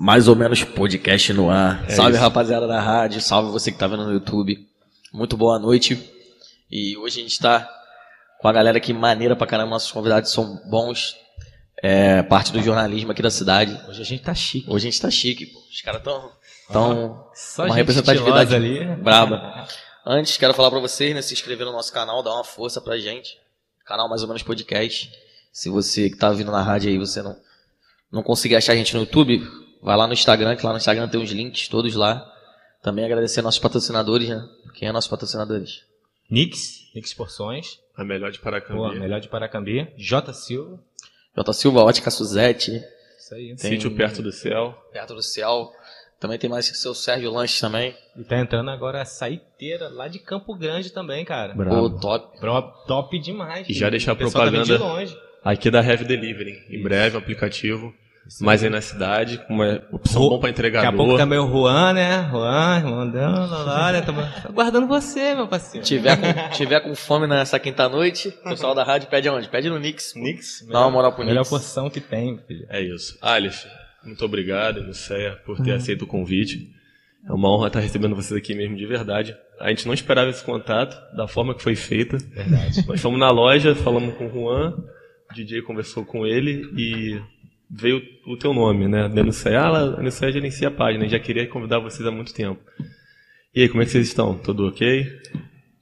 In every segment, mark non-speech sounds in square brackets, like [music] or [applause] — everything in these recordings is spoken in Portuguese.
mais ou menos podcast no ar. É salve isso. rapaziada da rádio, salve você que tá vendo no YouTube. Muito boa noite. E hoje a gente tá com a galera aqui maneira pra caramba. Nossos convidados são bons. É, parte do jornalismo aqui da cidade. Hoje a gente tá chique. Hoje a gente tá chique, pô. Os caras tão, tão Só uma representatividade ali. braba. Antes, quero falar para vocês, né, se inscrever no nosso canal, dar uma força pra gente. Canal mais ou menos podcast. Se você que tá vindo na rádio aí, você não, não conseguir achar a gente no YouTube, vai lá no Instagram, que lá no Instagram tem os links todos lá. Também agradecer nossos patrocinadores, né? Quem é nossos patrocinadores? Nix, Nix Porções. A melhor de Paracambi. Pô, a melhor de Paracambi. J Silva. J Silva, Ótica Suzete. Isso aí. Tem... Sítio Perto do Céu. Perto do Céu. Também tem mais seu Sérgio Lanche também. E tá entrando agora a saiteira lá de Campo Grande também, cara. Bravo. Pô, top. top demais. E já deixar a propaganda de longe. aqui da Heavy Delivery. Em breve, o aplicativo. Sim. mais aí na cidade, com uma opção bom para entregar. Daqui a pouco também o Juan, né? Juan, mandando lá, né? Tô aguardando você, meu parceiro. Tiver com, tiver com fome nessa quinta-noite, o pessoal da rádio pede aonde? Pede no Nix. Nix? Dá uma moral pro Nix. Melhor porção que tem, filho. É isso. Aleph, muito obrigado, Luceia, por ter uhum. aceito o convite. É uma honra estar recebendo vocês aqui mesmo, de verdade. A gente não esperava esse contato, da forma que foi feita. Verdade. Nós fomos na loja, falamos com o Juan, o DJ conversou com ele e veio o teu nome, né? Denunciar, ela, denunciar gerencia a página, já queria convidar vocês há muito tempo. E aí, como é que vocês estão? Tudo ok?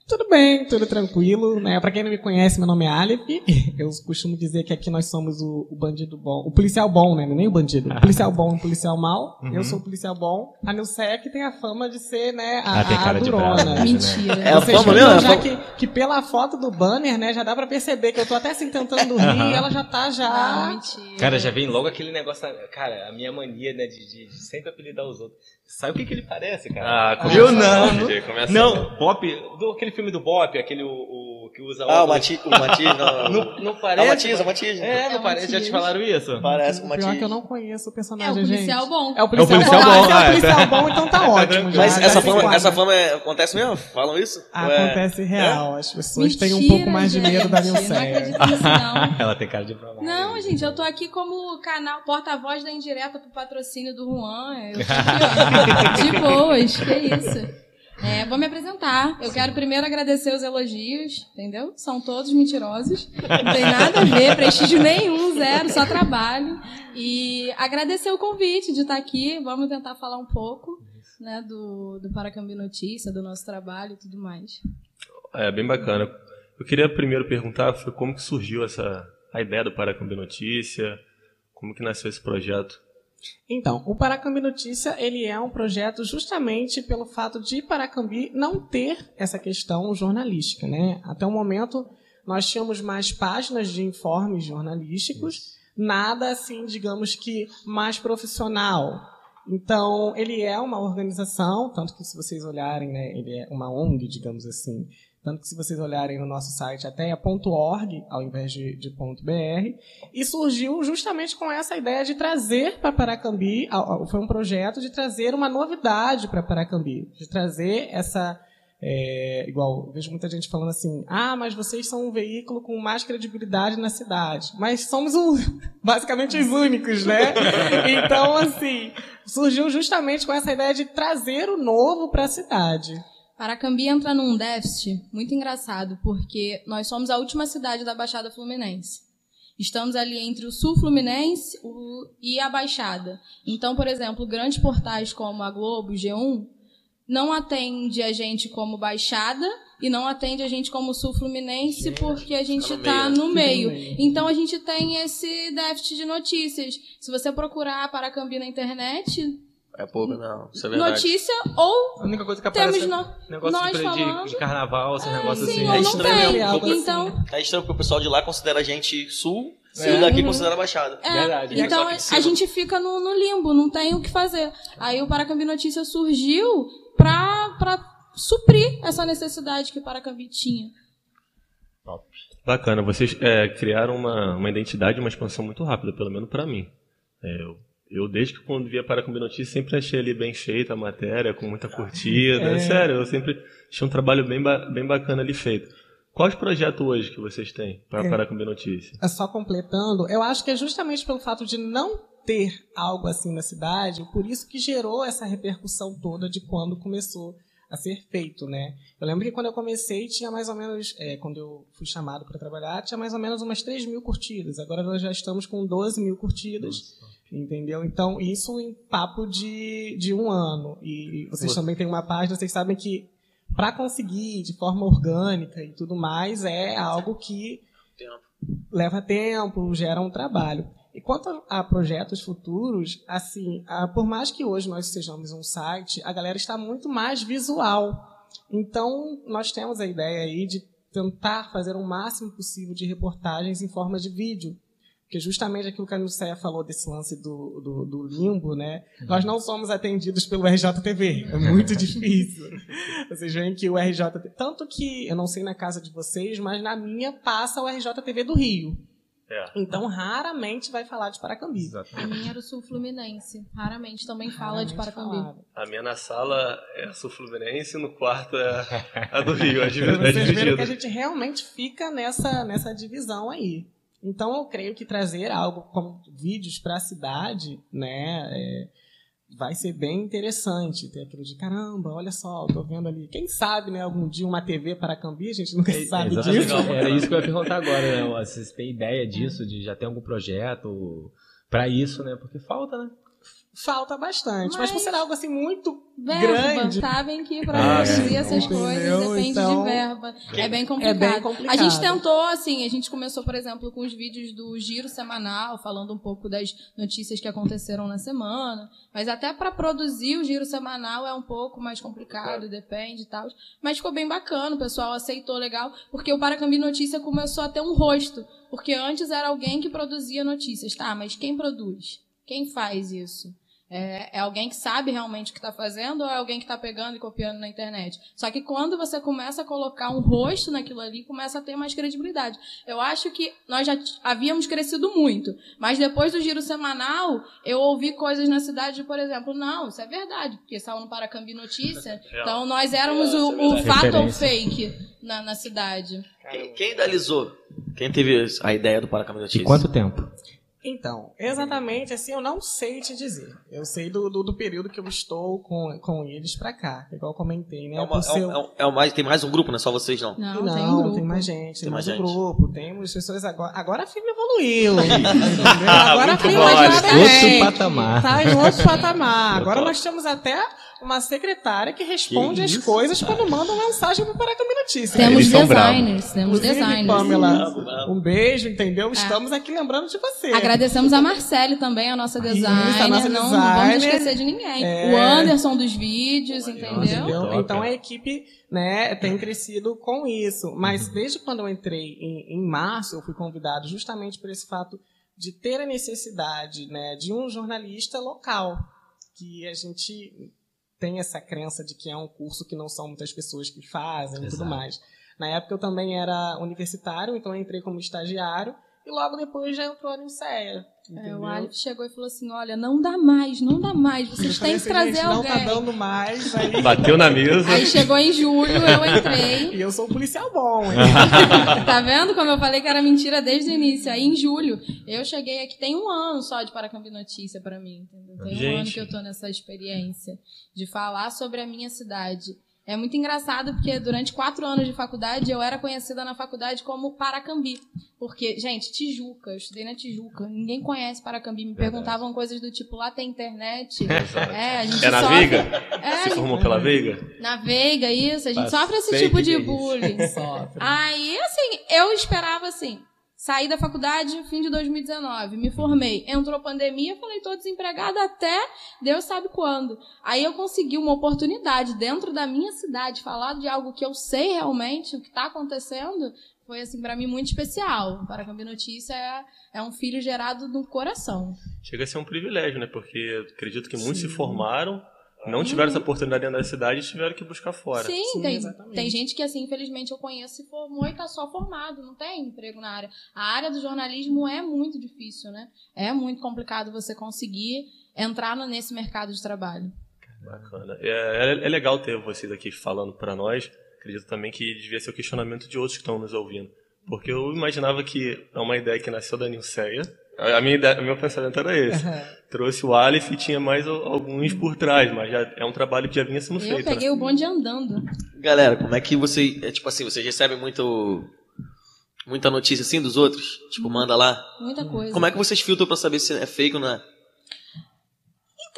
Tudo bem, tudo tranquilo, né? Para quem não me conhece, meu nome é Aleph. [laughs] Eu costumo dizer que aqui nós somos o, o bandido bom, o policial bom, né? Nem o bandido. O [laughs] policial bom e o policial mal. Uhum. Eu sou o policial bom. A Nilsec tem a fama de ser, né, a, ah, a durona. Né? Mentira. É a fama mesmo? Já que, que pela foto do banner, né, já dá para perceber que eu tô até assim tentando rir e ela já tá já... Não, mentira. Cara, já vem logo aquele negócio, cara, a minha mania, né, de, de, de sempre apelidar os outros. Sabe o que, que ele parece, cara? Ah, começa, eu não. Começa não, Bop, do, aquele filme do Bop, aquele o, o que usa Ah, o Matiz, o Matiz, não. não, [laughs] não parece. É o Matiz, é o Matiz. É, não é parece. Já te falaram isso? Parece com o Matiz. Pior que eu não conheço o personagem, É o policial gente. bom. É o policial, é o policial bom. bom. Ah, é o policial bom, então tá [laughs] ótimo. Mas já, essa, fama, essa fama é, acontece mesmo? Falam isso? Acontece real. As pessoas mentira, têm um pouco mais de medo da Nilceia. [laughs] Não Ela tem cara de provar. Não, gente, eu tô aqui como canal, porta-voz da indireta pro patrocínio do Juan. Eu tô aqui, ó, de boa boas, que isso. É, vou me apresentar. Eu quero primeiro agradecer os elogios, entendeu? São todos mentirosos. Não tem nada a ver, prestígio nenhum, zero, só trabalho. E agradecer o convite de estar aqui. Vamos tentar falar um pouco né, do, do Paracambi Notícia, do nosso trabalho e tudo mais. É, bem bacana. Eu queria primeiro perguntar foi como que surgiu essa a ideia do Paracambi Notícia, como que nasceu esse projeto? Então, o Paracambi Notícia ele é um projeto justamente pelo fato de Paracambi não ter essa questão jornalística, né? Até o momento nós tínhamos mais páginas de informes jornalísticos, nada assim, digamos que mais profissional. Então, ele é uma organização, tanto que se vocês olharem, né, ele é uma ONG, digamos assim, tanto que se vocês olharem no nosso site até é .org ao invés de, de .br. E surgiu justamente com essa ideia de trazer para Paracambi, foi um projeto de trazer uma novidade para Paracambi, de trazer essa é, igual, vejo muita gente falando assim: ah, mas vocês são um veículo com mais credibilidade na cidade. Mas somos o, [laughs] basicamente os únicos, né? [laughs] Então, assim, surgiu justamente com essa ideia de trazer o novo para a cidade. Paracambi entra num déficit muito engraçado, porque nós somos a última cidade da Baixada Fluminense. Estamos ali entre o Sul Fluminense e a Baixada. Então, por exemplo, grandes portais como a Globo, G1, não atende a gente como Baixada e não atende a gente como Sul Fluminense porque a gente está tá no, meio. Então a gente tem esse déficit de notícias. Se você procurar Paracambi na internet, é pouco, não. Isso é verdade. Notícia ou. A única coisa que aparece temos é negócio nós de, falando, de, de carnaval, esse é, negócio sim, assim. É estranho. Tem. Então... É estranho porque o pessoal de lá considera a gente sul Sim. E daqui considera Baixada. É, Verdade. Então a gente fica no, no, limbo, não tem o que fazer. Aí o Paracambi Notícia surgiu pra, pra suprir essa necessidade que o Paracambi tinha. Top. Bacana, vocês é, criaram uma, uma identidade, uma expansão muito rápida, pelo menos para mim. É, eu eu, desde que quando via Paracambi Notícias, sempre achei ali bem feita a matéria, com muita curtida. É. Sério, eu sempre achei um trabalho bem, bem bacana ali feito. Qual é o projeto hoje que vocês têm para é. Paracambi Notícias? É só completando, eu acho que é justamente pelo fato de não ter algo assim na cidade, por isso que gerou essa repercussão toda de quando começou a ser feito, né? Eu lembro que quando eu comecei tinha mais ou menos, é, quando eu fui chamado para trabalhar, tinha mais ou menos umas 3 mil curtidas. Agora nós já estamos com 12 mil curtidas, entendeu? Então isso em papo de, de um ano. E vocês também têm uma página, vocês sabem que para conseguir de forma orgânica e tudo mais é algo que tempo. leva tempo, gera um trabalho. E quanto a projetos futuros, assim, por mais que hoje nós sejamos um site, a galera está muito mais visual. Então, nós temos a ideia aí de tentar fazer o máximo possível de reportagens em forma de vídeo. Porque justamente aquilo que a Nilceia falou desse lance do, do, do limbo, né? Uhum. Nós não somos atendidos pelo RJTV. É muito [laughs] difícil. Vocês veem que o RJTV... Tanto que, eu não sei na casa de vocês, mas na minha passa o RJTV do Rio. É. Então, raramente vai falar de Paracambi. Exatamente. A minha era o Sul Fluminense. Raramente também fala de Paracambi. Falava. A minha na sala é Sul Fluminense e no quarto é a do [laughs] Rio. É Vocês viram que a gente realmente fica nessa, nessa divisão aí. Então, eu creio que trazer algo como vídeos para a cidade, né, é, vai ser bem interessante. Ter aquilo de caramba, olha só, tô vendo ali. Quem sabe, né, algum dia uma TV para Cambi, a gente nunca é, [laughs] sabe disso. Era isso que eu ia perguntar agora, né? Vocês têm ideia disso, de já ter algum projeto para isso, né? Porque falta, né? Falta bastante. Mas, mas por ser algo assim muito verba, grande. Sabem que para ah, produzir é. essas Entendeu? coisas depende então, de verba. É bem, complicado. é bem complicado. A gente tentou, assim, a gente começou, por exemplo, com os vídeos do Giro Semanal, falando um pouco das notícias que aconteceram na semana. Mas até para produzir o Giro Semanal é um pouco mais complicado, é. depende e tal. Mas ficou bem bacana, o pessoal aceitou legal, porque o Paracambi Notícia começou a ter um rosto. Porque antes era alguém que produzia notícias. Tá, mas quem produz? Quem faz isso? É, é, alguém que sabe realmente o que está fazendo ou é alguém que está pegando e copiando na internet? Só que quando você começa a colocar um rosto naquilo ali, começa a ter mais credibilidade. Eu acho que nós já havíamos crescido muito, mas depois do giro semanal, eu ouvi coisas na cidade, por exemplo, não, isso é verdade, porque estava no Paracambi Notícia, [laughs] então nós éramos o, o fato ou fake na, na cidade. Quem, quem idealizou? Quem teve a ideia do Paracambi Notícia? E quanto tempo? Então, exatamente assim, eu não sei te dizer. Eu sei do, do, do período que eu estou com, com eles pra cá, igual eu comentei, né? É, uma, é, um, é, um, mais, tem mais um grupo, não é só vocês, não? Não, não tem, um grupo. tem mais gente, tem, tem mais, mais um grupo. Temos pessoas agora. Agora a firma evoluiu. [laughs] agora a firma já outro patamar. Tá em outro patamar. [laughs] Agora nós temos até uma secretária que responde que as coisas quando mandam mensagem para Paracambi Notícias. Temos designers, temos designers. Pamela, um beijo, entendeu? É. Estamos aqui lembrando de você. Agradecemos a Marcele também, a nossa designer. Isso, a nossa não, designer. não vamos esquecer de ninguém. É... O Anderson dos vídeos, entendeu? entendeu? Então a equipe né, tem crescido com isso. Mas uhum. desde quando eu entrei em, em março, eu fui convidado justamente por esse fato de ter a necessidade né, de um jornalista local que a gente tem essa crença de que é um curso que não são muitas pessoas que fazem e tudo mais. Na época eu também era universitário, então eu entrei como estagiário e logo depois já entrou a Nilceia. É, o Alif chegou e falou assim: olha, não dá mais, não dá mais, vocês têm que assim, trazer alguém. Não tá dando mais. Aí... [laughs] Bateu na mesa. Aí chegou em julho, eu entrei. [laughs] e eu sou um policial bom, hein? [laughs] tá vendo como eu falei que era mentira desde o início? Aí em julho, eu cheguei aqui, tem um ano só de Paracambi Notícia para mim, entendeu? Tem Gente. um ano que eu tô nessa experiência de falar sobre a minha cidade. É muito engraçado porque durante quatro anos de faculdade eu era conhecida na faculdade como Paracambi. Porque, gente, Tijuca, eu estudei na Tijuca, ninguém conhece Paracambi. Me Verdade. perguntavam coisas do tipo, lá tem internet. [laughs] é, a gente é na sofre... Veiga? É, Se formou pela Veiga? Na Veiga, isso. A gente sofre esse tipo de bullying. [laughs] Aí, assim, eu esperava assim, Saí da faculdade fim de 2019, me formei. Entrou pandemia, falei, tô desempregada até Deus sabe quando. Aí eu consegui uma oportunidade dentro da minha cidade, falar de algo que eu sei realmente, o que está acontecendo, foi assim para mim muito especial. Para Cambi Notícia é, é, um filho gerado no coração. Chega a ser um privilégio, né? Porque acredito que muitos Sim. se formaram não tiveram essa oportunidade dentro da cidade e tiveram que buscar fora. Sim, Sim tem, tem gente que, assim, infelizmente eu conheço, se formou e está só formado, não tem emprego na área. A área do jornalismo é muito difícil, né? É muito complicado você conseguir entrar nesse mercado de trabalho. Bacana. É, é, é legal ter vocês aqui falando para nós. Acredito também que devia ser o questionamento de outros que estão nos ouvindo. Porque eu imaginava que é uma ideia que nasceu da Nilceia, A minha ideia, meu pensamento era esse. Trouxe o Aleph e tinha mais alguns por trás, mas já é um trabalho que já vinha sendo eu feito. Eu peguei né? o bonde andando. Galera, como é que você. É, tipo assim, vocês recebem muito. Muita notícia assim dos outros? Tipo, manda lá. Muita coisa. Como é que vocês filtram pra saber se é fake ou não é?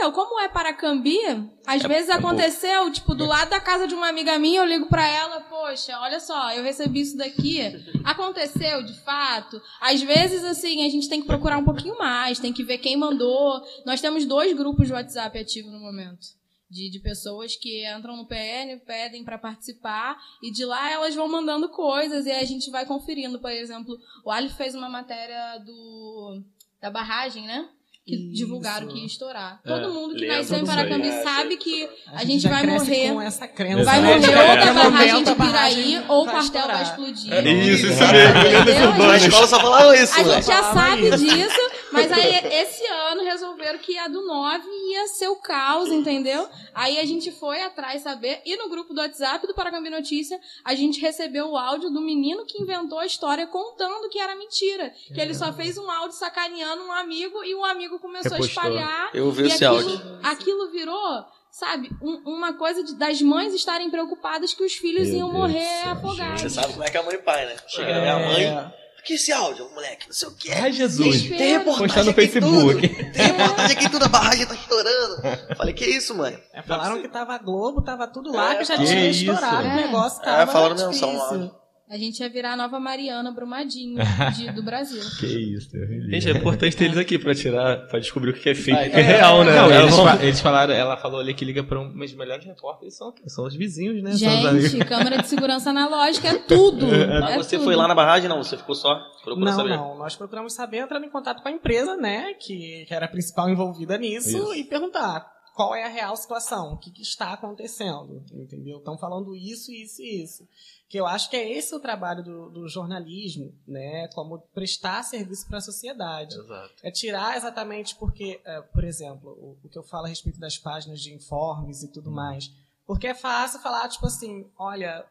Então, como é Paracambi, às É, vezes é aconteceu, tipo, do lado da casa de uma amiga minha, eu ligo pra ela, poxa, olha só, eu recebi isso daqui. [laughs] Aconteceu, de fato. Às vezes, assim, a gente tem que procurar um pouquinho mais, tem que ver quem mandou. Nós temos dois grupos de WhatsApp ativos no momento. De, de pessoas que entram no PN, pedem para participar, e de lá elas vão mandando coisas e a gente vai conferindo. Por exemplo, o Ali fez uma matéria do da barragem, né? Que Isso. divulgaram que ia estourar. É, Todo mundo que nasceu em Paracambi aí. sabe que a, gente gente já vai morrer. com essa crença, Vai né? morrer ou da barragem de a Piraí, ou o vai quartel vai explodir. É isso, isso mesmo. A escola só falavam isso, A gente moleque. já Falava sabe isso. disso, mas aí esse ano resolveram que a do 9 ia ser o caos, entendeu? Aí a gente foi atrás saber, e no grupo do WhatsApp do Paracambi Notícia, a gente recebeu o áudio do menino que inventou a história contando que era mentira. Que ele só fez um áudio sacaneando um amigo e o amigo começou Repostou. a espalhar. Eu vi e esse aquilo, áudio. aquilo virou, sabe, um- uma coisa de- das mães estarem preocupadas que os filhos Meu iam Deus morrer afogados. Você sabe como é que é a mãe e pai, né? Chega É. na minha mãe. O que é esse áudio, moleque? Não sei o que. Ai, Jesus. Tem reportagem Postar no aqui Facebook. Tudo. Tem [laughs] reportagem aqui tudo, a barragem tá estourando. Falei, que isso, mãe? É, falaram que tava a Globo, tava tudo lá, É, que já que tinha isso? estourado o É. negócio. É, Tava falaram mesmo, só um áudio. A gente ia virar a nova Mariana Brumadinho [laughs] de- do Brasil. Que isso, livre. Gente, é importante ter eles aqui pra tirar, pra descobrir o que é fake Ah, o que é real, né? Não, É eles, fa- [laughs] eles falaram, ela falou ali que liga para um, mas os melhores repórteres são, são os vizinhos, né? São os amigos. Gente, câmera de segurança analógica é tudo. Mas É você tudo. foi lá na barragem, não? Você ficou só procurando Não, saber? não. Nós procuramos saber, entrando em contato com a empresa, né, que, que era a principal envolvida nisso, Isso. e perguntar qual é a real situação, o que, que está acontecendo, entendeu? Estão falando isso, isso e isso. Que eu acho que é esse o trabalho do, do jornalismo, né, como prestar serviço para a sociedade. Exato. É tirar exatamente porque, é, por exemplo, o, o que eu falo a respeito das páginas de informes e tudo mais. Porque é fácil falar, tipo assim, olha,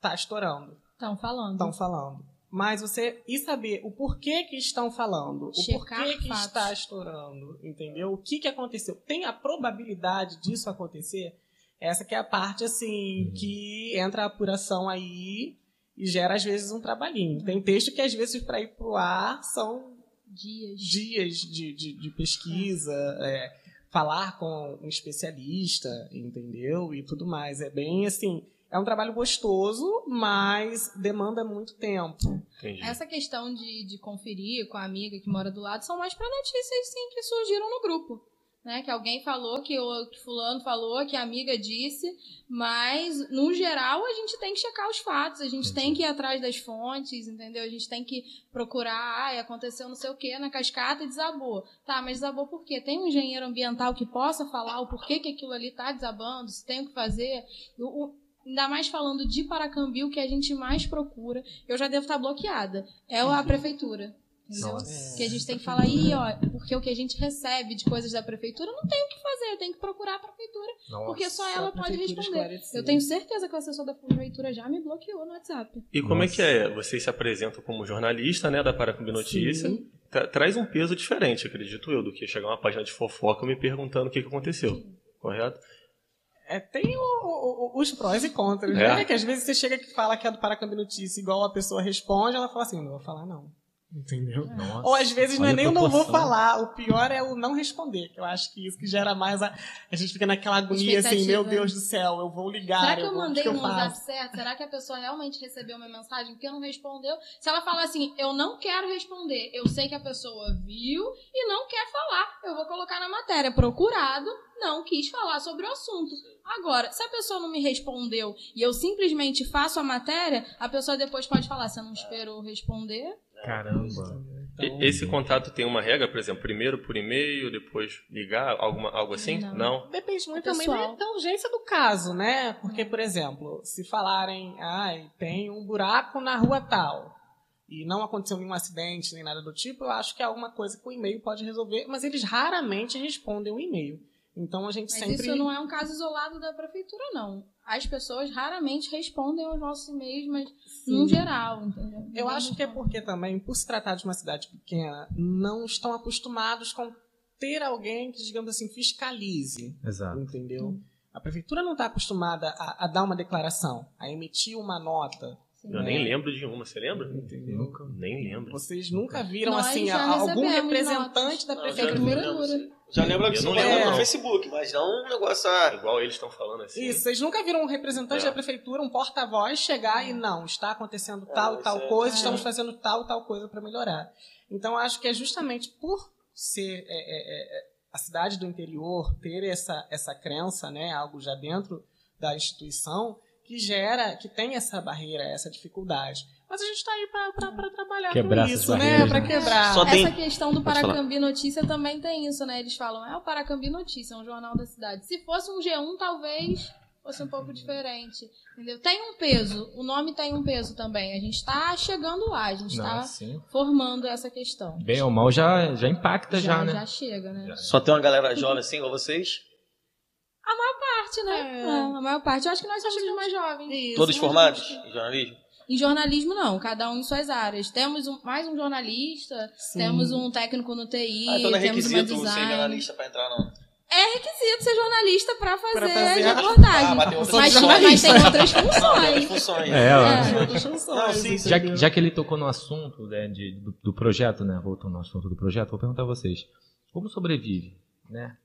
tá estourando, Estão falando. estão falando. Mas você e saber o porquê que estão falando, o Checar porquê que fatos. está estourando, entendeu? O que que aconteceu? Tem a probabilidade disso acontecer? Essa que é a parte assim que entra a apuração aí e gera às vezes um trabalhinho. Tem texto que às vezes para ir pro ar são Dias. dias de, de, de pesquisa, é, falar com um especialista, entendeu? E tudo mais. É bem assim. É um trabalho gostoso, mas demanda muito tempo. Entendi. Essa questão de, de conferir com a amiga que mora do lado são mais para notícias sim que surgiram no grupo. Né? Que alguém falou, que, o, que fulano falou, que a amiga disse, mas no geral a gente tem que checar os fatos, a gente tem que ir atrás das fontes, entendeu? A gente tem que procurar, ah, aconteceu não sei o que na cascata e desabou. Tá, mas desabou por quê? Tem um engenheiro ambiental que possa falar o porquê que aquilo ali tá desabando, se tem o que fazer. O- o- Ainda mais falando de Paracambi, o que a gente mais procura, eu já devo estar bloqueada. É a prefeitura. Entendeu? Nossa. Que a gente tem que falar, aí, ó, porque o que a gente recebe de coisas da prefeitura não tem o que fazer, tem que procurar a prefeitura, porque só ela pode responder. Eu tenho certeza que o assessor da prefeitura já me bloqueou no WhatsApp. E como é Nossa. que é? Vocês se apresentam como jornalista, né, da Paracambi Notícia. Sim. Tra- traz um peso diferente, acredito eu, do que chegar uma página de fofoca me perguntando o que, que aconteceu. Correto? É, tem o- o- os prós e contras, É. né? Que às vezes você chega aqui e fala que é do Paracambi Notícia, igual a pessoa responde, ela fala assim, não vou falar não. Entendeu? Nossa, Ou às vezes não é nem o não vou falar, o pior é o não responder, que eu acho que isso que gera mais a. A gente fica naquela agonia assim, meu Deus do céu, eu vou ligar, Será que eu eu que mandei que eu no WhatsApp certo? Será que a pessoa realmente recebeu minha mensagem porque não respondeu? Se ela falar assim, eu não quero responder, eu sei que a pessoa viu e não quer falar, eu vou colocar na matéria, procurado, não quis falar sobre o assunto. Agora, se a pessoa não me respondeu e eu simplesmente faço a matéria, a pessoa depois pode falar, você não esperou responder? Caramba. Então, E- Esse contato tem uma regra, por exemplo, primeiro por e-mail, depois ligar, alguma, algo assim? Não. Depende muito É também da, da urgência do caso, né? Porque, por exemplo, se falarem, ai, tem um buraco na rua tal, e não aconteceu nenhum acidente nem nada do tipo, eu acho que é alguma coisa que o e-mail pode resolver, mas eles raramente respondem o e-mail. Então a gente Mas sempre. isso não é um caso isolado da prefeitura, não. As pessoas raramente respondem aos nossos e-mails, mas no geral, entendeu? Eu acho que é porque também, por se tratar de uma cidade pequena, não estão acostumados com ter alguém que, digamos assim, fiscalize. Exato. Entendeu? A prefeitura não está acostumada a, a, dar uma declaração, a emitir uma nota. Eu nem lembro de uma, você lembra? Entendeu? Nunca, nem lembro. Vocês nunca viram Nós assim já algum recebemos representante notas. da Não, prefeitura? já, lembro, já lembro que Eu você não lembro, no não. Facebook, mas não um negócio. ah, Igual eles estão falando assim. Isso, vocês nunca viram um representante É. da prefeitura, um porta-voz, chegar e não, está acontecendo tal e isso tal é- coisa, é. estamos fazendo tal tal coisa para melhorar. Então, acho que é justamente por ser é, é, é, a cidade do interior, ter essa, essa crença, né, algo já dentro da instituição, que gera, que tem essa barreira, essa dificuldade. Mas a gente está aí para trabalhar Quebrar com isso, né? Para né? quebrar. Só tem- Essa questão do. Paracambi Notícia também tem isso, né? Eles falam, é o Paracambi Notícia, é um jornal da cidade. Se fosse um G1, talvez fosse um pouco diferente. Entendeu? Tem um peso, o nome tem um peso também. A gente está chegando lá, a gente está sim. formando essa questão. Bem ou mal já, já impacta já, né? já chega, né? Já. Só tem uma galera jovem assim, igual vocês? Parte, né? É. É, a maior parte. Eu acho que nós somos os mais jovens. Isso, Todos formados em jornalismo? Em jornalismo, não. Cada um em suas áreas. Temos um- mais um jornalista, Sim. temos um técnico no TI, Ah, então não é temos uma requisito ser jornalista pra entrar, não. É requisito ser jornalista pra fazer, Pra fazer a- reportagem. Ah, mas tem outras mas, funções. mas tem outras Não, tem funções. outras funções. É, ó. Outras funções, Não, sim. Já, já que ele tocou no assunto né, de, do, do projeto, né? Voltando no assunto do projeto, vou perguntar a vocês. Como sobrevive, né?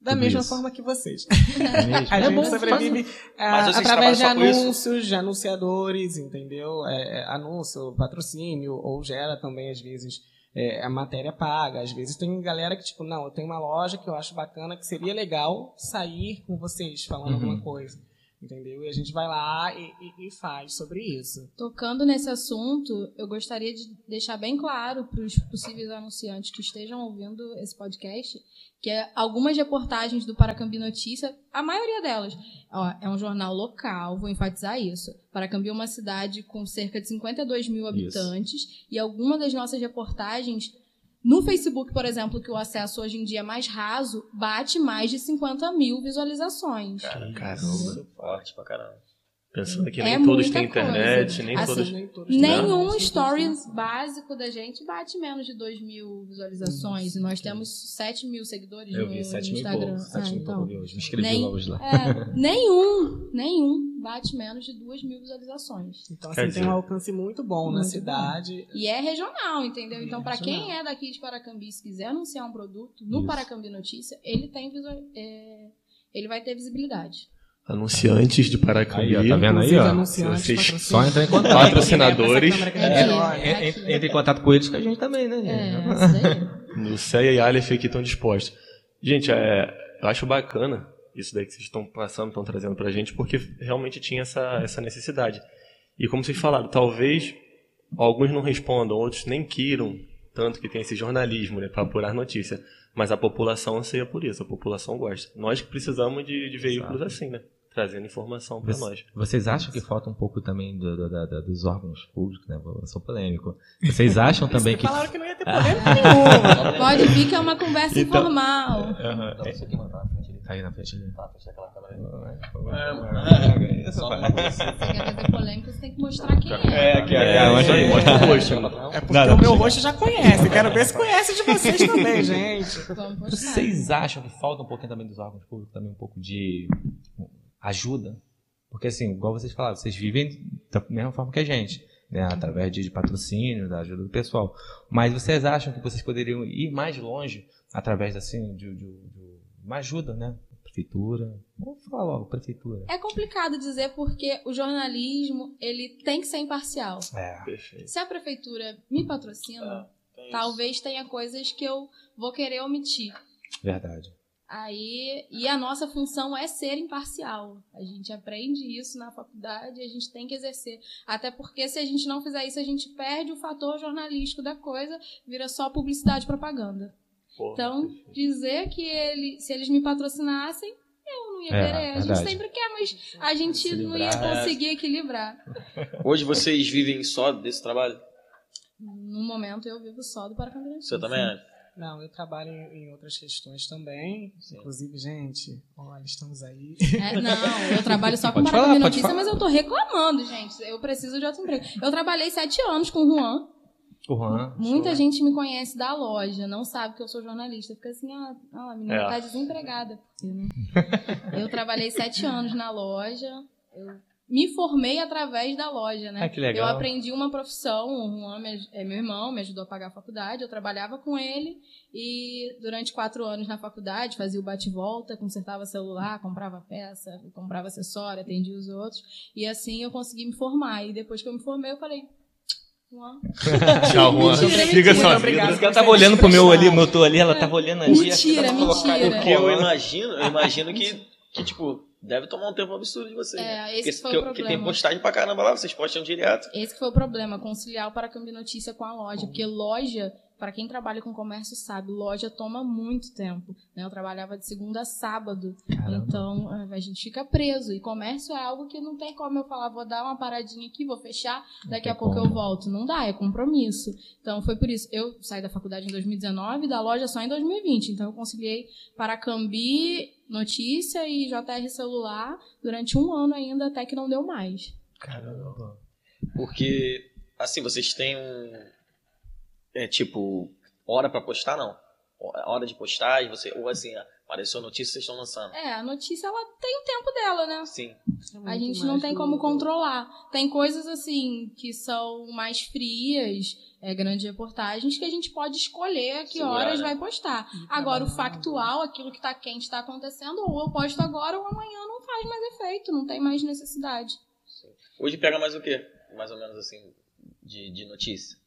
Da Tudo mesma isso. forma que vocês. É? [laughs] A É gente bom, sobrevive ah, através de anúncios, de anunciadores, entendeu? É, é, anúncio, patrocínio, ou gera também, às vezes, é, a matéria paga. Às vezes tem galera que, tipo, não, eu tenho uma loja que eu acho bacana, que seria legal sair com vocês falando Uhum. alguma coisa. Entendeu? E a gente vai lá e, e- e faz sobre isso. Tocando nesse assunto, eu gostaria de deixar bem claro para os possíveis anunciantes que estejam ouvindo esse podcast que algumas reportagens do Paracambi Notícia, a maioria delas, ó, é um jornal local, vou enfatizar isso. Paracambi é uma cidade com cerca de 52 mil habitantes e alguma das nossas reportagens no Facebook, por exemplo, que o acesso hoje em dia é mais raso, bate mais de 50 mil visualizações. Caramba. Forte pra caramba. Pensando que É nem todos têm internet, coisa. nem Assim, todos. Nem todos têm Nenhum internet, stories básico da gente bate menos de 2 mil visualizações. E nós temos 7 mil seguidores Eu no, vi, 7 no mil Instagram. pouco. 7 Ah, mil então. pouco, hoje. Me inscrevi Nem- lá hoje lá. É, [laughs] nenhum, nenhum bate menos de 2 mil visualizações. Então, Quer assim, tem dizer- um alcance muito bom na Muito cidade. E é regional, entendeu? Então, é para quem é daqui de Paracambi, se quiser anunciar um produto no Isso. Paracambi Notícia, ele tem visual, é, ele vai ter visibilidade. Anunciantes de Paracambi. Aí, ó, tá vendo aí, ó? Vocês-. Só entrar em [laughs] contato. Patrocinadores. Que É. Entre em contato com eles com a gente também, né? É, gente? O Ceia e Aleph aqui estão dispostos. Gente, é, eu acho bacana isso daí que vocês estão passando, estão trazendo pra gente, porque realmente tinha essa, essa necessidade. E como vocês falaram, talvez alguns não respondam, outros nem queiram, tanto que tem esse jornalismo, né, para apurar notícia. Mas a população anseia por isso, a população gosta. Nós que precisamos de, de veículos assim, né? Trazendo informação para Você- nós. Vocês acham que falta um pouco também do- do- da- dos órgãos públicos, né? Eu sou polêmico. Vocês acham também que. Falaram que não ia ter [laughs] polêmica [laughs] nenhuma. Pode vir que é uma conversa Então- informal. Aham, Dá pra você aqui, mano, tá na frente ali. Tá aí na frente ali. Tá, fecha aquela câmera aí. É, É, só uma coisa. Se quer fazer polêmica, você tem que mostrar quem é. É, aqui, É, aqui. isso aí, mostra o rosto. É porque Não, não, o meu rosto já conhece. Quero ver se conhece de vocês também, [laughs] gente. Vocês acham que falta um pouquinho também dos órgãos públicos, também um pouco de ajuda? Porque assim, igual vocês falaram, vocês vivem da mesma forma que a gente, né? Através de, de patrocínio, da ajuda do pessoal. Mas vocês acham que vocês poderiam ir mais longe através assim de, de- de uma ajuda, né? Prefeitura. Vamos falar logo, prefeitura. É complicado dizer porque o jornalismo ele tem que ser imparcial. É. Perfeito. Se a prefeitura me patrocina, Tem isso. talvez tenha coisas que eu vou querer omitir. Verdade. Aí, e a nossa função é ser imparcial. A gente aprende isso na faculdade e a gente tem que exercer. Até porque se a gente não fizer isso, a gente perde o fator jornalístico da coisa, vira só publicidade e propaganda. Porra, Então, dizer que ele, se eles me patrocinassem, eu não ia É, querer. A gente verdade. sempre quer, mas a gente Se não ia conseguir equilibrar. Hoje vocês vivem só desse trabalho? No momento eu vivo só do Paracambi Você também é? Não, eu trabalho em, outras questões também. Sim. Inclusive, gente, olha, estamos aí. É, não, eu trabalho só com Baracambi Notícia, mas eu tô reclamando, gente. Eu preciso de outro emprego. Eu trabalhei sete anos com o Juan. O Juan. Muita gente me conhece da loja, não sabe que eu sou jornalista. Fica assim, ah, a menina é. tá desempregada. Né? eu trabalhei sete anos na loja. Eu me formei através da loja, né? Ah, que legal. Eu aprendi uma profissão, o Juan é meu irmão, me ajudou a pagar a faculdade, eu trabalhava com ele e durante quatro anos na faculdade fazia o bate-volta, consertava celular, comprava peça, comprava acessório, atendia os outros e assim eu consegui me formar. E depois que eu me formei, eu falei, Juan. [laughs] Tchau, Juan. Fica só. Ela tava olhando pro meu ali, meu tô ali, ela tava olhando ali. Mentira, mentira. Porque eu imagino, eu imagino que, que tipo, deve tomar um tempo absurdo de vocês. É, né? esse porque, foi o problema. Porque tem postagem pra caramba lá, vocês postam direto. Esse foi o problema, conciliar o Paracambi Notícia com a loja. Porque loja, para quem trabalha com comércio sabe, loja toma muito tempo. Né? Eu trabalhava de segunda a sábado. Caramba. Então, é, a gente fica preso. E comércio é algo que não tem como eu falar, vou dar uma paradinha aqui, vou fechar, daqui a pouco como. eu volto. Não dá, é compromisso. Então, foi por isso. Eu saí da faculdade em 2019, da loja só em 2020. Então, eu conciliei Paracambi notícia e JR celular durante um ano ainda, até que não deu mais. Caramba. Porque, assim, vocês têm um. É tipo, hora para postar, não? Hora de postagem, você, ou assim, apareceu a notícia, vocês estão lançando. É, a notícia ela tem o tempo dela, né? Sim. É a gente não tem como controlar. Tem coisas assim que são mais frias é, grandes reportagens que a gente pode escolher a que Segurar, horas né? vai postar. Agora, o factual, aquilo que está quente está acontecendo, ou eu posto agora ou amanhã não faz mais efeito, não tem mais necessidade. Sim. Hoje pega mais o quê? Mais ou menos assim, de, de notícia?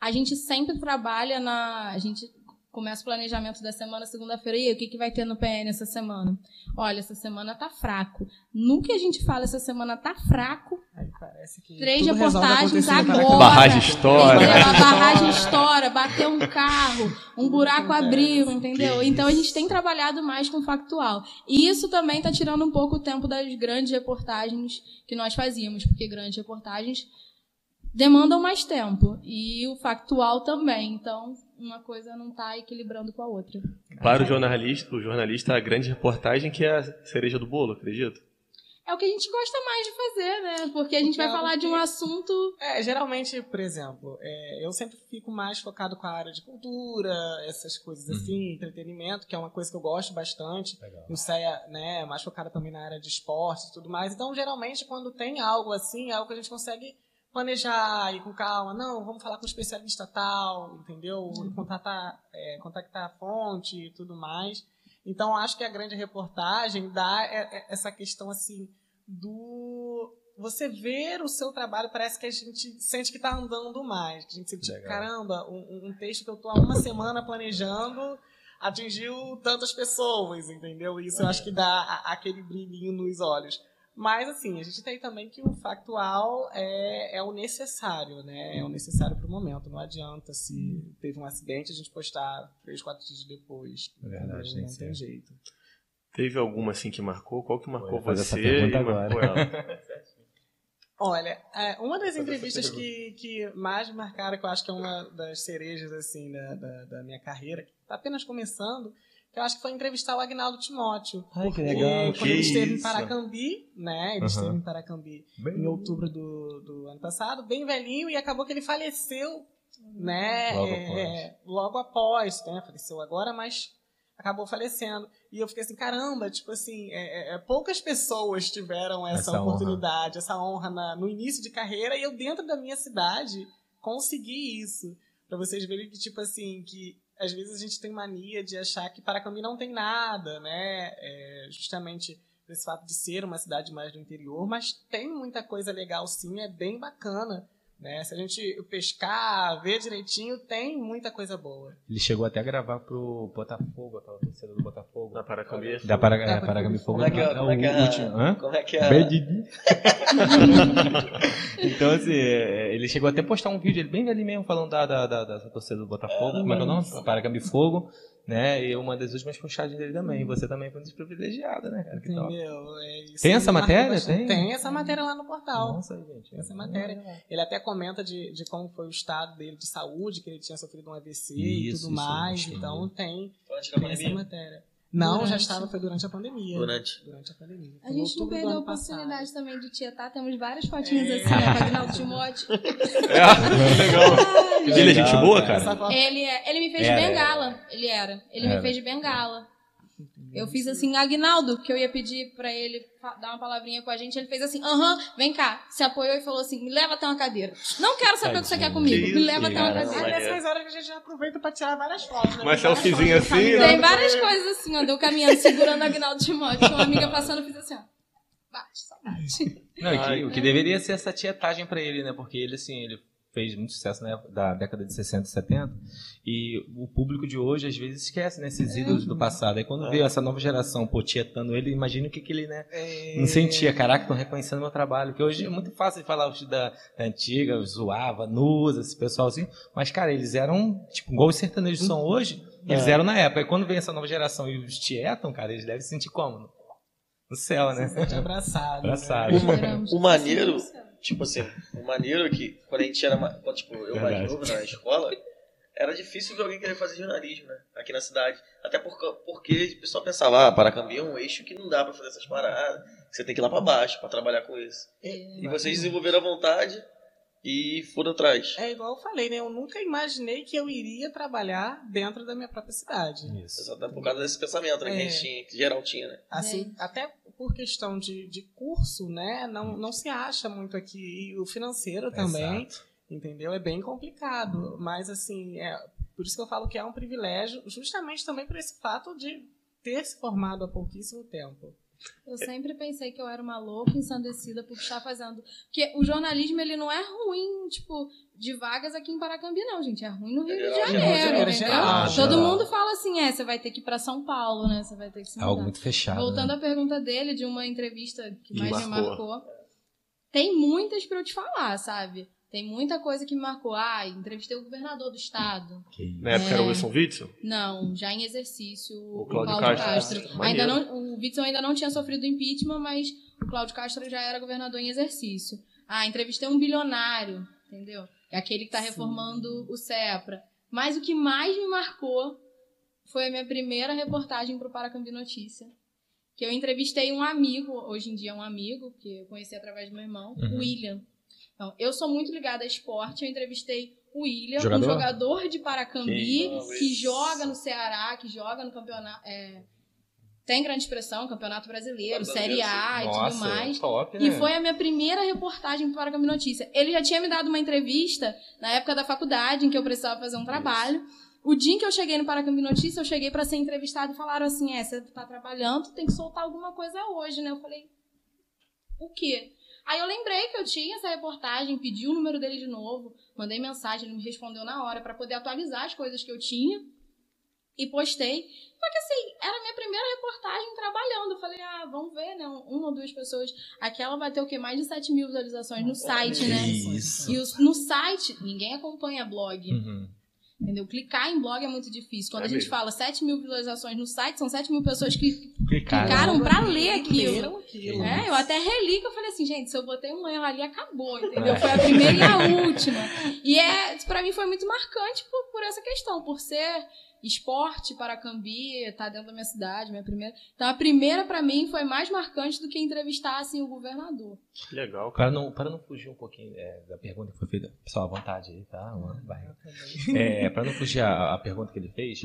A gente sempre trabalha na. A gente começa o planejamento da semana, segunda-feira, e aí, o que, que vai ter no PN essa semana? Olha, essa semana tá fraco. No que a gente fala, essa semana tá fraco. Três reportagens agora. Barragem estoura. A barragem estoura, bateu um carro, um buraco abriu, entendeu? Então a gente tem trabalhado mais com factual. E isso também tá tirando um pouco o tempo das grandes reportagens que nós fazíamos, porque grandes reportagens demandam mais tempo. E o factual também. Então, uma coisa não está equilibrando com a outra. Para o jornalista, o jornalista, a grande reportagem que é a cereja do bolo, acredito. É o que a gente gosta mais de fazer, né? Porque a gente Porque vai é falar de um assunto. É, geralmente, por exemplo, é, eu sempre fico mais focado com a área de cultura, essas coisas uhum. assim, entretenimento, que é uma coisa que eu gosto bastante. Legal. O CEA, né, é mais focado também na área de esporte e tudo mais. Então, geralmente, quando tem algo assim, é algo que a gente consegue planejar, ir com calma. Não, vamos falar com um especialista tal, entendeu? Uhum. Contatar, é, contactar a fonte e tudo mais. Então, acho que a grande reportagem dá é, é, essa questão, assim, do... Você ver o seu trabalho, parece que a gente sente que está andando mais. A gente sente, Legal. caramba, um, um texto que eu estou há uma semana planejando atingiu tantas pessoas, entendeu? Isso eu acho que dá aquele brilhinho nos olhos. Mas, assim, a gente tem também que o factual é, é o necessário, né? É o necessário para o momento. Não adianta se teve um acidente a gente postar três, quatro dias depois. É verdade, não, não tem jeito. Teve alguma, assim, que marcou? Qual que marcou você? Essa pergunta agora. [laughs] Olha, é, uma das entrevistas que, que mais marcaram, que eu acho que é uma das cerejas, assim, da, da, da minha carreira, que está apenas começando, eu acho que foi entrevistar o Agnaldo Timóteo. Ai, que legal. Quando ele esteve em Paracambi, né? Ele uhum. esteve em Paracambi bem... em outubro do, do ano passado, bem velhinho, e acabou que ele faleceu, né? Logo é, após. logo após, né? Faleceu agora, mas acabou falecendo. E eu fiquei assim, caramba, tipo assim, é, é, é poucas pessoas tiveram essa, essa oportunidade, honra. essa honra na, no início de carreira, e eu dentro da minha cidade consegui isso. Pra vocês verem que, tipo assim, que às vezes a gente tem mania de achar que Paracambi não tem nada, né? É, justamente esse fato de ser uma cidade mais do interior, mas tem muita coisa legal sim, é bem bacana. Né? Se a gente pescar, ver direitinho, tem muita coisa boa. Ele chegou até a gravar pro Botafogo, aquela torcida do Botafogo. Da Paracambi. Da Para, é, Paracambi Fogo. Como é que é? Como é que é? Como é que é? [laughs] então, assim, é, ele chegou até a postar um vídeo, ele bem ali mesmo, falando da, da, da, da torcida do Botafogo. É, como é que é o nome? Paracambi Fogo. Né? E uma das últimas puxagens dele também. Você também foi um dos privilegiados, né, cara? Entendeu? É tem essa matéria? Tem? tem essa matéria lá no portal. Nossa, gente. Tem essa matéria. Ele até comenta de, de como foi o estado dele de saúde, que ele tinha sofrido um AVC isso, e tudo isso, mais. Então tem, tem essa matéria. Não, durante. já estava, foi durante a pandemia. Durante. Durante a pandemia. A gente não perdeu a oportunidade passado. também de tietar. Temos várias fotinhas é. assim, né, com [laughs] Agnaldo Timóteo. [laughs] É, legal. Ele é gente boa, cara? Ele, é, ele me fez era, de bengala. Era. Ele era. Ele era. me fez de bengala. Eu fiz assim, Agnaldo, que eu ia pedir pra ele dar uma palavrinha com a gente. Ele fez assim, aham, vem cá. Se apoiou e falou assim, me leva até uma cadeira. Não quero saber o que você quer comigo, me leva até uma cadeira. É nessas horas que a gente já aproveita pra tirar várias fotos, né? Mas selfiezinho assim, Tem várias coisas assim, ó. Deu caminhando, segurando Agnaldo Timóteo. Uma amiga passando, eu fiz assim, ó. Bate, só bate. Não, Ai, o que deveria ser essa tietagem pra ele, né? Porque ele, assim, ele fez muito sucesso na da década de 60 e 70, e o público de hoje às vezes esquece né, esses ídolos do passado. Aí quando é. vê essa nova geração potietando ele, imagina o que, que ele né, é. não sentia. Caraca, estão reconhecendo meu trabalho. Que hoje é muito fácil de falar da, da antiga, zoava, Nusa, esse pessoal assim, mas cara, eles eram tipo, igual os sertanejos são hoje, eles é. eram na época. E quando vem essa nova geração e os tietam, cara, eles devem se sentir como? No céu, né? Se abraçado. abraçado. Né? O, o maneiro Tipo assim, o maneiro é que quando a gente era, quando, tipo, eu mais novo na escola, era difícil ver alguém querer fazer jornalismo, né? Aqui na cidade. Até porque, porque o pessoal pensava, ah, Paracambi é um eixo que não dá para fazer essas paradas. Você tem que ir lá para baixo para trabalhar com isso. É, e vocês desenvolveram a vontade e foram atrás. É igual eu falei, né? Eu nunca imaginei que eu iria trabalhar dentro da minha própria cidade. Isso. Exatamente por causa desse pensamento né, é. que a gente tinha, que geral tinha, né? Assim, é. até por questão de, de curso, né? Não, não se acha muito aqui. E o financeiro também, Exato. entendeu? É bem complicado. Mas, assim, é, por isso que eu falo que é um privilégio, justamente também por esse fato de ter se formado há pouquíssimo tempo. Eu sempre pensei que eu era uma louca ensandecida por estar fazendo. Porque o jornalismo, ele não é ruim, tipo, de vagas aqui em Paracambi, não, gente. É ruim no Rio de Janeiro. Geral, Todo mundo fala assim, é, você vai ter que ir pra São Paulo, né? Você vai ter que se mudar. É algo muito fechado. Voltando né? à pergunta dele, de uma entrevista que mais marcou. me marcou. Tem muitas pra eu te falar, sabe? Tem muita coisa que me marcou. Ah, entrevistei o governador do estado. Na época é... era o Wilson Witzel? Não, já em exercício, o, o Cláudio, Cláudio Castro. Castro. Ainda não, o Witzel ainda não tinha sofrido impeachment, mas o Cláudio Castro já era governador em exercício. Ah, entrevistei um bilionário, entendeu? É aquele que está reformando o CEPRA. Mas o que mais me marcou foi a minha primeira reportagem para o Paracambi Notícia. Que eu entrevistei um amigo, hoje em dia é um amigo, que eu conheci através do meu irmão, uhum. William. Então, eu sou muito ligada a esporte. Eu entrevistei o William, jogador? um jogador de Paracambi, que, que joga no Ceará, que joga no campeonato. É, tem grande expressão, Campeonato Brasileiro, Série A e Nossa, tudo mais. Top, né? E foi a minha primeira reportagem para Paracambi Notícia. Ele já tinha me dado uma entrevista na época da faculdade, em que eu precisava fazer um trabalho. O dia em que eu cheguei no Paracambi Notícia, eu cheguei para ser entrevistado e falaram assim: é, você tá trabalhando, tem que soltar alguma coisa hoje, né? Eu falei: o quê? Aí eu lembrei que eu tinha essa reportagem, pedi o número dele de novo, mandei mensagem, ele me respondeu na hora para poder atualizar as coisas que eu tinha e postei. Só que assim, era a minha primeira reportagem trabalhando. Eu falei, ah, vamos ver, né? Uma ou duas pessoas. Aquela vai ter o quê? Mais de 7 mil visualizações no site, né? Isso. E os, no site, ninguém acompanha blog. Uhum. Entendeu? Clicar em blog é muito difícil. Quando é a gente mesmo. fala 7 mil visualizações no site, são 7 mil pessoas que clicaram, clicaram pra ler aquilo. aquilo. É, eu até reli que eu falei assim, gente, se eu botei um erro ali, acabou, entendeu? É. Foi a primeira e a última. E é, pra mim foi muito marcante por, por essa questão, por ser esporte para Cambi, tá dentro da minha cidade, minha primeira. Então a primeira para mim foi mais marcante do que entrevistar assim o governador. Legal. Para não para não fugir um pouquinho é, da pergunta que foi feita, pessoal, à vontade aí, tá? [laughs] Vai. É, para não fugir a, a pergunta que ele fez,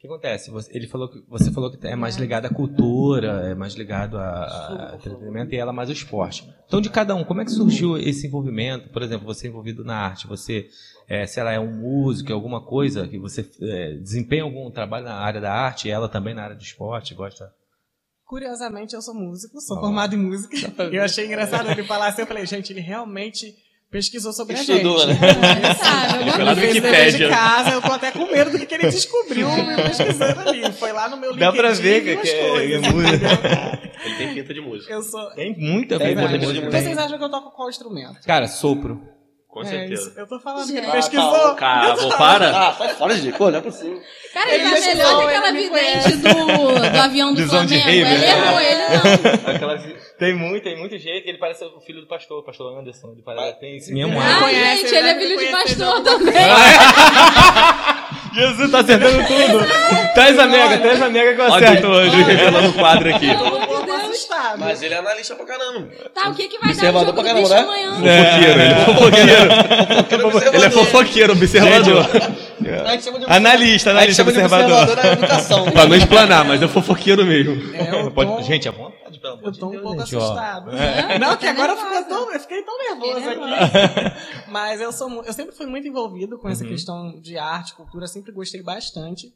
que acontece? Você, ele falou que, você falou que é mais ligado à cultura, é mais ligado a, a entretenimento e ela mais ao esporte. Então, de cada um, como é que surgiu esse envolvimento? Por exemplo, você é envolvido na arte, você, é, se ela é um músico, alguma coisa que você é, desempenha algum trabalho na área da arte, e ela também na área do esporte, gosta? Curiosamente, eu sou músico, sou formado em música. Eu achei engraçado ele falar assim, eu falei, gente, ele realmente pesquisou sobre Estudou, a gente. né? É, [laughs] sabe, Foi lá no Wikipedia. de casa, eu tô até com medo do que ele descobriu [laughs] pesquisando ali. Foi lá no meu LinkedIn. Dá pra ver que, que é, é [laughs] música. Ele tem pinta de música. Eu sou... Tem muita pinta de música. Vocês acham que eu toco qual instrumento? Cara, sopro. Com é, certeza. Isso, eu tô falando que ele ah, pesquisou. Cara, vou para. Ah, sai fora, de Pô, não é possível. Cara, ele, ele tá melhor que aquela vidente do, do avião do Visão Flamengo. Rei, ele errou, ele não. Aquela, tem muito, tem muito jeito. Ele parece o filho do pastor, o pastor Anderson. Ele parece, tem esse mesmo Ah, gente, ele, ele é filho de pastor também. [laughs] Jesus tá acertando tudo. Traz a mega, traz a mega que eu acerto hoje, revelando o quadro aqui. Mas ele é analista pra caramba. Tá, o que que vai dar o jogo pra caramba, né? amanhã? Fofoqueiro, ele é fofoqueiro. ele é fofoqueiro, observador. [laughs] Analista, analista, observador. observador pra não explanar, mas é fofoqueiro mesmo. É, Pode... Gente, é bom pelo amor Eu tô um pouco gente, assustado. É. Não, que agora eu, tão, eu fiquei tão nervoso aqui. [laughs] Mas eu, sou, eu sempre fui muito envolvido com essa uhum. questão de arte, cultura, sempre gostei bastante.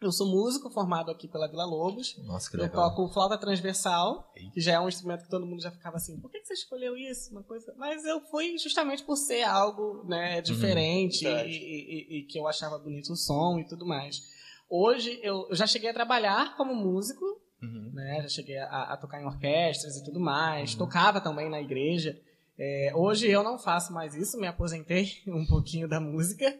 Eu sou músico formado aqui pela Vila Lobos. Nossa, que legal. Eu toco flauta transversal, que já é um instrumento que todo mundo já ficava assim, por que você escolheu isso? Uma coisa. Mas eu fui justamente por ser algo né, uhum. diferente uhum. e, e, e, que eu achava bonito o som e tudo mais. Hoje eu, eu já cheguei a trabalhar como músico, Uhum. Né? Já cheguei a, a, tocar em orquestras e tudo mais. Uhum. Tocava também na igreja. É, hoje eu não faço mais isso, me aposentei [laughs] um pouquinho da música,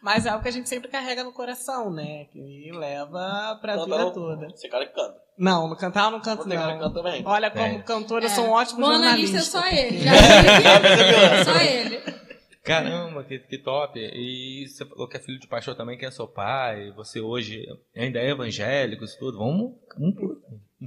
mas é algo que a gente sempre carrega no coração, né? Que leva pra Canta vida toda. Você cara que canta. Não, no cantar eu não canto não. Cara canta bem. Olha, como é. cantor, eu sou um é. ótimo Bom jornalista. analista [laughs] é só ele. Já só ele. Caramba, que, que top. E você falou que é filho de pastor também, que é seu pai. Você hoje ainda é evangélico, isso tudo. Vamos, vamos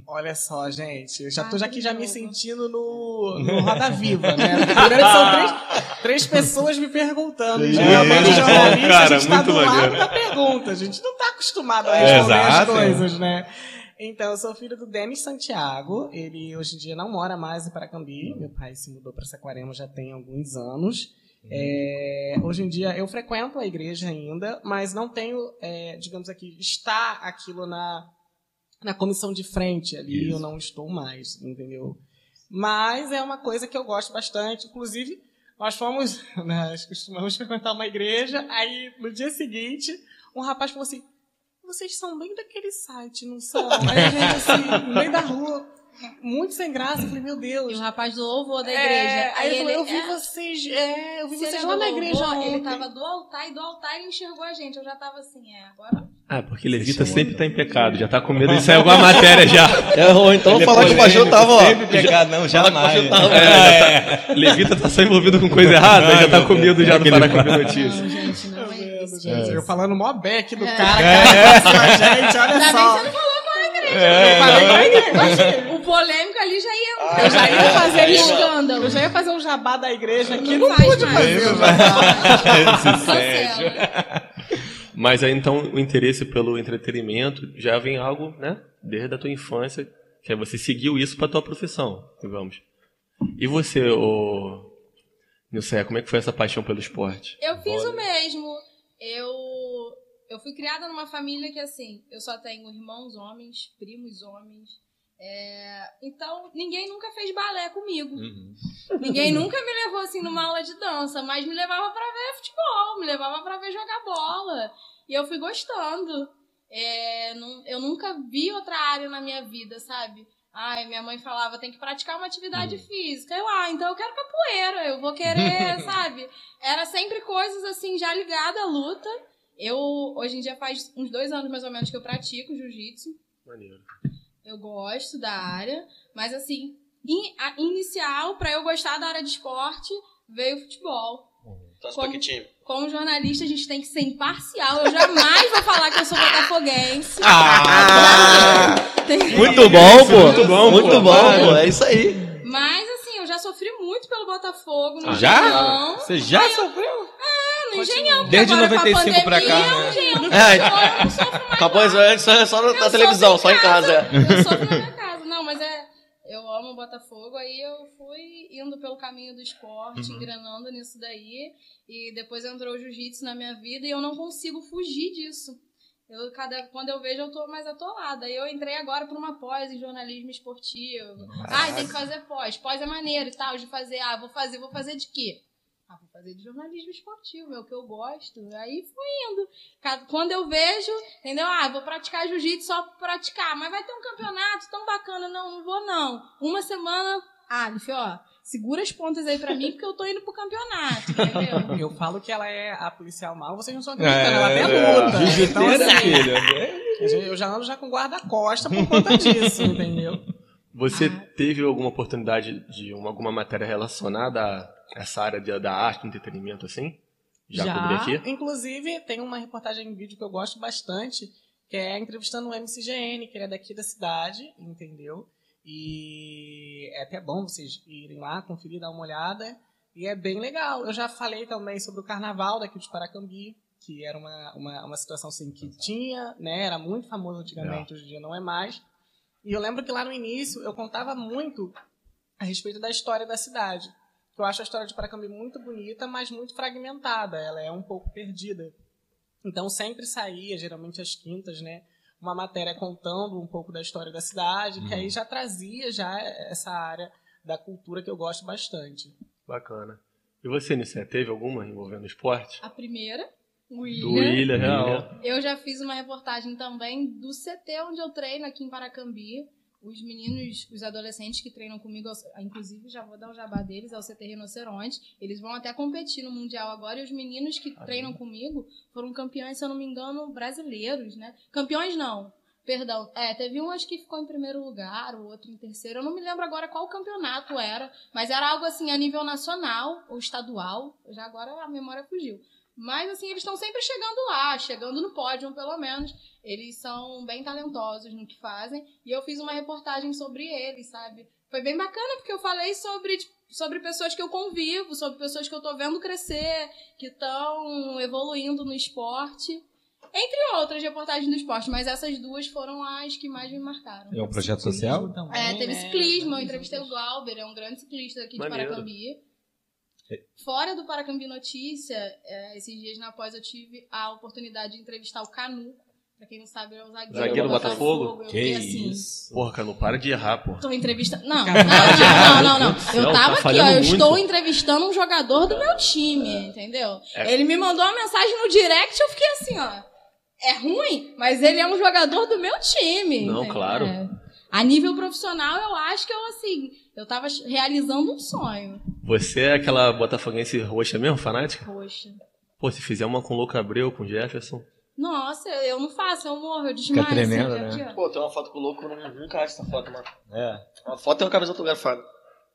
Olha só, gente, eu já tô aqui já me sentindo no, no Roda Viva, né? Primeiro são três, três pessoas me perguntando. Geralmente, jornalista, Cara, a gente tá do maneiro. lado da pergunta. A gente não tá acostumado a responder é, as coisas, né? Então, eu sou filho do Denis Santiago. Ele hoje em dia não mora mais em Paracambi. Meu pai se mudou para Saquarema já tem alguns anos. É, hoje em dia eu frequento a igreja ainda, mas não tenho, é, digamos aqui, está aquilo na, na comissão de frente ali, Isso. eu não estou mais, entendeu? Mas é uma coisa que eu gosto bastante. Inclusive, nós fomos, [laughs] nós costumamos frequentar uma igreja, aí no dia seguinte, um rapaz falou assim: vocês são bem daquele site, não são? Aí a gente, assim, no meio da rua, muito sem graça. Eu falei, meu Deus. E o rapaz do louvor da igreja. É, aí, aí ele, falou, eu vi é, vocês, é, eu vi vocês lá na igreja louvor, Ele tava do altar e do altar ele enxergou a gente. Eu já tava assim, é, agora... Ah, porque levita sempre tá em pecado, já tá com medo de sair [laughs] alguma matéria já. É, ou então ele falar que o pastor tava, ó. Sempre pecado, não, jamais. Tava, é, é, tá, levita tá só envolvido com coisa errada, não, já tá com medo já do Paracambi Notícias. [laughs] Não, gente, não é isso, gente. Eu falando mó beck do cara, cara, gente, olha só. Você não falou com a igreja. É, eu falei com a igreja polêmica ali já ia. Ah, eu já ia fazer escândalo. Eu já ia fazer um jabá da igreja aqui. Não, não pude fazer o jabá. Mas aí então o interesse pelo entretenimento já vem algo, né? Desde a tua infância, que é você seguiu isso para tua profissão, digamos. E você, o Nilce, como é que foi essa paixão pelo esporte? Eu fiz o mesmo. Eu eu fui criada numa família que assim, eu só tenho irmãos homens, primos homens, é, então, ninguém nunca fez balé comigo. Uhum. Ninguém nunca me levou assim numa aula de dança, mas me levava para ver futebol, me levava para ver jogar bola. E eu fui gostando. É, eu nunca vi outra área na minha vida, sabe? Ai, minha mãe falava, tem que praticar uma atividade uhum. física. Eu, ah, então eu quero capoeira, eu vou querer, [laughs] sabe? Era sempre coisas assim, já ligada à luta. Eu, hoje em dia, faz uns dois anos mais ou menos que eu pratico jiu-jitsu. Maneiro. Eu gosto da área, mas assim, in, a, inicial para eu gostar da área de esporte veio o futebol. Torce como, time? Como jornalista, a gente tem que ser imparcial. Eu jamais vou falar que eu sou botafoguense. Ah! muito bom, pô. Muito bom, muito pô. bom, pô. É isso aí. Mas assim, eu já sofri muito pelo Botafogo no Já? Você já Aí, sofreu? É, no Engenhão. Desde 95 pra cá, né? Engenhão, [laughs] é, eu não sofro mais. Acabou antes só, só na televisão, só em casa. [laughs] Eu sofro na minha casa. Não, mas é. Eu amo o Botafogo, aí eu fui indo pelo caminho do esporte, uhum. engrenando nisso daí. E depois entrou o jiu-jitsu na minha vida e eu não consigo fugir disso. Eu, cada, quando eu vejo, eu tô mais atolada. Eu entrei agora para uma pós em jornalismo esportivo. Ah, tem que fazer pós. Pós é maneiro e tal, de fazer. Ah, vou fazer, vou fazer de quê? Ah, vou fazer de jornalismo esportivo, é o que eu gosto. Aí fui indo. Quando eu vejo, entendeu? Ah, vou praticar jiu-jitsu só pra praticar. Mas vai ter um campeonato tão bacana. Não, não vou não. Uma semana, Alif, ó, segura as pontas aí pra mim, porque eu tô indo pro campeonato, entendeu? [laughs] Eu falo que ela é a policial mal, vocês não estão acreditando, é, ela até luta. É, então, assim, eu já ando já com guarda-costa por conta disso, entendeu? Você ah. teve alguma oportunidade de uma, alguma matéria relacionada a essa área de, da arte, entretenimento, assim? Já, já aqui? Inclusive, tem uma reportagem em vídeo que eu gosto bastante, que é entrevistando o MCGN, que ele é daqui da cidade, entendeu? E é até bom vocês irem lá, conferir, dar uma olhada. E é bem legal. Eu já falei também sobre o carnaval daqui de Paracambi, que era uma, uma, uma situação assim que tinha, né? Era muito famoso antigamente, é. hoje em dia não é mais. E eu lembro que lá no início eu contava muito a respeito da história da cidade. Eu acho a história de Paracambi muito bonita, mas muito fragmentada. Ela é um pouco perdida. Então sempre saía, geralmente às quintas, né? Uma matéria contando um pouco da história da cidade, que aí uhum. já trazia já essa área da cultura que eu gosto bastante. Bacana. E você, Nissé, teve alguma envolvendo esporte? A primeira, William. Do William, real. Eu já fiz uma reportagem também do CT onde eu treino aqui em Paracambi. Os meninos, os adolescentes que treinam comigo, inclusive já vou dar o jabá deles, é o CT Rinoceronte. Eles vão até competir no Mundial agora. E os meninos que treinam comigo foram campeões, se eu não me engano, brasileiros, né? Campeões não, Perdão, é, teve um acho que ficou em primeiro lugar, o outro em terceiro. Eu não me lembro agora qual campeonato era, mas era algo assim a nível nacional ou estadual. Já agora a memória fugiu. Mas, assim, eles estão sempre chegando lá, chegando no pódio, pelo menos. Eles são bem talentosos no que fazem. E eu fiz uma reportagem sobre eles, sabe? Foi bem bacana, porque eu falei sobre, tipo, sobre pessoas que eu convivo, sobre pessoas que eu tô vendo crescer, que estão evoluindo no esporte. Entre outras reportagens do esporte, mas essas duas foram as que mais me marcaram. É um projeto social? Também, é, teve né? ciclismo. Eu entrevistei o Glauber, é um grande ciclista aqui de Paracambi. Fora do Paracambi Notícia, é, esses dias na pós eu tive a oportunidade de entrevistar o Canu. Pra quem não sabe, é o zagueiro, zagueiro do Botafogo. Botafogo. Que assim, isso. Porra, Canu, para de errar, porra. Tô entrevistando. Não, não, não, não, não, Eu tava tá aqui, ó. Eu muito. estou entrevistando um jogador do meu time, entendeu? É. Ele me mandou uma mensagem no direct eu fiquei assim, ó. É ruim, mas ele é um jogador do meu time. Não, entendeu? claro. É. A nível profissional, eu acho que eu, assim, eu tava realizando um sonho. Você é aquela botafoguense roxa mesmo, fanática? Roxa. Pô, se fizer uma com o Louco Abreu, com o Jefferson. Nossa, eu não faço, eu morro, eu desmaio. Fica tremendo, assim, né? Pô, tem uma foto com o Louco, eu nunca acho essa foto, mano. É. Uma foto tem uma camisa autografada.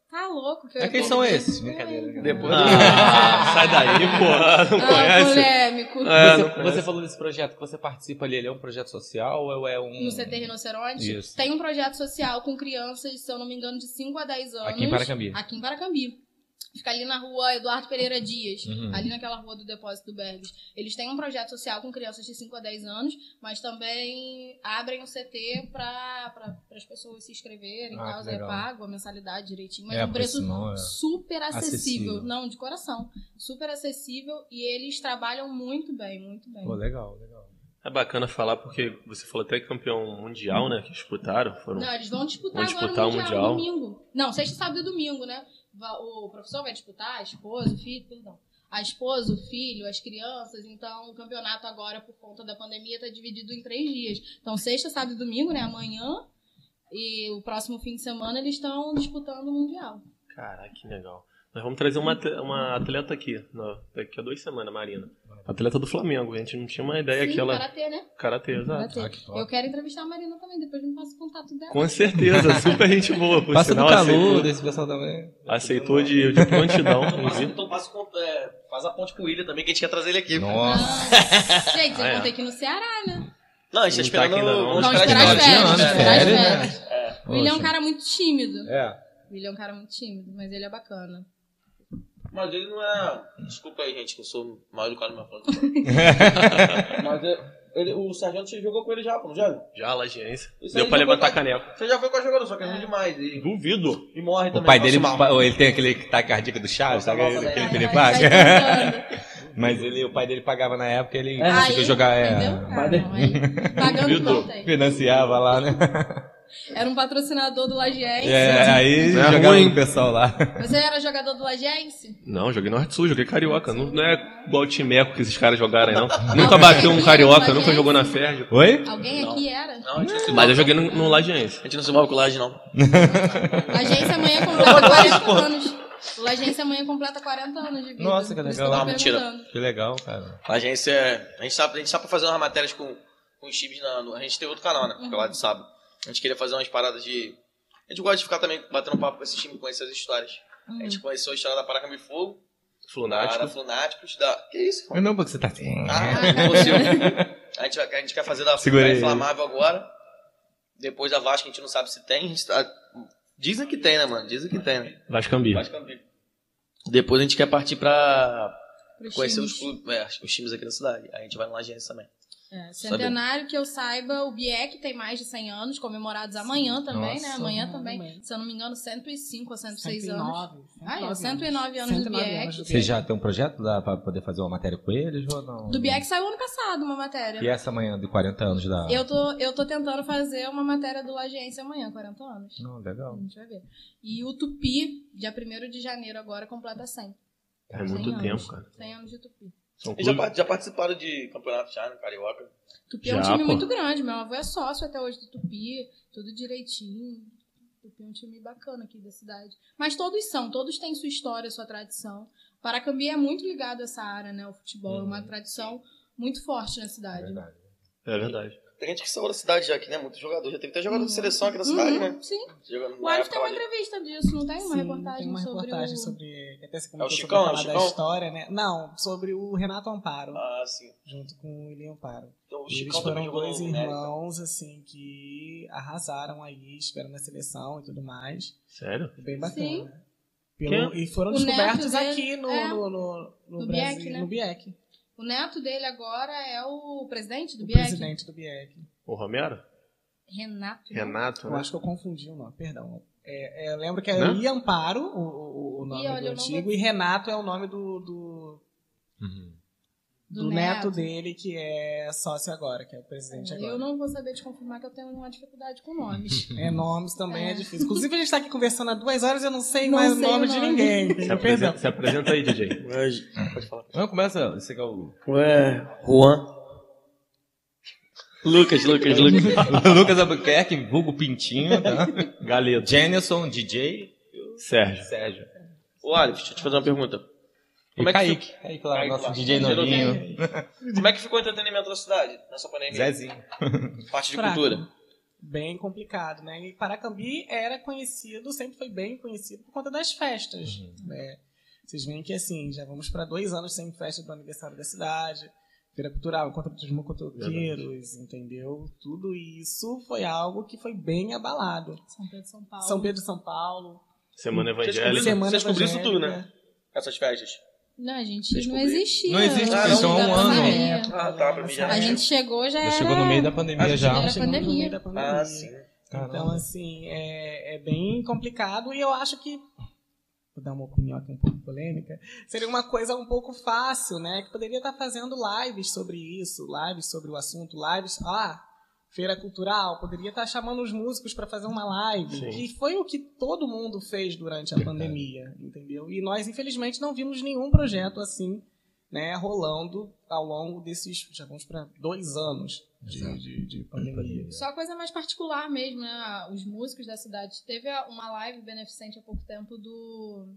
Tá louco. Que é quem são esses? Brincadeira. Depois ah, [laughs] sai daí, porra. Não ah, conhece? polêmico. É, você, você falou desse projeto que você participa ali, ele é um projeto social ou é um... No CT Rinoceronte? Isso. Tem um projeto social com crianças, se eu não me engano, de 5 a 10 anos. Aqui em Paracambi. Aqui em Paracambi. Fica ali na rua Eduardo Pereira Dias, uhum. ali naquela rua do Depósito do Bergs. Eles têm um projeto social com crianças de 5 a 10 anos, mas também abrem o CT para as pessoas se inscreverem, ah, é pago a mensalidade direitinho, mas é, um preço é super acessível. acessível. Não, de coração. Super acessível e eles trabalham muito bem, muito bem. Pô, legal, legal. É bacana falar porque você falou até campeão mundial, né? Que disputaram. Foram, não, eles vão disputar, vão disputar agora o mundial, mundial. domingo. Não, sexta, sábado e domingo, né? O professor vai disputar, a esposa, o filho, perdão. A esposa, o filho, as crianças. Então, o campeonato agora, por conta da pandemia, está dividido em três dias. Então, sexta, sábado e domingo, né? Amanhã. E o próximo fim de semana eles estão disputando o Mundial. Caraca, que legal. Nós vamos trazer uma, uma atleta aqui, no, daqui a duas semanas, Marina. Atleta do Flamengo, a gente não tinha uma ideia Sim, que ela. Karatê, né? Karatê, exato. Karatê. Ah, eu quero entrevistar a Marina também, depois me passa o contato dela. Com certeza, super gente boa. Por passa sinal, no calor aceitou, desse pessoal também. Aceitou de, de prontidão. então passa, é, faz a ponte com o William também, que a gente quer trazer ele aqui. Nossa. gente, vocês ah, vão ter que ir no Ceará, né? Não, a gente tá esperando. Tá aqui, não. Vamos esperar as férias. Esperar as férias. O William é um cara muito tímido. É. O William é um cara muito tímido, mas ele é bacana. Mas ele não é. Desculpa aí, gente, que eu sou mal educado na minha fala. Mas é, ele, o Sargento você jogou com ele já, não já? Já, lagiência. Deu pra levantar a canela. Você já foi com a jogador, só que é ruim demais. E... Duvido. E morre também. O pai dele, ele tem aquele tá cardíaco do Chaves, sabe? Aquele, aquele que ele paga. Mas ele, o pai dele pagava na época, ele é. conseguiu jogar. É, Pagando [laughs] não, Financiava lá, né? Era um patrocinador do Lagiense. É, aí É jogava ruim. o pessoal lá. Você era jogador do Lagiense? Não, joguei Norte Sul, joguei Carioca. Não, não é igual o Timeco que esses caras jogaram aí, não. Nunca bateu um Carioca, nunca jogou na Ferdi. Oi? Alguém aqui era? Não, a gente não Mas eu joguei no, no Lagiense. A gente não se envolve com laje, não. [laughs] Agência amanhã completa 40 anos. O Agência amanhã completa 40 anos de vida. Nossa, que legal. Ah, mentira. Que legal, cara. A agência é. A gente tá, a gente pra fazer umas matérias com, com os times na. no- a gente tem outro canal, né? Que é lá de sábado. A gente queria fazer umas paradas de. A gente gosta de ficar também batendo papo com esses times, conhecer as histórias. A gente conheceu a história da Paracambi Fogo, da Flunático. Flunáticos, da. Que isso, Mas não, porque você tá assim. Ah, consigo. A gente, a gente quer fazer da Segura da aí. Inflamável agora. Depois da Vasco, a gente não sabe se tem. A gente tá- Dizem que tem, né, mano? Dizem que tem, né? Vascambi. Vascambi. Depois a gente quer partir pra Pros conhecer times. os clubes, é, os times aqui da cidade. Aí a gente vai numa agência também. É, centenário que eu saiba, o BIEC tem mais de 100 anos, comemorados amanhã também, né? Nossa. Amanhã também, Também. se eu não me engano, 105 ou 106 anos. 109. Ah, é, 109 anos do 109 BIEC. anos do Você já tem um projeto pra poder fazer uma matéria com eles ou não? Do BIEC saiu ano passado uma matéria. E essa manhã de 40 anos da. Eu tô, eu tô tentando fazer uma matéria do Agência amanhã, 40 anos. Não, legal. A gente vai ver. E o Tupi, dia 1 de janeiro agora, completa 100. É muito 100 anos. tempo, cara. 100 anos de Tupi. São E já, já participaram de campeonato já, no Carioca. Tupi é um Já, time pô. muito grande. Meu avô é sócio até hoje do Tupi, tudo direitinho. Tupi é um time bacana aqui da cidade. Mas todos são, todos têm sua história, sua tradição. Paracambi é muito ligado a essa área, né? O futebol é uma tradição muito forte na cidade. Verdade. É verdade. Tem gente que saiu da cidade já aqui, né? Muito jogador. Já teve até jogador de seleção aqui na cidade, Uhum, né? Sim. Jogando O época tem uma de- entrevista disso, não tem? Uma Sim, reportagem tem uma sobre reportagem o... sobre. Até se É o Chicão, sobre é da história, né? Não, sobre o Renato Amparo, Ah, sim. junto com o William Amparo. Então, o Eles Chicão foram dois irmãos, assim, que arrasaram aí, esperando a seleção e tudo mais. Sério? Bem bacana. Sim. Pelo- e foram O descobertos aqui no, é. no, no, no No Brasil, BIEC, né? no BIEC. O neto dele agora é o presidente do O BIEC. presidente do BIEC. O Romero? Renato. né? Renato, Eu né? acho que eu confundi o nome, perdão. É, é, eu lembro que é Não? Lia Amparo, o, o, o nome Ih, olha, do eu antigo, vou- e Renato é o nome do, do, Uhum. Do Do neto. neto. dele, que é sócio agora, que é o presidente agora. Eu não vou saber te confirmar que eu tenho uma dificuldade com nomes. [laughs] É, nomes também é. É. difícil. Inclusive, a gente tá aqui conversando há duas horas e eu não sei Não mais sei o nome de ninguém. [laughs] Se apresenta, se apresenta aí, DJ. Pode falar. Vamos começa. Esse aqui é o. Ué, Juan. Lucas, Lucas, [laughs] Lucas. Lucas Albuquerque, vulgo Pintinho, tá? Galeto. Jenison, DJ. Sérgio. Sérgio. Ô, Alif, deixa eu te fazer uma pergunta. E Como é que Kaique. Kaique lá, Kaique nosso lá. DJ novinho. Como é que ficou o entretenimento da cidade nessa pandemia? Zezinho. [laughs] Parte de Fraco. cultura. Bem complicado, né? E Paracambi era conhecido, sempre foi bem conhecido por conta das festas. Uhum. né? Vocês veem que assim, já vamos para dois anos sem festa do aniversário da cidade, feira cultural, encontro dos mocotoqueiros, entendeu? Tudo isso foi algo que foi bem abalado. São Pedro São Paulo. São Pedro, São Paulo, Semana Vocês Evangélica. Semana Você descobriu isso tudo, né? Essas festas. Não, a gente Descobri. não existia. Não existe, Ah, há um ano. pandemia. Ah, tá, pra mim já A gente chegou já Já era... chegou no meio da pandemia já. Era Chegamos no pandemia. meio da pandemia. Ah, sim. Então, assim, é, é bem complicado e eu acho que, vou dar uma opinião aqui um pouco polêmica, seria uma coisa um pouco fácil, né? Que poderia estar fazendo lives sobre isso, lives sobre o assunto, lives. Ah, feira cultural, poderia estar chamando os músicos para fazer uma live. Sim. E foi o que todo mundo fez durante a pandemia, entendeu? E nós, infelizmente, não vimos nenhum projeto assim, né, rolando ao longo desses. Já vamos para dois anos de, de, de pandemia. Só coisa mais particular mesmo, né? Os músicos da cidade. Teve uma live beneficente há pouco tempo do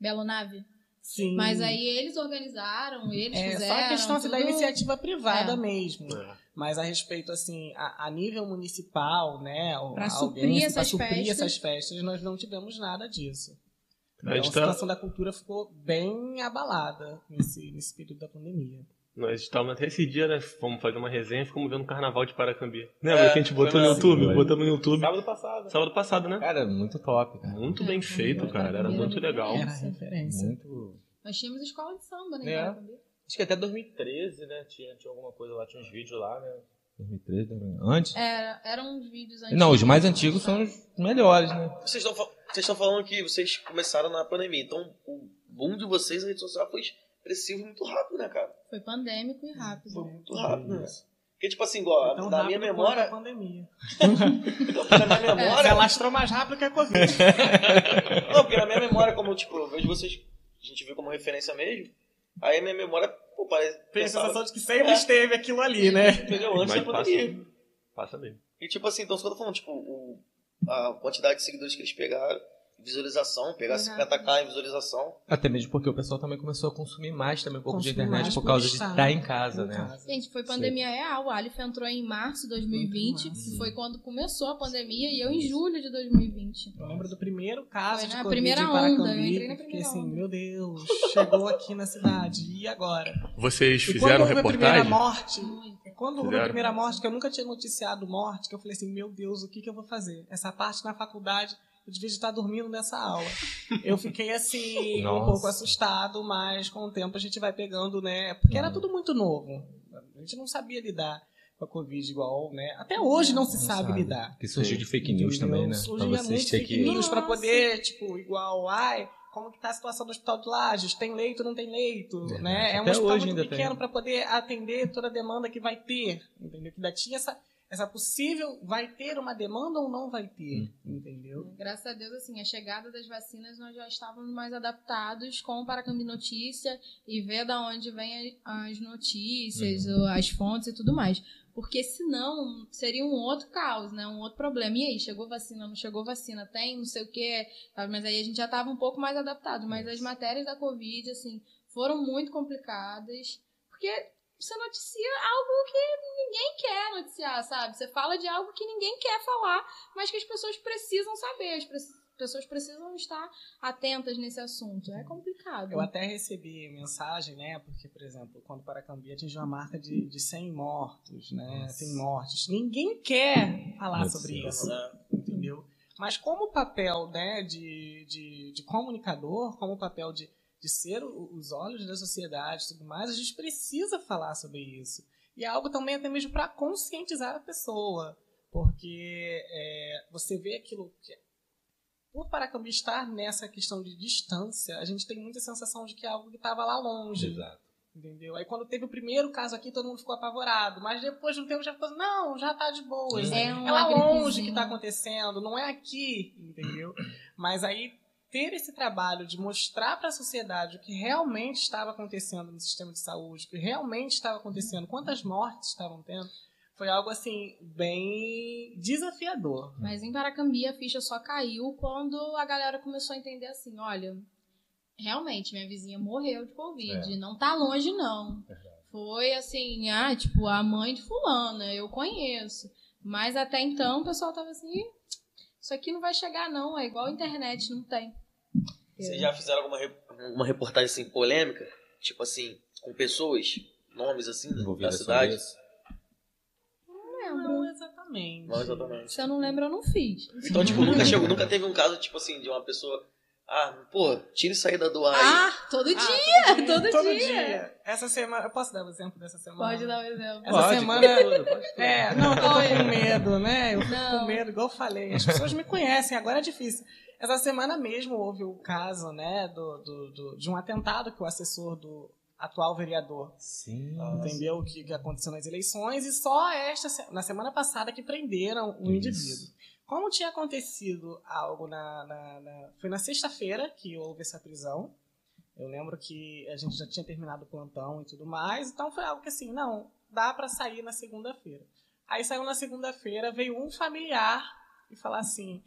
Belo Nave. Sim. Mas aí eles organizaram, eles É fizeram. só a questão assim, da iniciativa privada É. mesmo. É. Mas a respeito, assim, a, a nível municipal, né? alguém, suprir assim, pra essas suprir festas. essas festas, nós não tivemos nada disso. A Então, a gente tá- situação da cultura ficou bem abalada nesse, nesse período da pandemia. Nós estávamos até esse dia, né? Fomos fazer uma resenha e ficamos vendo o carnaval de Paracambi. Lembra É, que a gente botou no. YouTube? Foi. Botamos no YouTube. Sábado passado. Sábado passado, né? Cara, muito top, cara. Muito É, bem foi feito, cara. Era muito legal. Era a referência. Muito. Nós tínhamos escola de samba, né? É. Paracambi. Acho que até 2013, né? Tinha, tinha alguma coisa lá, tinha uns vídeos lá, né? 2013, 2013. Antes? Era, eram uns vídeos antigos. Não, os mais antigos são os melhores, né? Vocês estão, fa- vocês estão falando que vocês começaram na pandemia. Então, o boom de vocês na rede social foi expressivo e muito rápido, né, cara? Foi pandêmico e rápido. Foi muito rápido, né? Porque, tipo assim, igual, Tão na minha memória. a pandemia. na minha [laughs] Se memória. alastrou mais rápido que a Covid. Não, porque na minha memória, como, tipo, eu vejo vocês. A gente vê como referência mesmo. Aí a minha memória, pô, parece. Tem a pensava- sensação de que sempre esteve aquilo ali, né? Entendeu? Antes Mas da passa, pandemia. passa mesmo. E tipo assim, então, eu tô falando, tipo, o, a quantidade de seguidores que eles pegaram, visualização, pegar Exato. 50k em visualização. Até mesmo porque o pessoal também começou a consumir mais também um pouco de Consumir internet mais por causa de estar estar em casa, em né? casa. Gente, foi pandemia real. O Alif entrou em março de 2020, Muito que foi quando começou a pandemia, e eu em julho de 2020. Eu lembro do primeiro caso Foi de na Covid primeira onda, eu entrei na Fiquei primeira assim, onda. meu Deus, chegou aqui na cidade, e agora? Vocês E quando fizeram houve a primeira reportagem? morte, quando houve a Fizeram. primeira morte, que eu nunca tinha noticiado morte, que eu falei assim, meu Deus, o que, que eu vou fazer? Essa parte na faculdade, eu devia estar dormindo nessa aula. Eu fiquei assim, um pouco assustado, mas com o tempo a gente vai pegando, né? Porque era Uhum. tudo muito novo. A gente não sabia lidar com a Covid igual, né? Até hoje não se Não sabe, sabe. lidar. Que surgiu de fake news Entendeu? também, né? Pra Surgia vocês muito fake que. news pra Nossa. poder, tipo, igual, ai, como que tá a situação do hospital de Lages? Tem leito, não tem leito, Verdade. né? É um hospital muito pequeno tem. pra poder atender toda a demanda que vai ter, entendeu? Que ainda tinha essa, essa possível, vai ter uma demanda ou não vai ter, Hum. entendeu? Graças a Deus, assim, a chegada das vacinas, nós já estávamos mais adaptados com o Paracambi Notícia e ver da onde vêm a- as notícias, ou as fontes e tudo mais. Porque senão seria um outro caos, né? Um outro problema. E aí, chegou vacina, não chegou vacina, tem, não sei o quê. sabe? Mas aí a gente já estava um pouco mais adaptado. Mas as matérias da Covid, assim, foram muito complicadas. Porque você noticia algo que ninguém quer noticiar, sabe? Você fala de algo que ninguém quer falar, mas que as pessoas precisam saber. As pre- pessoas precisam estar atentas nesse assunto. É complicado. Eu até recebi mensagem, né? Porque, por exemplo, quando o Paracambi atingiu a marca de, de 100 mortos, né? 100 mortes. Ninguém quer falar Nossa. sobre isso, entendeu? Mas como papel, né, de, de, de comunicador, como papel de, de ser os olhos da sociedade e tudo mais, a gente precisa falar sobre isso. E é algo também até mesmo para conscientizar a pessoa. Porque é, você vê aquilo que por Paracambi estar nessa questão de distância, a gente tem muita sensação de que é algo que estava lá longe. Exato. Entendeu? Aí quando teve o primeiro caso aqui, todo mundo ficou apavorado. Mas depois de um tempo já ficou assim, não, já tá de boas. É É, uma lá longe que tá acontecendo, não é aqui, entendeu? Mas aí ter esse trabalho de mostrar para a sociedade o que realmente estava acontecendo no sistema de saúde, o que realmente estava acontecendo, quantas mortes estavam tendo, foi algo assim bem desafiador. Mas em Paracambi a ficha só caiu quando a galera começou a entender assim, olha, realmente minha vizinha morreu de Covid, não tá longe não. Foi assim, ah, tipo, a mãe de fulana, eu conheço. Mas até então o pessoal tava assim, "Ih, isso aqui não vai chegar não, é igual a internet, não tem. Vocês já fizeram alguma re- uma reportagem assim polêmica? Tipo assim, com pessoas, nomes assim, da cidade? sobre isso. Não exatamente. Não exatamente. Se eu não lembro, eu não fiz. Então, tipo, nunca [laughs] chegou, nunca teve um caso, tipo assim, de uma pessoa. Ah, pô, tira isso aí da do ar aí. Ah, todo Ah, dia! todo todo dia. dia. Essa semana, eu posso dar o exemplo dessa semana? Pode dar um exemplo. Essa Pode, semana. pode pode. É, não, eu tô com medo, né? Eu fico Não. com medo, igual eu falei. As pessoas me conhecem, agora é difícil. Essa semana mesmo houve o caso, né, do, do, do- de um atentado que o assessor do atual vereador Sim. entendeu o que, que aconteceu nas eleições e só esta na semana passada que prenderam um Isso. indivíduo. Como tinha acontecido algo na, na- na- foi na sexta-feira que houve essa prisão. Eu lembro que a gente já tinha terminado o plantão e tudo mais, então foi algo que assim, não, dá para sair na segunda-feira. Aí saiu na segunda-feira, veio um familiar e falar assim: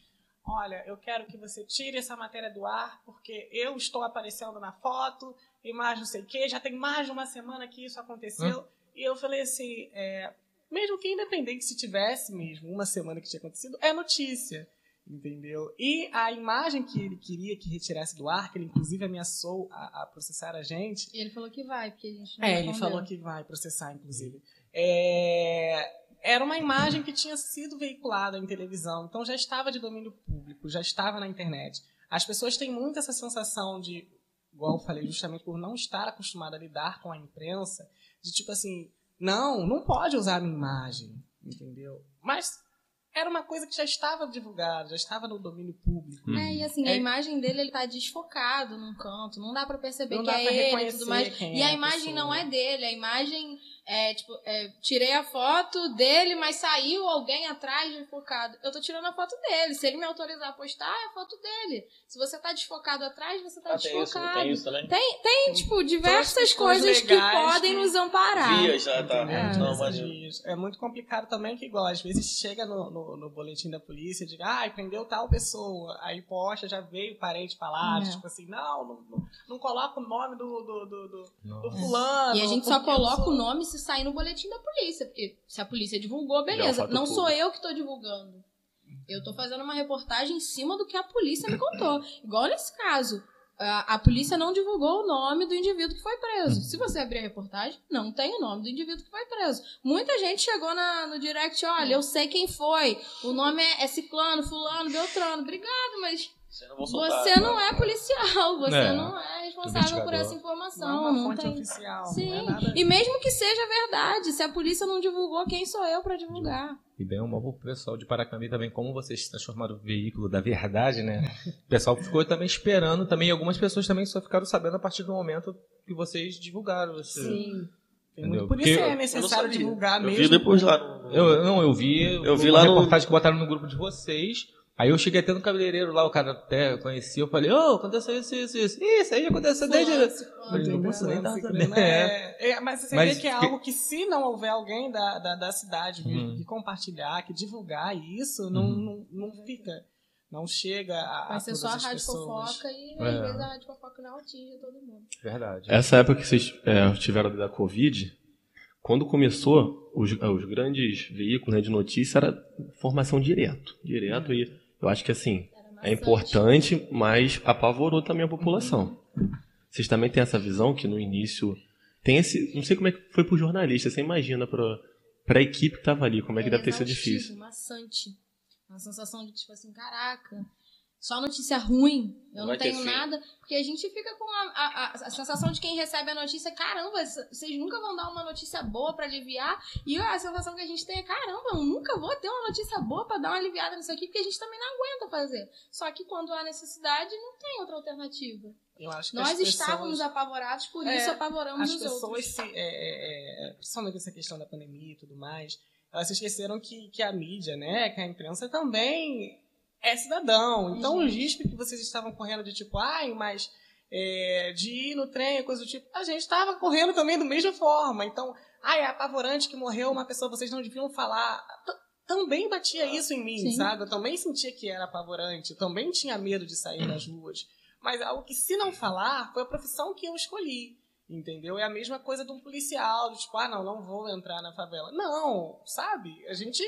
Olha, eu quero que você tire essa matéria do ar, porque eu estou aparecendo na foto e mais não sei o quê. Já tem mais de uma semana que isso aconteceu. E eu falei assim: é, mesmo que independente se tivesse mesmo uma semana que tinha acontecido, é notícia. Entendeu? E a imagem que ele queria que retirasse do ar, que ele inclusive ameaçou a, a processar a gente, E ele falou que vai, porque a gente não é, ele falou que vai processar, inclusive. É, era uma imagem que tinha sido veiculada em televisão, então já estava de domínio público, já estava na internet. As pessoas têm muito essa sensação de, igual eu falei, justamente por não estar acostumada a lidar com a imprensa, de tipo assim, não, não pode usar a minha imagem, entendeu? Mas era uma coisa que já estava divulgada, já estava no domínio público. É, e assim, a É. imagem dele, ele tá desfocado num canto, não dá pra perceber Não que dá é pra ele e tudo mais. quem E é a a imagem pessoa. não é dele, a imagem é, tipo, é, tirei a foto dele, mas saiu alguém atrás desfocado. Eu tô tirando a foto dele. Se ele me autorizar a postar, é a foto dele. Se você tá desfocado atrás, você tá ah, desfocado. Tem, isso, tem isso também? Tem, tem tipo, diversas coisas que podem que... nos amparar. Vias, já tá. É, Não, mas... é muito complicado também que, igual, às vezes chega no, no, no boletim da polícia, diga, ah, prendeu tal pessoa. Aí posta, já veio parente falar, é. tipo assim, não, não, não, não coloca o nome do, do, do, do, do fulano. E a gente só coloca o nome se sair no boletim da polícia, porque se a polícia divulgou, beleza. Não, não sou eu que estou divulgando. Eu estou fazendo uma reportagem em cima do que a polícia me contou. Igual nesse caso. A, a, polícia não divulgou o nome do indivíduo que foi preso. Se você abrir a reportagem, não tem o nome do indivíduo que foi preso. Muita gente chegou na, no direct, olha, eu sei quem foi. O nome é, é Ciclano, Fulano, Beltrano. Obrigado, mas você não, soltar, você não é policial, você é. não é responsável por essa informação. Não, é uma fonte tem... oficial. Sim. É nada... E mesmo que seja verdade, se a polícia não divulgou, quem sou eu para divulgar? E bem um pro pessoal de Paracambi também, como vocês transformaram o veículo da verdade, né? O pessoal ficou também esperando, também algumas pessoas também só ficaram sabendo a partir do momento que vocês divulgaram. Esse... Sim. Entendeu? Por isso é necessário divulgar mesmo. Eu vi depois lá. Eu, não, eu vi. Eu vi lá no reportagem que botaram no grupo de vocês. Aí eu cheguei até no cabeleireiro lá, o cara até conhecia, eu falei, ô, oh, aconteceu isso, isso, isso. Isso aí já aconteceu desde. Falei, não posso nem dar é, é, Mas você mas, vê que é algo que, se não houver alguém da, da, da cidade uhum. que compartilhar, que divulgar isso, não, uhum. não, não fica. Não chega a. Vai ser só a rádio fofoca e é. às vezes a rádio fofoca não atinge todo mundo. Verdade. Essa época que vocês é, tiveram da Covid, quando começou, os, os grandes veículos né, de notícia era formação direto. Direto uhum. e eu acho que assim, é importante, mas apavorou também a população. Vocês também têm essa visão que no início tem esse, não sei como é que foi pro jornalista, você imagina para para a equipe que tava ali, como é que é deve ter sido difícil. Maçante. Uma sensação de tipo assim, caraca, só notícia ruim, eu não, não tenho nada. Porque a gente fica com a, a, a, sensação de quem recebe a notícia, caramba, vocês nunca vão dar uma notícia boa para aliviar. E a sensação que a gente tem é, caramba, eu nunca vou ter uma notícia boa para dar uma aliviada nisso aqui, porque a gente também não aguenta fazer. Só que quando há necessidade, não tem outra alternativa. Nós estávamos apavorados, por é, isso apavoramos os outros. As pessoas, se, é, é, é, principalmente essa questão da pandemia e tudo mais, elas se esqueceram que, que a mídia, né, que a imprensa também é cidadão. Então, o risco que vocês estavam correndo de tipo, ai, mas é, de ir no trem, coisa do tipo, a gente estava correndo também da mesma forma. Então, ai, é apavorante que morreu uma pessoa, vocês não deviam falar. T também batia isso em mim, Sim. sabe? Eu também sentia que era apavorante, eu também tinha medo de sair nas ruas. Mas algo que, se não falar, foi a profissão que eu escolhi. Entendeu? É a mesma coisa de um policial, de tipo, ah, não, não vou entrar na favela. Não, sabe? A gente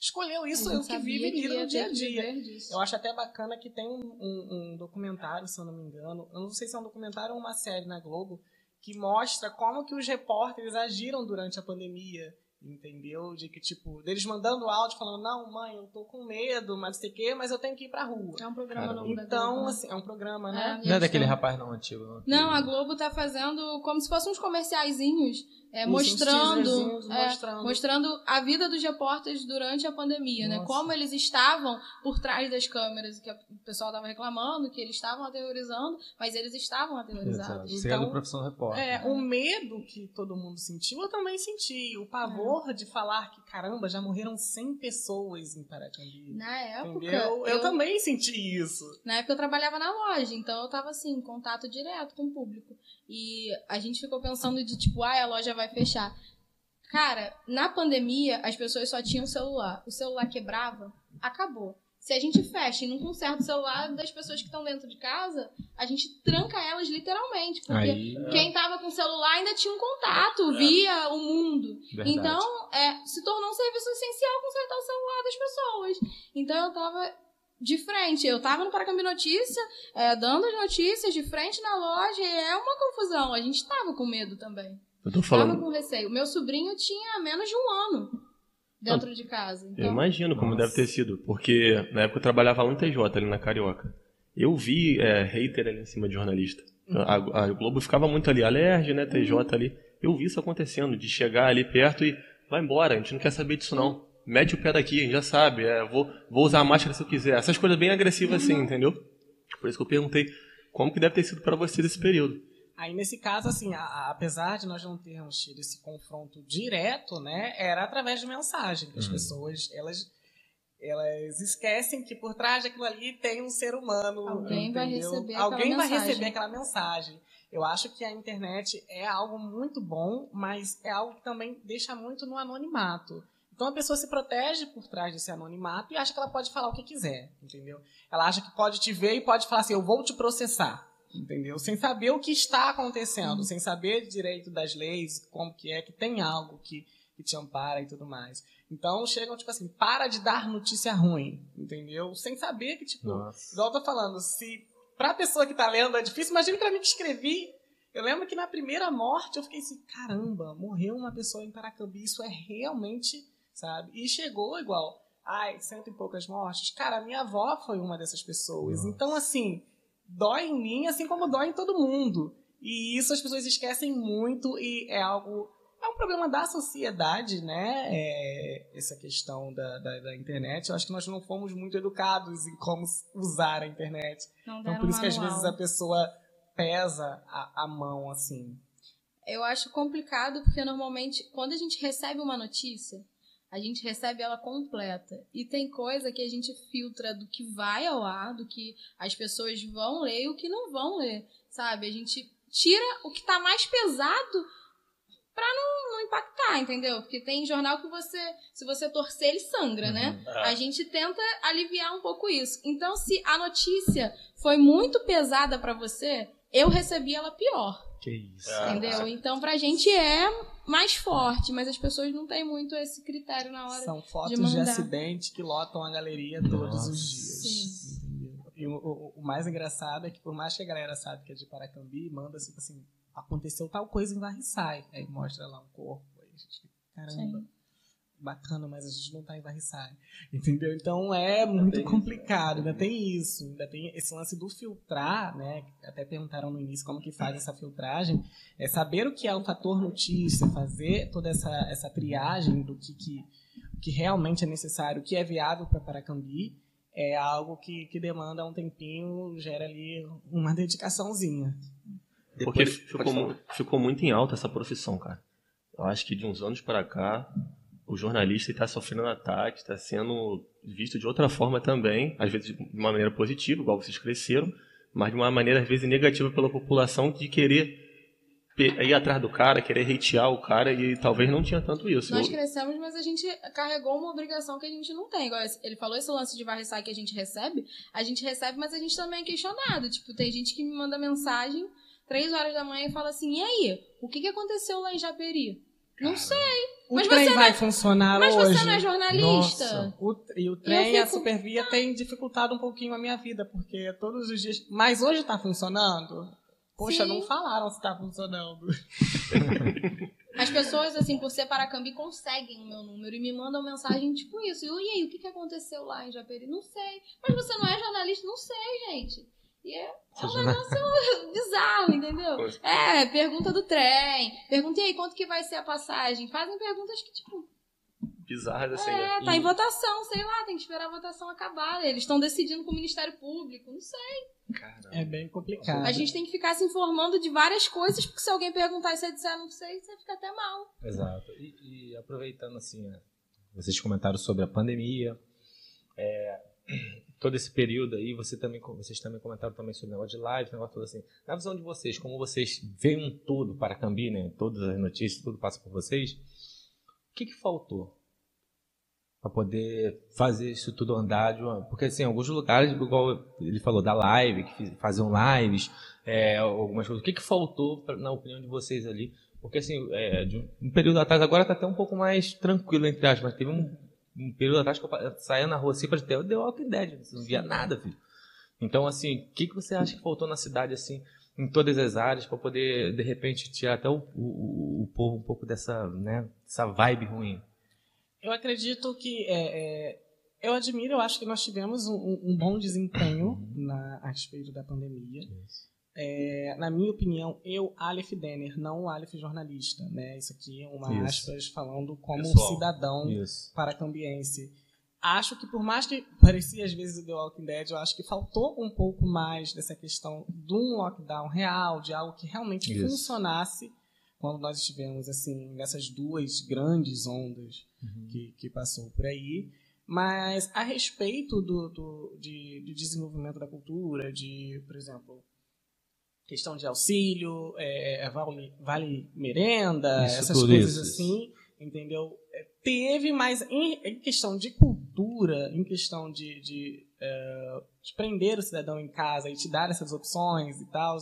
escolheu isso, o que vive e no dia a dia. Eu acho até bacana que tem um, um, um, documentário, se eu não me engano, eu não sei se é um documentário ou uma série na Globo, que mostra como que os repórteres agiram durante a pandemia. Entendeu? De que, tipo, deles mandando áudio falando, não, mãe, eu tô com medo, mas não sei o quê, mas eu tenho que ir pra rua. É um programa novo Então, Globo, né? assim, é um programa, né? É, não é daquele rapaz não antigo, não. Não, a Globo tá fazendo como se fossem uns comerciaizinhos é, mostrando, é, mostrando, mostrando a vida dos repórteres durante a pandemia, né? Nossa. né? Como eles estavam por trás das câmeras, que o pessoal estava reclamando, que eles estavam aterrorizando, mas eles estavam aterrorizados. Exato. Então, Sendo profissão repórter. É, o medo que todo mundo sentiu, eu também senti. O pavor é. de falar que, caramba, já morreram 100 pessoas em Paracambi. Na época. Eu, eu, também senti isso. Na época eu trabalhava na loja, então eu estava assim, em contato direto com o público. E a gente ficou pensando de tipo, ah, a loja vai fechar. Cara, na pandemia, as pessoas só tinham celular. O celular quebrava, acabou. Se a gente fecha e não conserta o celular das pessoas que estão dentro de casa, a gente tranca elas literalmente. Porque Aí, é. quem tava com o celular ainda tinha um contato, é. via o mundo. Verdade. Então, é, se tornou um serviço essencial consertar o celular das pessoas. Então eu tava de frente. Eu tava no Paracambi Notícia, é, dando as notícias de frente na loja, e é uma confusão. A gente tava com medo também. Eu tô falando. Tava com receio. O meu sobrinho tinha menos de um ano dentro de casa. Então... Eu imagino como Nossa. deve ter sido, porque na época eu trabalhava lá no TJ, ali na Carioca. Eu vi é, hater ali em cima de jornalista. Uhum. A, a, Globo ficava muito ali, alerge, né, TJ uhum. ali. Eu vi isso acontecendo, de chegar ali perto e vai embora, a gente não quer saber disso não mete o pé daqui, a gente já sabe, é, vou, vou usar a máscara se eu quiser. Essas coisas bem agressivas assim, entendeu? Por isso que eu perguntei como que deve ter sido para vocês esse período. Aí, nesse caso, assim, a, a, apesar de nós não termos tido esse confronto direto, né, era através de mensagem, que as uhum. pessoas, elas, elas esquecem que por trás daquilo ali tem um ser humano. Alguém entendeu? vai receber Alguém vai mensagem. receber aquela mensagem. Eu acho que a internet é algo muito bom, mas é algo que também deixa muito no anonimato. Então a pessoa se protege por trás desse anonimato e acha que ela pode falar o que quiser, entendeu? Ela acha que pode te ver e pode falar assim: eu vou te processar entendeu? Sem saber o que está acontecendo, sem saber direito das leis, como que é, que tem algo que, que te ampara e tudo mais. Então chegam, tipo assim, para de dar notícia ruim, entendeu? Sem saber que, tipo, Nossa. igual eu tô falando, se pra pessoa que tá lendo é difícil, imagina pra mim que escrevi. Eu lembro que na primeira morte eu fiquei assim, caramba, morreu uma pessoa em Paracambi, isso é realmente, sabe? E chegou igual, ai, cento e poucas mortes. Cara, minha avó foi uma dessas pessoas. Nossa. Então, assim, dói em mim, assim como dói em todo mundo. E isso as pessoas esquecem muito e é algo. É um problema da sociedade, né? É, essa questão da, da, da, internet. Eu acho que nós não fomos muito educados em como usar a internet. Não então, por isso que às vezes a pessoa pesa a, a mão, assim. Eu acho complicado porque normalmente, quando a gente recebe uma notícia, a gente recebe ela completa. E tem coisa que a gente filtra do que vai ao ar, do que as pessoas vão ler e o que não vão ler, sabe? A gente tira o que tá mais pesado pra não, não impactar, entendeu? Porque tem jornal que você, se você torcer, ele sangra, né? uhum. né? A gente tenta aliviar um pouco isso. Então, se a notícia foi muito pesada para você, eu recebi ela pior. Que isso. Entendeu? Então, pra gente é mais forte, mas as pessoas não têm muito esse critério na hora São fotos de, de acidente que lotam a galeria Nossa. todos os dias. Sim. E o, o, o, mais engraçado é que, por mais que a galera sabe que é de Paracambi, manda tipo assim, aconteceu tal coisa em Varriçai. Aí mostra lá um corpo. Aí a gente fica, caramba. Sim bacana, mas a gente não tá em varriçai. Entendeu? Então é muito complicado, ainda tem isso, ainda tem esse lance do filtrar, né? Até perguntaram no início como que faz essa filtragem. É saber o que é um fator notícia, fazer toda essa, essa triagem do que, que, que realmente é necessário, o que é viável para Paracambi, é algo que, que demanda um tempinho, gera ali uma dedicaçãozinha. Porque ficou, ficou muito em alta essa profissão, cara. Eu acho que de uns anos para cá, o jornalista está sofrendo ataque, está sendo visto de outra forma também, às vezes de uma maneira positiva, igual vocês cresceram, mas de uma maneira às vezes negativa pela população de querer ir atrás do cara, querer hatear o cara e talvez não tinha tanto isso. Nós crescemos, mas a gente carregou uma obrigação que a gente não tem. Igual ele falou esse lance de varriçar que a gente recebe, a gente recebe, mas a gente também é questionado. Tipo, tem gente que me manda mensagem três horas da manhã e fala assim, e aí, o que, que aconteceu lá em Japeri? Não sei. O mas trem vai é, funcionar mas hoje. Mas você não é jornalista. Nossa, o, e o trem e a supervia tem dificultado um pouquinho a minha vida, porque todos os dias... Mas hoje está funcionando? Poxa, Sim. não falaram se está funcionando. As pessoas, assim, por ser Paracambi, conseguem o meu número e me mandam mensagem tipo isso. E aí, o que, que aconteceu lá em Japeri? Não sei. Mas você não é jornalista? Não sei, gente. E é, é um negócio bizarro, entendeu? É, pergunta do trem. Pergunta, e aí, quanto que vai ser a passagem? Fazem perguntas que, tipo... Bizarras, assim, é, né? tá e... em votação, sei lá, tem que esperar a votação acabar. Eles estão decidindo com o Ministério Público, não sei. Caramba. É bem complicado. A gente tem que ficar se informando de várias coisas, porque se alguém perguntar e você disser não sei, você fica até mal. Exato. E, e aproveitando, assim, né, vocês comentaram sobre a pandemia, é, todo esse período aí, você também, vocês também comentaram também sobre o negócio de live, negócio todo assim. Na visão de vocês, como vocês veem um todo para Cambi, né? Todas as notícias, tudo passa por vocês. O que, que faltou para poder fazer isso tudo andar uma... Porque, assim, alguns lugares, igual ele falou, da live, que faziam lives, é, algumas coisas. O que, que faltou, na opinião de vocês ali? Porque, assim, é, de um período atrás, agora está até um pouco mais tranquilo, entre aspas, mas teve um um período atrás que eu saía na rua assim para ter The Walking Dead, você não via nada, filho. Então, assim, o que, que você acha que faltou na cidade, assim, em todas as áreas, para poder, de repente, tirar até o, o, o, povo um pouco dessa, né, dessa vibe ruim? Eu acredito que. É, é, eu admiro, eu acho que nós tivemos um, um bom desempenho na, a respeito da pandemia. Isso. É, na minha opinião, eu, Aleph Denner, não o Aleph jornalista. Né? Isso aqui é uma Isso. aspas falando como Pessoal. cidadão Isso. paracambiense. acho que por mais que parecia às vezes o The Walking Dead, eu acho que faltou um pouco mais dessa questão de um lockdown real, de algo que realmente Isso. funcionasse quando nós estivemos assim nessas duas grandes ondas uhum. que, que passou por aí. Mas a respeito do, do de, de, desenvolvimento da cultura, de, por exemplo, questão de auxílio, é, é vale, vale merenda, isso, essas coisas isso. assim, entendeu? É, teve, mas em, em, questão de cultura, em questão de, de, é, de prender o cidadão em casa e te dar essas opções e tal,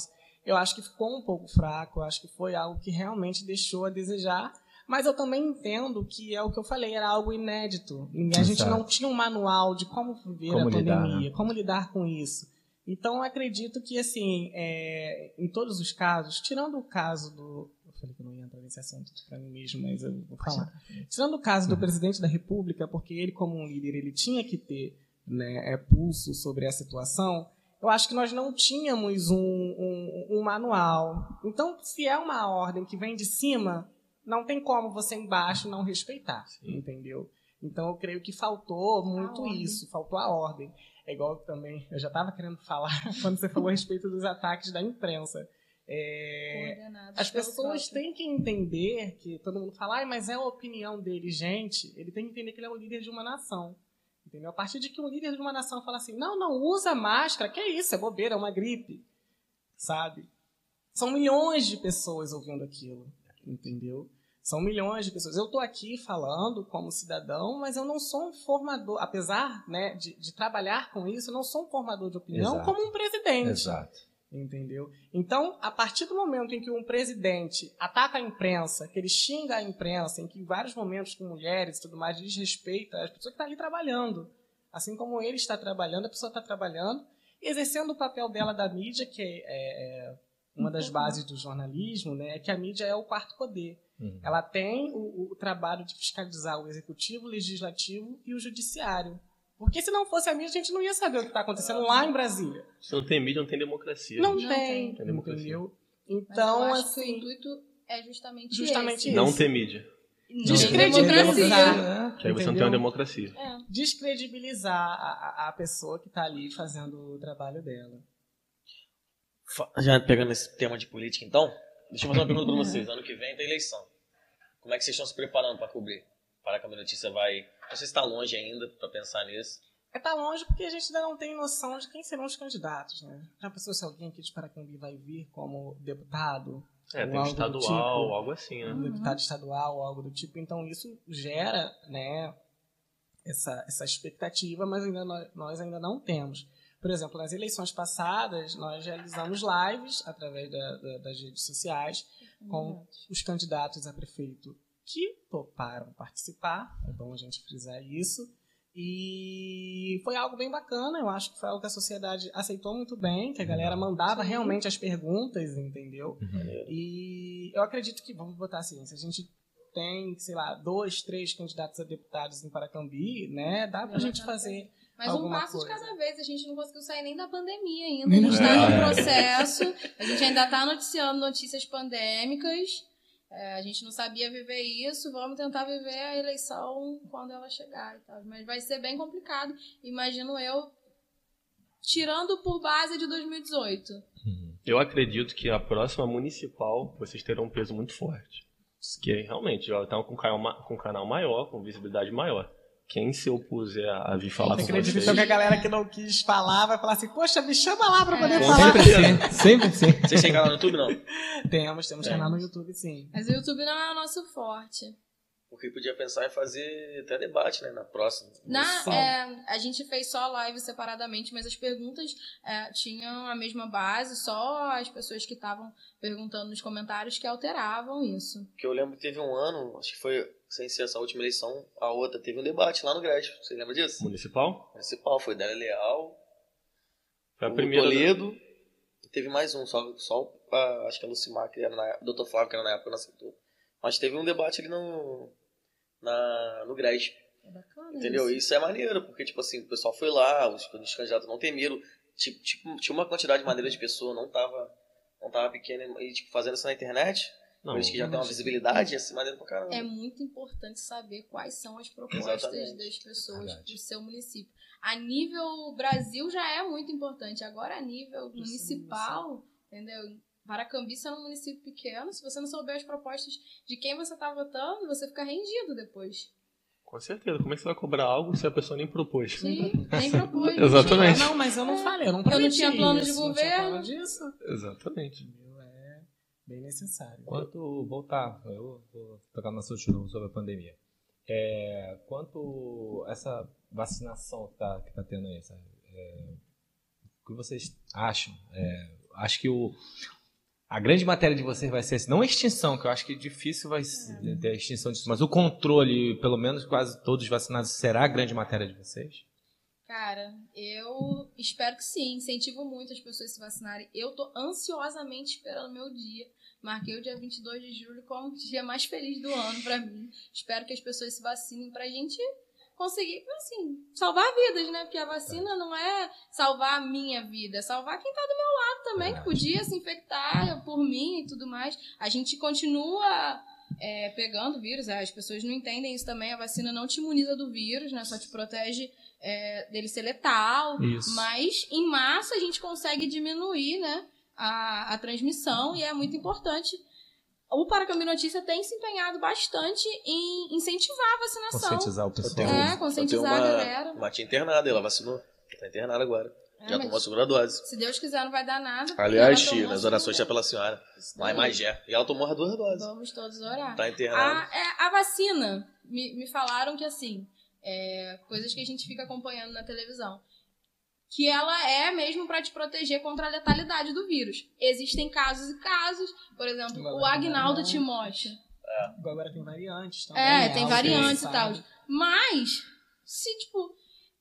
eu acho que ficou um pouco fraco, eu acho que foi algo que realmente deixou a desejar. Mas eu também entendo que é o que eu falei, era algo inédito. A gente não tinha um manual de como viver como a pandemia, lidar, né? como lidar com isso. Então, eu acredito que, assim, é, em todos os casos, tirando o caso do. Eu falei que não ia entrar nesse assunto para mim mesmo, mas eu vou falar. Tirando o caso do uhum. presidente da República, porque ele, como um líder, ele tinha que ter né, é, pulso sobre a situação eu acho que nós não tínhamos um, um, um, manual. Então, se é uma ordem que vem de cima, não tem como você embaixo não respeitar, Sim. entendeu? Então, eu creio que faltou muito isso, faltou a ordem. É igual também, eu já estava querendo falar [laughs] quando você falou a respeito dos ataques da imprensa. É, as pessoas têm que entender que todo mundo fala, ah, mas é a opinião dele, gente. Ele tem que entender que ele é o líder de uma nação. Entendeu? A partir de que um líder de uma nação fala assim: não, não usa máscara, que é isso, é bobeira, é uma gripe. Sabe? São milhões de pessoas ouvindo aquilo. Entendeu? São milhões de pessoas. Eu estou aqui falando como cidadão, mas eu não sou um formador, apesar né, de, de trabalhar com isso, eu não sou um formador de opinião Exato. como um presidente. Exato. Entendeu? Então, a partir do momento em que um presidente ataca a imprensa, que ele xinga a imprensa, em que em vários momentos com mulheres e tudo mais desrespeita as pessoas que estão ali trabalhando. Assim como ele está trabalhando, a pessoa está trabalhando, exercendo o papel dela da mídia, que é, é uma das bases do jornalismo, né, é que a mídia é o quarto poder. Uhum. Ela tem o, o trabalho de fiscalizar o executivo, o legislativo e o judiciário. Porque se não fosse a mídia, a gente não ia saber o que está acontecendo lá em Brasília. Se não tem mídia, não tem democracia. Não, não tem, tem democracia. entendeu? Então, Mas eu acho assim, que o intuito é justamente, justamente esse. isso. Não ter mídia. Descredibilizar. Né? Que aí você não tem uma democracia. É. Descredibilizar a, a pessoa que está ali fazendo o trabalho dela. Já pegando esse tema de política, então, deixa eu fazer uma pergunta para [laughs] vocês. Ano que vem tem eleição. Como é que vocês estão se preparando para cobrir? Para que a notícia vai não sei se está longe ainda para pensar nisso. É tá longe porque a gente ainda não tem noção de quem serão os candidatos, né? Já pensou se alguém aqui de Paracambi vai vir como deputado? É, tem estadual, tipo, algo assim, né? Um deputado estadual, algo do tipo. Então isso gera, né, essa, essa expectativa, mas ainda nós, nós ainda não temos. Por exemplo, nas eleições passadas, nós realizamos lives através da, da, das redes sociais com os candidatos a prefeito que toparam participar, é bom a gente frisar isso. E foi algo bem bacana, eu acho que foi algo que a sociedade aceitou muito bem, que a galera uhum. mandava Sim. realmente as perguntas, entendeu? Uhum. E eu acredito que, vamos botar assim, se a gente tem, sei lá, dois, três candidatos a deputados em Paracambi, né, dá pra gente fazer mas um passo coisa. de cada vez. A gente não conseguiu sair nem da pandemia ainda. A gente está no é. processo. A gente ainda está noticiando notícias pandêmicas. É, a gente não sabia viver isso, vamos tentar viver a eleição quando ela chegar e tal. Mas vai ser bem complicado, imagino eu, tirando por base de 2018. Eu acredito que a próxima municipal vocês terão um peso muito forte. Que realmente já estão com um canal maior, com visibilidade maior quem se opuser a vir falar Você com acredita vocês... então que a galera que não quis falar vai falar assim, poxa, me chama lá pra poder é. falar. Sempre sim, sempre sim. Vocês têm canal no YouTube, não? Temos, temos é. canal no YouTube, sim. Mas o YouTube não é o nosso forte. Porque podia pensar em fazer até debate, né, na próxima. Na, é, a gente fez só live separadamente, mas as perguntas é, tinham a mesma base, só as pessoas que estavam perguntando nos comentários que alteravam isso. Que eu lembro que teve um ano, acho que foi sem ser essa última eleição, a outra teve um debate lá no Grécio. Você lembra disso? Municipal? Municipal, foi Délia Leal. Foi a primeira. Toledo. Da... Teve mais um, só, só a, acho que a Lucimar, que era na Doutor Flávio, que era na época, não aceitou. Mas teve um debate ali no, na, no Grécio. É bacana. Entendeu? Isso. isso é maneiro, porque, tipo assim, o pessoal foi lá, os, os candidatos não temeram. Tipo, tipo, tinha uma quantidade de maneira de pessoa, não tava, não tava pequena, e, tipo, fazendo isso na internet Não, Por isso que já tem uma visibilidade, assim, maneiro pra caramba. É muito importante saber quais são as propostas Exatamente. das pessoas Verdade. do seu município. A nível Brasil já é muito importante. Agora, a nível municipal, entendeu? Paracambi é um município pequeno. Se você não souber as propostas de quem você está votando, você fica rendido depois. Com certeza. Como é que você vai cobrar algo se a pessoa nem propôs? Sim, nem propôs. [laughs] Exatamente. Não, mas eu não falei, eu não Eu não tinha plano de governo. disso. Exatamente. Bem necessário. Quanto voltar, eu vou tocar no assunto novo sobre a pandemia. É, quanto essa vacinação que tá, que tá tendo aí, sabe? É, o que vocês acham? É, acho que o, a grande matéria de vocês vai ser não a extinção, que eu acho que difícil vai é. ter a extinção disso, mas o controle, pelo menos quase todos vacinados, será a grande matéria de vocês? Cara, eu espero que sim. Incentivo muito as pessoas a se vacinarem. Eu tô ansiosamente esperando meu dia. Marquei o dia 22 de julho como o dia mais feliz do ano para mim. Espero que as pessoas se vacinem pra gente conseguir, assim, salvar vidas, né? Porque a vacina não é salvar a minha vida, é salvar quem tá do meu lado também, que podia se infectar por mim e tudo mais. A gente continua é, pegando vírus, as pessoas não entendem isso também. A vacina não te imuniza do vírus, né? Só te protege é, dele ser letal. Isso. Mas em massa a gente consegue diminuir, né? A, a transmissão e é muito importante o Paracambi Notícia tem se empenhado bastante em incentivar a vacinação. Conscientizar o pessoal. É, conscientizar uma, a galera. Uma tia internada, ela vacinou. Tá internada agora. É, já tomou a segunda dose. Se Deus quiser, não vai dar nada. Aliás, Tia, as orações é pela senhora. Lá em Magé. E ela tomou as duas doses. Vamos todos orar. Tá internada. A, é, a vacina, me, me falaram que assim, é, coisas que a gente fica acompanhando na televisão que ela é mesmo para te proteger contra a letalidade do vírus. Existem casos e casos, por exemplo, o Agnaldo Timóteo. É. Agora tem variantes também. É, né? tem variantes e tal. Mas, se, tipo,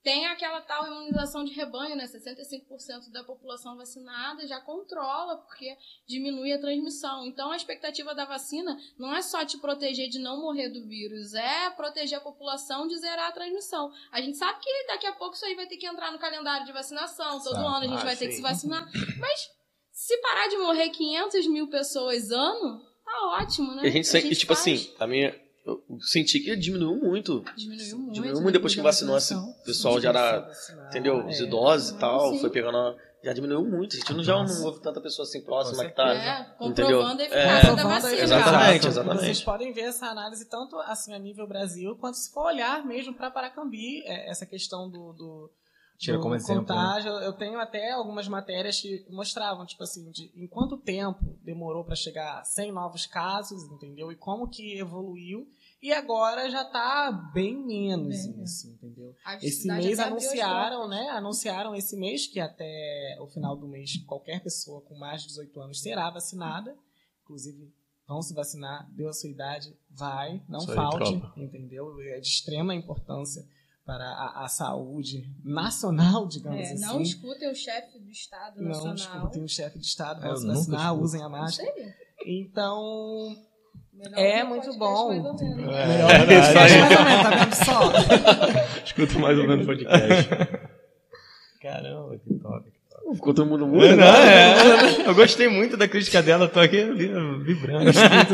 tem aquela tal imunização de rebanho, né? 65% da população vacinada já controla, porque diminui a transmissão. Então, a expectativa da vacina não é só te proteger de não morrer do vírus, é proteger a população de zerar a transmissão. A gente sabe que daqui a pouco isso aí vai ter que entrar no calendário de vacinação, todo ano a gente ah, vai sim. ter que se vacinar. Mas, se parar de morrer 500 mil pessoas ano, tá ótimo, né? E a gente, a gente tipo assim, faz... assim, a minha eu senti que diminuiu muito. Diminuiu muito. Diminuiu muito depois que vacinou. Esse pessoal já era, entendeu? Os é. idosos e tal, sim. foi pegando. Já diminuiu muito. A gente não, já não houve tanta pessoa assim próxima que tá. É, comprovando entendeu? a eficácia é, da vacina. Exatamente, exatamente. Vocês podem ver essa análise tanto assim a nível Brasil, quanto se for olhar mesmo para Paracambi, é, essa questão do, do Tira como exemplo. Né? Contágio. Né? Eu tenho até algumas matérias que mostravam, tipo assim, de em quanto tempo demorou para chegar a 100 novos casos, entendeu? E como que evoluiu. E agora já está bem menos bem, isso, entendeu? Esse mês anunciaram, né? Anunciaram esse mês que até o final do mês qualquer pessoa com mais de 18 anos será vacinada. Inclusive, vão se vacinar, deu a sua idade, vai, não Isso falte, aí, entendeu? É de extrema importância para a, a saúde nacional, digamos é, assim. Não escutem o chefe do Estado nacional. Não escutem o chefe do Estado, vão se vacinar, usem a máscara. Então, Melhor é muito bom. Mais ou menos. É, Melhor é, mais ou menos, tá vendo só? [laughs] Escuta mais ou menos o podcast. [laughs] Caramba, que top. Ficou todo mundo mudo. Não, é. Eu gostei muito da crítica dela, tô aqui vibrando.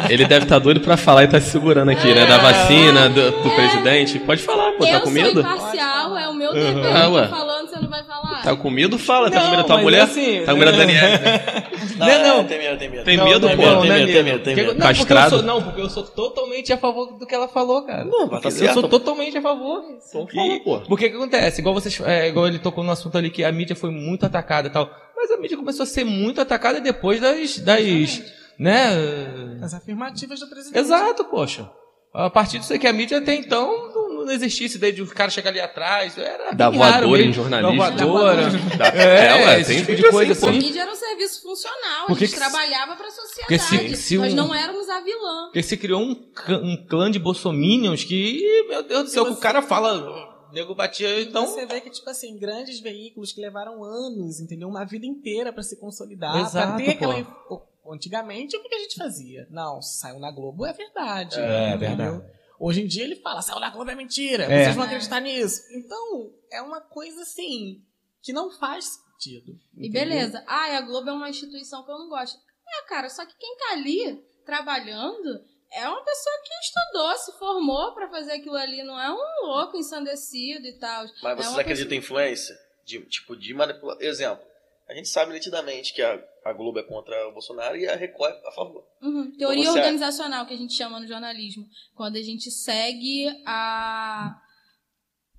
Ele deve estar tá doido pra falar e tá se segurando aqui, né? Da vacina, do, do presidente. Pode falar, pô, tá com medo? Eu sou imparcial, é o meu dever. Uhum. Ah, ué. falando, você não vai falar. Tá com medo? Fala. Tá com medo da tua mulher? Assim, tá com medo da Daniela, né? [laughs] Não, não. Tem medo, tem medo. Tem medo, pô? Tem medo, tem medo, tem medo. Castrado? Não, porque eu sou totalmente a favor do que ela falou, cara. Não, tá certo. Eu sou totalmente a favor. Então fala, pô. Porque o que acontece? Igual vocês, é, igual ele tocou no assunto ali que a mídia foi muito atacada e tal. Mas a mídia começou a ser muito atacada depois das. das né? As afirmativas do presidente. Exato, poxa. A partir disso que a mídia até então não existisse desde o cara chegar ali atrás. Era da voadora em jornalismo. Da voadora. Da, é, é, esse tipo de coisa assim. assim. A mídia era um serviço funcional. Porque a gente trabalhava para a sociedade. Se, se nós um, não éramos a vilã. Porque se criou um, um clã de bolsominions que, meu Deus do céu, que o cara fala nego batia, então... Você vê que, tipo assim, grandes veículos que levaram anos, entendeu? Uma vida inteira para se consolidar, Exato, pra ter aquela... Pô. Antigamente, o que a gente fazia? Não, saiu na Globo, é verdade. É, é verdade. Hoje em dia ele fala, saiu na Globo é mentira, é. vocês vão acreditar nisso. Então, é uma coisa assim, que não faz sentido. E beleza, ah, a Globo é uma instituição que eu não gosto. É, cara, só que quem tá ali trabalhando é uma pessoa que estudou, se formou para fazer aquilo ali, não é um louco ensandecido e tal. Mas é você acredita pessoa... em influência? De, tipo, de manipulação. Exemplo, a gente sabe nitidamente que a, a Globo é contra o Bolsonaro e a Record é a favor. Uhum. Então Teoria então organizacional, que a gente chama no jornalismo. Quando a gente segue a...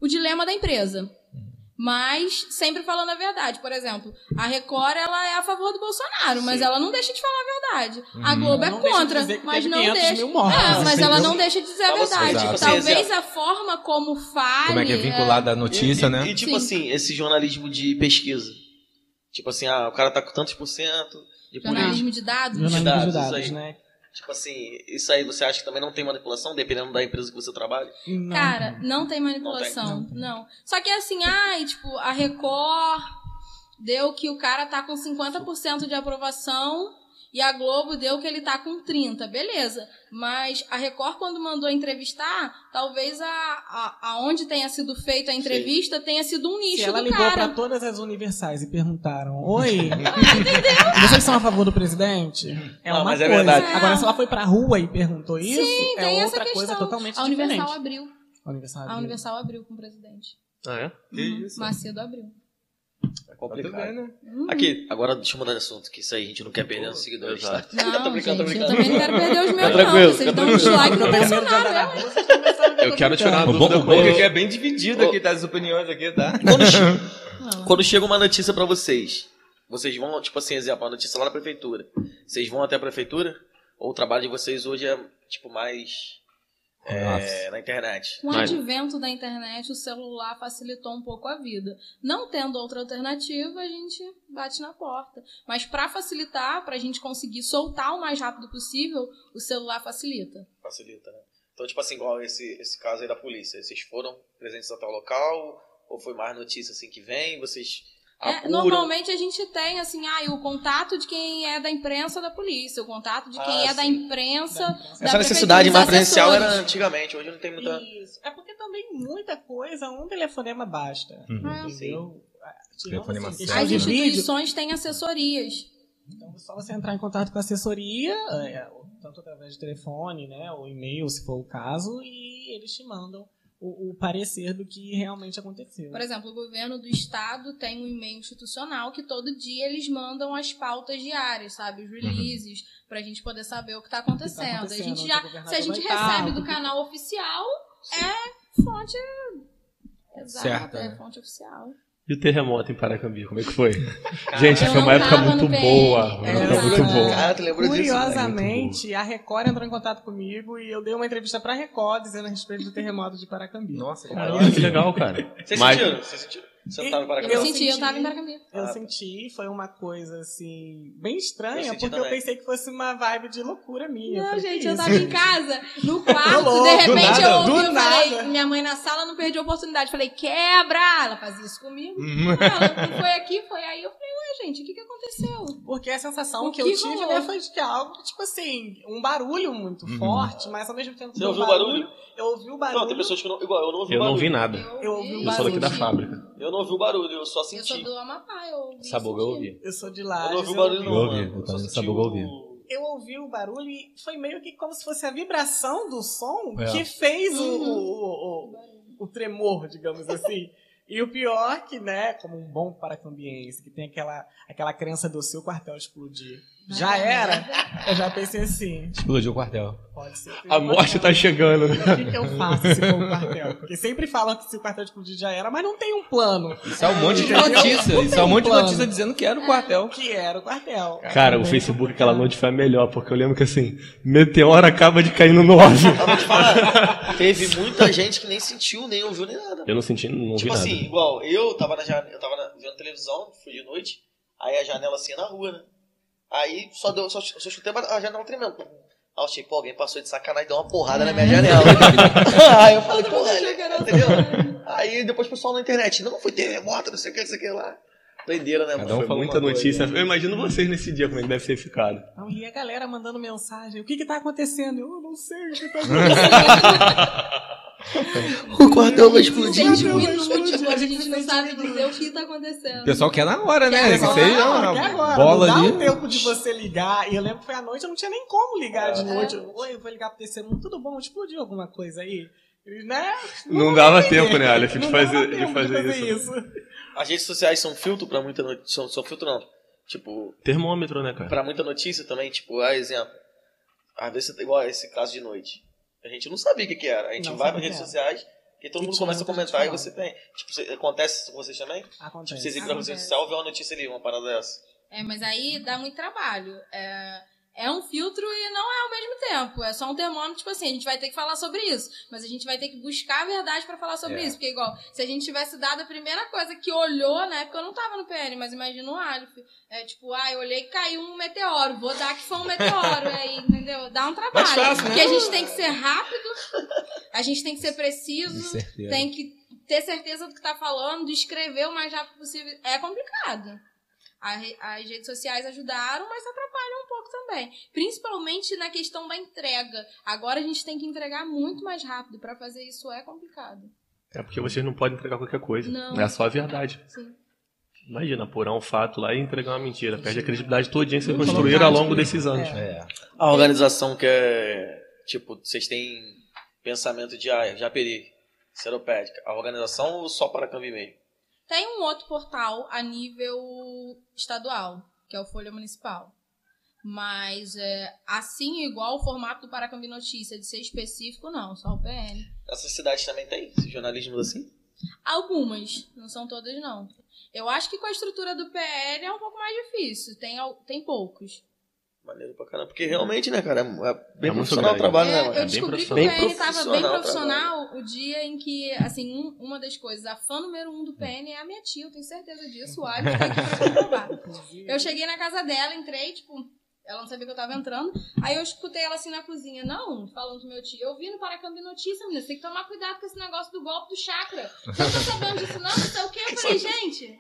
o dilema da empresa mas sempre falando a verdade. Por exemplo, a Record ela é a favor do Bolsonaro, mas ela não deixa de falar a verdade. A uhum. Globo é contra, de mas não deixa. Mortos, é, mas ela não deixa de dizer a verdade. Tipo assim, Talvez a forma como fale. Como é que é vinculada é... a notícia, e, né? E, e tipo Sim. assim, esse jornalismo de pesquisa. Tipo assim, ah, o cara tá com tantos por cento de Jornalismo de dados? Jornalismo de dados, de dados né? Tipo assim, isso aí você acha que também não tem manipulação, dependendo da empresa que você trabalha? Não. Cara, não tem manipulação. Não, tem. não. Só que é assim, ai, tipo, a Record deu que o cara tá com 50% de aprovação e a Globo deu que ele tá com 30, beleza. Mas a Record, quando mandou entrevistar, talvez a, a, aonde tenha sido feita a entrevista Sim. tenha sido um nicho Se ela do ligou cara. para todas as universais e perguntaram: Oi, [laughs] vocês são a favor do presidente? É Não, uma mas é coisa. É verdade. Agora, se ela foi pra rua e perguntou isso, Sim, é outra coisa totalmente a Universal diferente. Abriu. A Universal abriu. A Universal abriu com o presidente. Ah, é? Que uhum. isso? Macedo abriu. É complicado. Bem, né? Hum. Aqui, agora deixa eu mudar de assunto, que isso aí a gente não quer perder os seguidores. Tá? [laughs] Não, tô brincando, gente, tô brincando. Eu também não quero perder os meus, não. Vocês dão um dislike no personagem. Eu quero tirar uma dúvida. É que é bem dividido aqui, tá? As opiniões aqui, tá? [laughs] Quando, che... Quando chega uma notícia pra vocês, vocês vão, tipo assim, exemplo, uma notícia lá na prefeitura. Vocês vão até a prefeitura? Ou o trabalho de vocês hoje é, tipo, mais é, na internet. Com o Mas... advento da internet, o celular facilitou um pouco a vida. Não tendo outra alternativa, a gente bate na porta. Mas para facilitar, para a gente conseguir soltar o mais rápido possível, o celular facilita. Facilita, né? Então, tipo assim, igual esse, esse caso aí da polícia. Vocês foram presentes até o local? Ou foi mais notícia assim que vem? Vocês é, normalmente a gente tem assim, ah, o contato de quem é da imprensa da polícia, o contato de quem ah, é da imprensa. Da Essa necessidade mais presencial era antigamente, hoje não tem muita. Isso. É porque também muita coisa, um telefonema basta. Uhum. Ah, entendeu? Telefonema assim, As instituições têm assessorias. Então é só você entrar em contato com a assessoria, é, tanto através de telefone, né, ou e-mail, se for o caso, e eles te mandam o, o, parecer do que realmente aconteceu. Por exemplo, o governo do estado tem um e-mail institucional que todo dia eles mandam as pautas diárias, sabe? Os releases, uhum. para a gente poder saber o que está acontecendo. Tá acontecendo. A gente já, se a gente recebe do canal oficial, Sim. é fonte exata, certo, é fonte oficial. E o terremoto em Paracambi, como é que foi? Gente, foi uma época muito boa. Uma época muito boa. Curiosamente, a Record entrou em contato comigo e eu dei uma entrevista pra Record dizendo a respeito do terremoto de Paracambi. Nossa, que legal, cara. Vocês Mas... sentiram? Vocês sentiram? Você não tava em Paracambi? Eu senti, eu tava em Paracambi. Eu ah, senti, foi uma coisa assim, bem estranha, eu porque também. eu pensei que fosse uma vibe de loucura minha. Não, falei, gente, eu tava em casa, no quarto, louco, de repente nada, eu ouvi, eu falei, minha mãe na sala não perdeu a oportunidade. Falei, quebra! Ela fazia isso comigo. Uhum. Ela foi aqui, foi aí. Eu falei, ué, gente, o que que aconteceu? Porque a sensação que, que, eu tive né, foi de algo, tipo assim, um barulho muito uhum. forte, mas ao mesmo tempo. Você ouviu o barulho? Eu ouvi o barulho. Não, tem pessoas que não. Igual, eu não ouvi eu o barulho. Eu não ouvi nada. Eu ouvi o barulho. Eu sou daqui da fábrica. Eu não ouvi o barulho, eu só senti. Eu sou do Amapá, eu ouvi. Sabuga eu ouvi. Eu sou de lá. Eu não ouvi o barulho, não. Eu ouvi, eu tava Sabuga eu ouvi. Eu ouvi o barulho e foi meio que como se fosse a vibração do som é. que fez uhum. o, o, o, o tremor, digamos assim. [laughs] E o pior que, né, como um bom paracambiense, que tem aquela, aquela crença do seu quartel explodir já era? [laughs] Eu já pensei assim. Explodiu o quartel. Pode ser. A morte tá chegando. O que, que, eu faço se for um quartel? Porque sempre falam que se o quartel explodir já era, mas não tem um plano. Isso é um monte de notícia. Isso é um monte de notícia dizendo que era o quartel. Que era o quartel. Cara, Cara o Facebook aquela noite foi a melhor, porque eu lembro que assim, meteoro acaba de cair no 9. Teve muita gente que nem sentiu, nem ouviu, nem nada. Eu não senti, não tipo vi assim, nada. igual, eu tava, na, eu tava na, vendo televisão, fui de noite, aí a janela assim na rua, né? Aí só, deu, só, só chutei a janela tremendo. Aí eu achei, pô, alguém passou de sacanagem e deu uma porrada na minha janela. [laughs] aí eu falei, porra, entendeu? Aí depois o pessoal na internet, não, foi terremoto, não sei o que, não sei o que lá. Doideira, né, mano? foi muita notícia. Eu imagino vocês nesse dia, como é que deve ter ficado. Não, e a galera mandando mensagem, o que que tá acontecendo? Eu não sei o que tá acontecendo. [laughs] [laughs] [laughs] o quartel vai explodir. Minutos, a gente não sabe dizer o que está acontecendo. O pessoal quer na hora, né? Quer agora, uma quer agora. bola não ali. dá um tempo de você ligar. E eu lembro que foi à noite, eu não tinha nem como ligar de noite. Oi, eu vou ligar pro terceiro. Tudo bom? Explodiu alguma coisa aí? Né? Não dava tempo, né, Aleph, de Não fazer, de fazer isso. As redes sociais são filtro pra muita notícia. São, são filtro não. Tipo, Termômetro, né, cara? pra muita notícia também, tipo, ah, exemplo. Às vezes, igual esse caso de noite. A gente não sabia o que, que era. A gente Não vai nas redes sociais e todo E mundo começa a comentar e você tem. Tipo, acontece com vocês também? Tipo, Acontece. vocês entram na rede social e vê uma notícia ali, uma parada dessa. É, mas aí dá muito trabalho. É, é um filtro e não é ao mesmo tempo. É só um termômetro, tipo assim, a gente vai ter que falar sobre isso. Mas a gente vai ter que buscar a verdade pra falar sobre É. isso. Porque, igual, se a gente tivesse dado a primeira coisa que olhou, na época eu não tava no PN, mas imagina o Aleph. É tipo, ah, eu olhei e caiu um meteoro. Vou dar que foi um meteoro. aí, [laughs] entendeu? Dá um trabalho. Fácil, né? Porque a gente tem que ser rápido, a gente tem que ser preciso, tem que ter certeza do que tá falando, escrever o mais rápido possível. É complicado. As redes sociais ajudaram, mas atrapalham um pouco também. Principalmente na questão da entrega. Agora a gente tem que entregar muito mais rápido. Pra fazer isso é complicado. É porque vocês não podem entregar qualquer coisa. Não. É só a verdade. Sim. Imagina, apurar um fato lá e entregar uma mentira. Perde a credibilidade todinha que vocês construíram ao longo desses anos. É. A organização que é. Tipo, vocês têm pensamento de, ah, já peri, seropédica. A organização ou só para câmbio e meio? Tem um outro portal a nível estadual, que é o Folha Municipal. Mas é, assim, igual o formato do Paracambi Notícia, de ser específico, não, só o PN. Essas cidades também tem esse jornalismo assim? Algumas, não são todas, não. Eu acho que com a estrutura do PL é um pouco mais difícil. Tem, tem poucos. Maneiro pra caramba. Porque realmente, né, cara, é, é bem É profissional o trabalho, né, É, mano? eu bem descobri que o profissional. PN Bem estava bem profissional o dia em que, assim, um- uma das coisas, a fã número um do PN é a minha tia, eu tenho certeza disso, o Alex tá aqui pra comprovar. [laughs] Eu cheguei na casa dela, entrei, tipo, ela não sabia que eu tava entrando, aí eu escutei ela assim na cozinha, não, falando com meu tio, eu vi no Paracambi Notícia, menina, você tem que tomar cuidado com esse negócio do golpe do chakra. Você não tá sabendo disso não, não sei o quê, eu falei, [laughs] gente...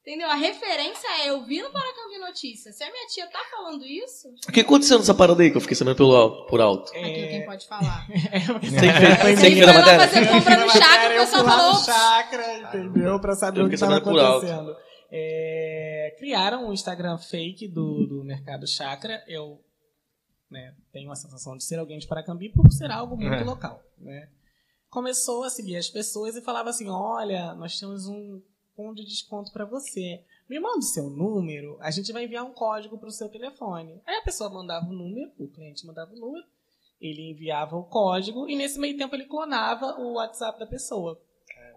Entendeu? A referência é eu vi no Paracambi Notícia. Se a minha tia tá falando isso, O que aconteceu nessa parada aí que eu fiquei sabendo pelo, por alto? aqui quem pode falar. [laughs] É, porque Tem que ver, que ver matéria. fazer compra no Na chakra, o eu pessoal falou, chakra, entendeu? Pra saber Eu o que alto. acontecendo. É, criaram um Instagram fake do, do mercado chakra. Eu né, tenho a sensação de ser alguém de Paracambi por ser algo muito É. local. Né? Começou a seguir as pessoas e falava assim: olha, nós temos um cupom de desconto para você. Me manda o seu número, a gente vai enviar um código para o seu telefone. Aí a pessoa mandava o número, o cliente mandava o número, ele enviava o código e nesse meio tempo ele clonava o WhatsApp da pessoa.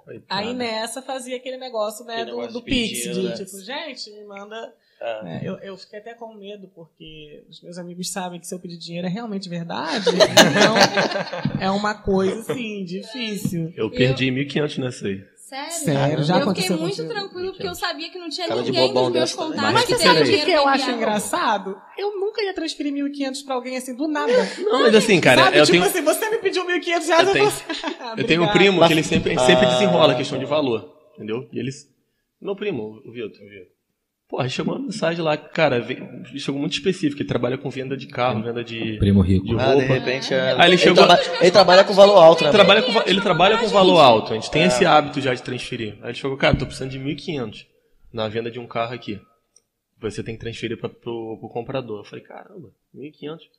Coitado. Aí nessa fazia aquele negócio, né, Aquele do, negócio do Pix, pedido, de né? tipo, gente, me manda. É. né, eu, eu fiquei até com medo, porque os meus amigos sabem que se eu pedir dinheiro é realmente verdade. [laughs] Então é uma coisa assim, difícil. Eu perdi 1.500 nessa aí. Sério? Sério, já eu aconteceu fiquei muito contigo? tranquilo porque eu sabia que não tinha Cara de ninguém bobão nos meus contatos Mas que peraí. O que, que eu acho engraçado? Eu nunca ia transferir 1.500 pra alguém assim, do nada. Não, mas assim, cara, Sabe? eu tipo tenho, assim, você me pediu 1.500 reais, eu, Eu tenho- assim, [laughs] ah, eu tenho um primo que ele sempre, sempre Ah. desenrola a questão de valor, entendeu? E eles... Meu primo, o Vitor. Porra, chegou uma mensagem lá, cara, chegou muito específico, ele trabalha com venda de carro, venda de, Primo rico. de Ah, de roupa. repente é. Aí ele chegou- traba- ele trabalha com valor alto, né? Ele trabalha com, ele trabalha com valor alto, a gente É. tem esse hábito já de transferir. Aí ele chegou, cara, tô precisando de 1.500 na venda de um carro aqui. Você tem que transferir pra, pro, pro comprador. Eu falei, caramba, 1.500. Eu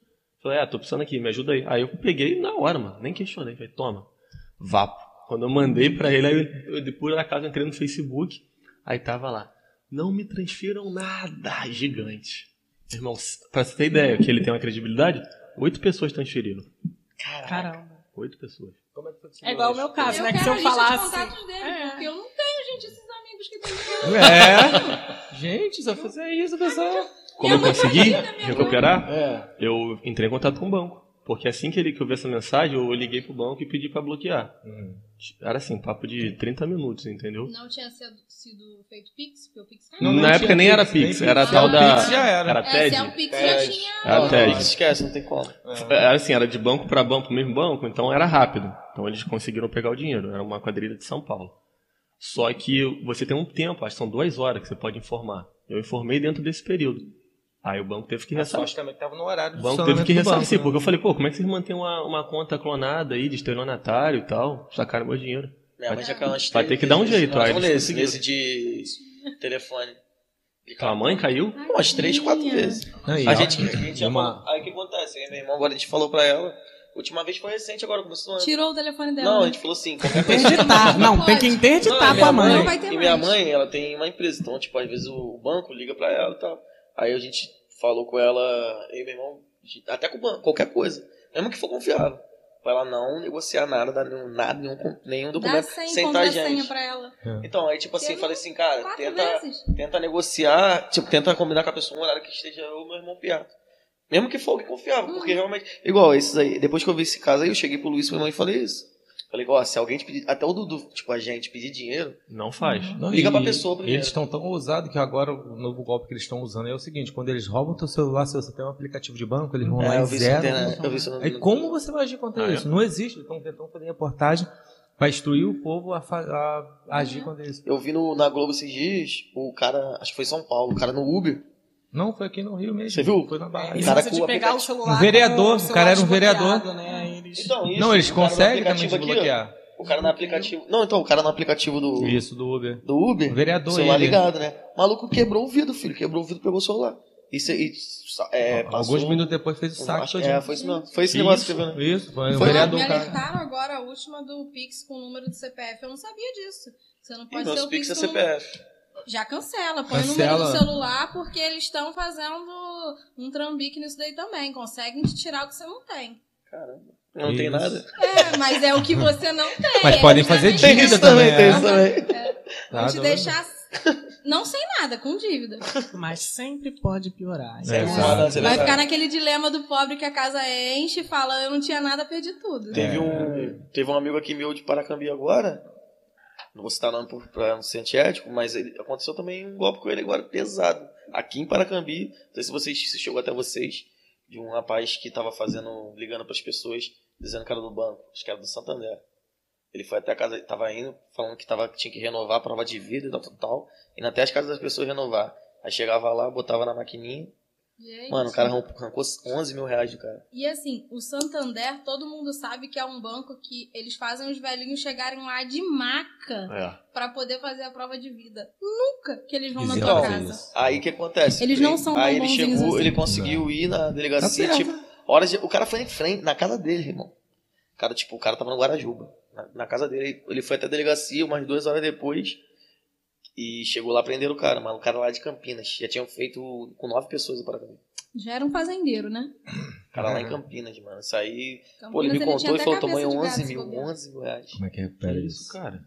Falei, é, tô precisando aqui, me ajuda aí. Aí eu peguei na hora, mano, nem questionei. Falei, toma, vapo. Quando eu mandei pra ele, aí eu, eu depois na casa entrei no Facebook, aí tava lá, não me transfiram nada, gigante. Irmão, pra você ter ideia que ele tem uma credibilidade, oito pessoas transferiram. Caramba. Oito pessoas. É igual o meu caso, Eu né? Que se eu falasse. contatos dele, É. porque eu não tenho, gente, esses amigos que têm É. [laughs] Gente, só fazer isso, pessoal. Como eu consegui recuperar? É. Eu entrei em contato com o banco. Porque assim que, ele, que eu vi essa mensagem, eu liguei pro banco e pedi pra bloquear. Era assim, papo de 30 minutos, entendeu? Não tinha sido, sido feito Pix, porque o Pix caiu. Não, não Na época nem era Pix, nem Pix, Pix. era a tal era da. Pix, já era. Era É, se TED. é o Pix, já TED. tinha... Era TED. não, esquece, não tem como. Era assim, era de banco pra banco, pro mesmo banco, então era rápido. Então eles conseguiram pegar o dinheiro. Era uma quadrilha de São Paulo. Só que você tem um tempo, acho que são duas horas que você pode informar. Eu informei dentro desse período. Aí o banco teve que ressarcir. também tava no horário O banco teve que ressarcir, né? porque eu falei, pô, como é que vocês mantêm uma, uma conta clonada aí de estelionatário e tal? Sacaram meu dinheiro. Minha mãe já caiu umas Vai ter que dar um jeito, aí eles nesse, conseguiram. nesse de telefone. Tua mãe caiu? Pô, Umas três, quatro vezes. Aí, A ó, gente, a gente já uma- falou- Aí o que acontece? Aí, meu irmão, agora a gente falou pra ela. Última vez foi recente, agora começou antes. Tirou o telefone dela. Não, a né? gente falou assim, qualquer coisa. Interditar. [laughs] Não, tem que Não, interditar e com a mãe. Não vai ter E minha mais. mãe, ela tem uma empresa, então, tipo, às vezes o banco liga pra ela e tal. Aí a gente falou com ela, eu e meu irmão, até com o banco, qualquer coisa. Mesmo que for confiável. Pra ela não negociar nada, dar nenhum, nada, nenhum, nenhum Dá documento senha, sem conta a senha gente. pra ela. Então, aí tipo assim, Teve falei assim, cara, tenta, vezes. tenta negociar, tipo, tenta combinar com a pessoa um horário que esteja eu e meu irmão piado. Mesmo que for alguém confiável, Uhum. porque realmente. Igual esses aí, depois que eu vi esse caso aí, eu cheguei pro Luiz e meu irmão e falei isso. Falei, ó, se alguém te pedir, até o Dudu, tipo, a gente pedir dinheiro, Não faz. Não, Liga e pra pessoa primeiro. Eles estão tão ousados que agora o novo golpe que eles estão usando é o seguinte: quando eles roubam o teu celular, se você tem um aplicativo de banco, eles vão lá é, e eu isso zeram. internet, eu vi isso no- Aí no- como você vai agir contra Ah, é? isso? Não existe. Estão tentando fazer reportagem para instruir o povo a, fa- a agir contra isso. Eu vi no, na Globo esses dias, o cara, acho que foi em São Paulo, o cara no Uber. Não, foi aqui no Rio mesmo. Você viu? Foi na Bahia. É, O cara com de o pegar o celular Um vereador, o celular cara era um vereador. Né? Eles... Então, isso, não, eles o conseguem também aqui, desbloquear. O cara no aplicativo. Não, então, o cara no aplicativo do, Isso, do Uber. do Uber. O vereador, celular ele. ligado, né? O maluco quebrou o vidro, filho. Quebrou o vidro, pegou o celular. Isso aí. É, passou- Alguns minutos depois fez o saco Acho- todinho. É, foi isso mesmo. Foi esse negócio que viu, né? isso, foi o Foi. vereador, me cara. alertaram agora a última do Pix com o número do CPF. Eu não sabia disso. Você não E pode ter nosso o Pix Pix é número... CPF. Já cancela. Põe o Cancela. número do celular porque eles estão fazendo um trambique nisso daí também. Conseguem te tirar o que você não tem. Caramba. Não tem Isso. nada. É, mas é o que você não [laughs] tem. Mas É podem fazer dívida isso isso. também, tem é. isso também. Tá Vão te doido. deixar não sem nada, com dívida. Mas sempre pode piorar. É, é exato. Vai ficar naquele dilema do pobre que a casa enche e fala, eu não tinha nada, perdi tudo. Teve É. um, teve um amigo aqui meu de Paracambi agora. Não vou citar nome pra não ser antiético, mas ele, aconteceu também um golpe com ele agora pesado. Aqui em Paracambi, não sei se vocês se chegou até vocês, de um rapaz que tava fazendo, ligando pras pessoas, dizendo que era do banco, acho que era do Santander. Ele foi até a casa, tava indo, falando que tava, tinha que renovar a prova de vida e tal, tal, tal, indo até as casas das pessoas renovar. Aí chegava lá, botava na maquininha, Gente. mano, o cara arrancou arrancou 11 mil reais do cara. E assim, o Santander, todo mundo sabe que é um banco que eles fazem os velhinhos chegarem lá de maca É. pra poder fazer a prova de vida. Nunca que eles vão na Eles tua fazer casa. isso. Aí o que acontece? Eles não são tão Aí ele chegou, assim. ele conseguiu ir na delegacia, Tá tipo, horas de, o cara foi em frente, na casa dele, irmão. O cara, tipo, o cara tava no Guarajuba, na, na casa dele. Ele foi até a delegacia umas duas horas depois e chegou lá prender o cara, mano. O cara lá de Campinas. Já tinham feito com nove pessoas o Paracambi. Já era um fazendeiro, né? O cara lá em Campinas, mano. Isso aí, Campinas, pô, ele me contou e falou, de 11 gato, se mil, bobear. 11 mil reais. Como é que recupera isso, isso? cara?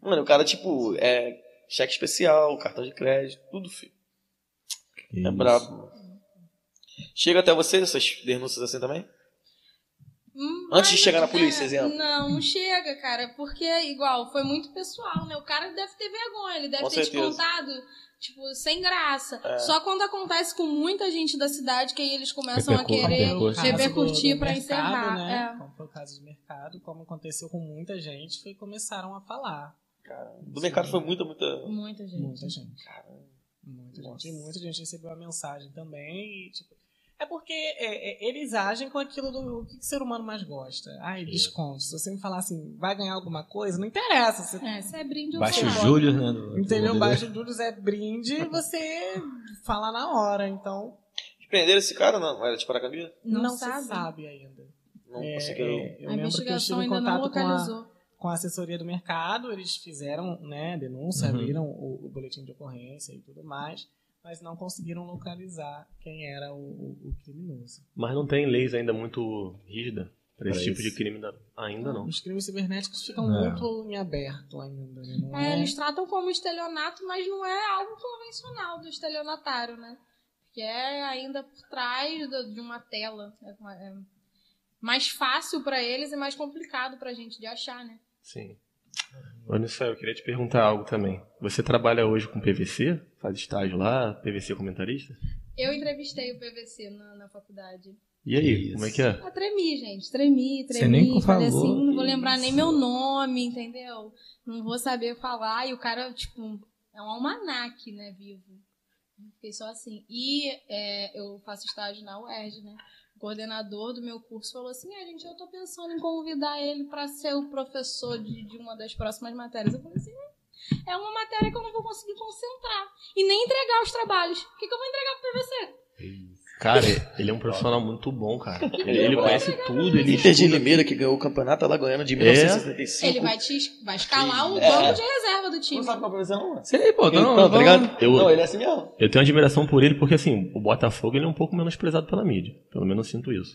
Mano, o cara, tipo, é cheque especial, cartão de crédito, tudo, filho. Que É isso. brabo. mano. Chega até você essas denúncias assim também? Hum, Antes de chegar na polícia, é, exemplo. Não, não chega, cara. Porque, igual, foi muito pessoal, né? O cara deve ter vergonha, ele deve Com ter certeza. descontado, tipo, sem graça. É. Só quando acontece com muita gente da cidade que aí eles começam a Repercu- querer repercutir mercado, encerrar. Né? É. Como foi o caso do mercado, como aconteceu com muita gente, foi começaram a falar. Do mercado foi muita, muita. Muita gente. Muita gente. Caramba. Muita Nossa. gente. E muita gente recebeu a mensagem também. E, tipo, é porque é, é, eles agem com aquilo do o que o ser humano mais gosta. Ai, desconto. Se você me falar assim, vai ganhar alguma coisa, não interessa. Você, É, se é brinde ou Baixo não. Júlio, né? entendeu? Baixo juros é brinde, você fala na hora. Então, Prenderam esse cara, não? Era de Paracambi? Não, não, sabe. se sabe ainda. Não É, conseguiram. é, eu A lembro que eu investigação estive em ainda não contato com a, localizou. com a assessoria do mercado, eles fizeram né, denúncia, Uhum. abriram o, o boletim de ocorrência e tudo mais, mas não conseguiram localizar quem era o, o- o criminoso. Mas não tem leis ainda muito rígida para esse tipo de crime da- ainda não. Os crimes cibernéticos ficam É. muito em aberto ainda, né? Não É, é, eles tratam como estelionato, mas não é algo convencional do estelionatário, né? Que é ainda por trás do- de uma tela. É, é mais fácil pra eles e mais complicado pra gente de achar, né? Sim. Olha só, eu queria te perguntar algo também. Você trabalha hoje com PVC? Faz estágio lá, PVC comentarista? Eu entrevistei o PVC na, na faculdade. E aí, Isso. como é que é? Eu tremi, gente. Tremi, Você tremi. nem falei falou, assim, não vou lembrar nem isso. meu nome, entendeu? Não vou saber falar. E o cara, tipo, é um almanaque, né, vivo. Fiquei só assim. E é, eu faço estágio na UERJ, né? O coordenador do meu curso falou assim: ah, gente, eu tô pensando em convidar ele para ser o professor de, de uma das próximas matérias. Eu falei assim: hum, é uma matéria que eu não vou conseguir concentrar e nem entregar os trabalhos. O que, que eu vou entregar pro PVC? Cara, ele é um profissional muito bom, cara. [laughs] Ele, ele conhece tudo. Ele Inter de Limeira, que ganhou o campeonato lá ganhando de 1975. Ele vai, te, vai escalar o é. banco de reserva do time. Não sabe qual profissão, mano? Sei, pô. Não, não, tá ligado? Eu, não, ele é assim mesmo. Eu tenho admiração por ele porque, assim, o Botafogo ele é um pouco menosprezado pela mídia. Pelo menos eu sinto isso.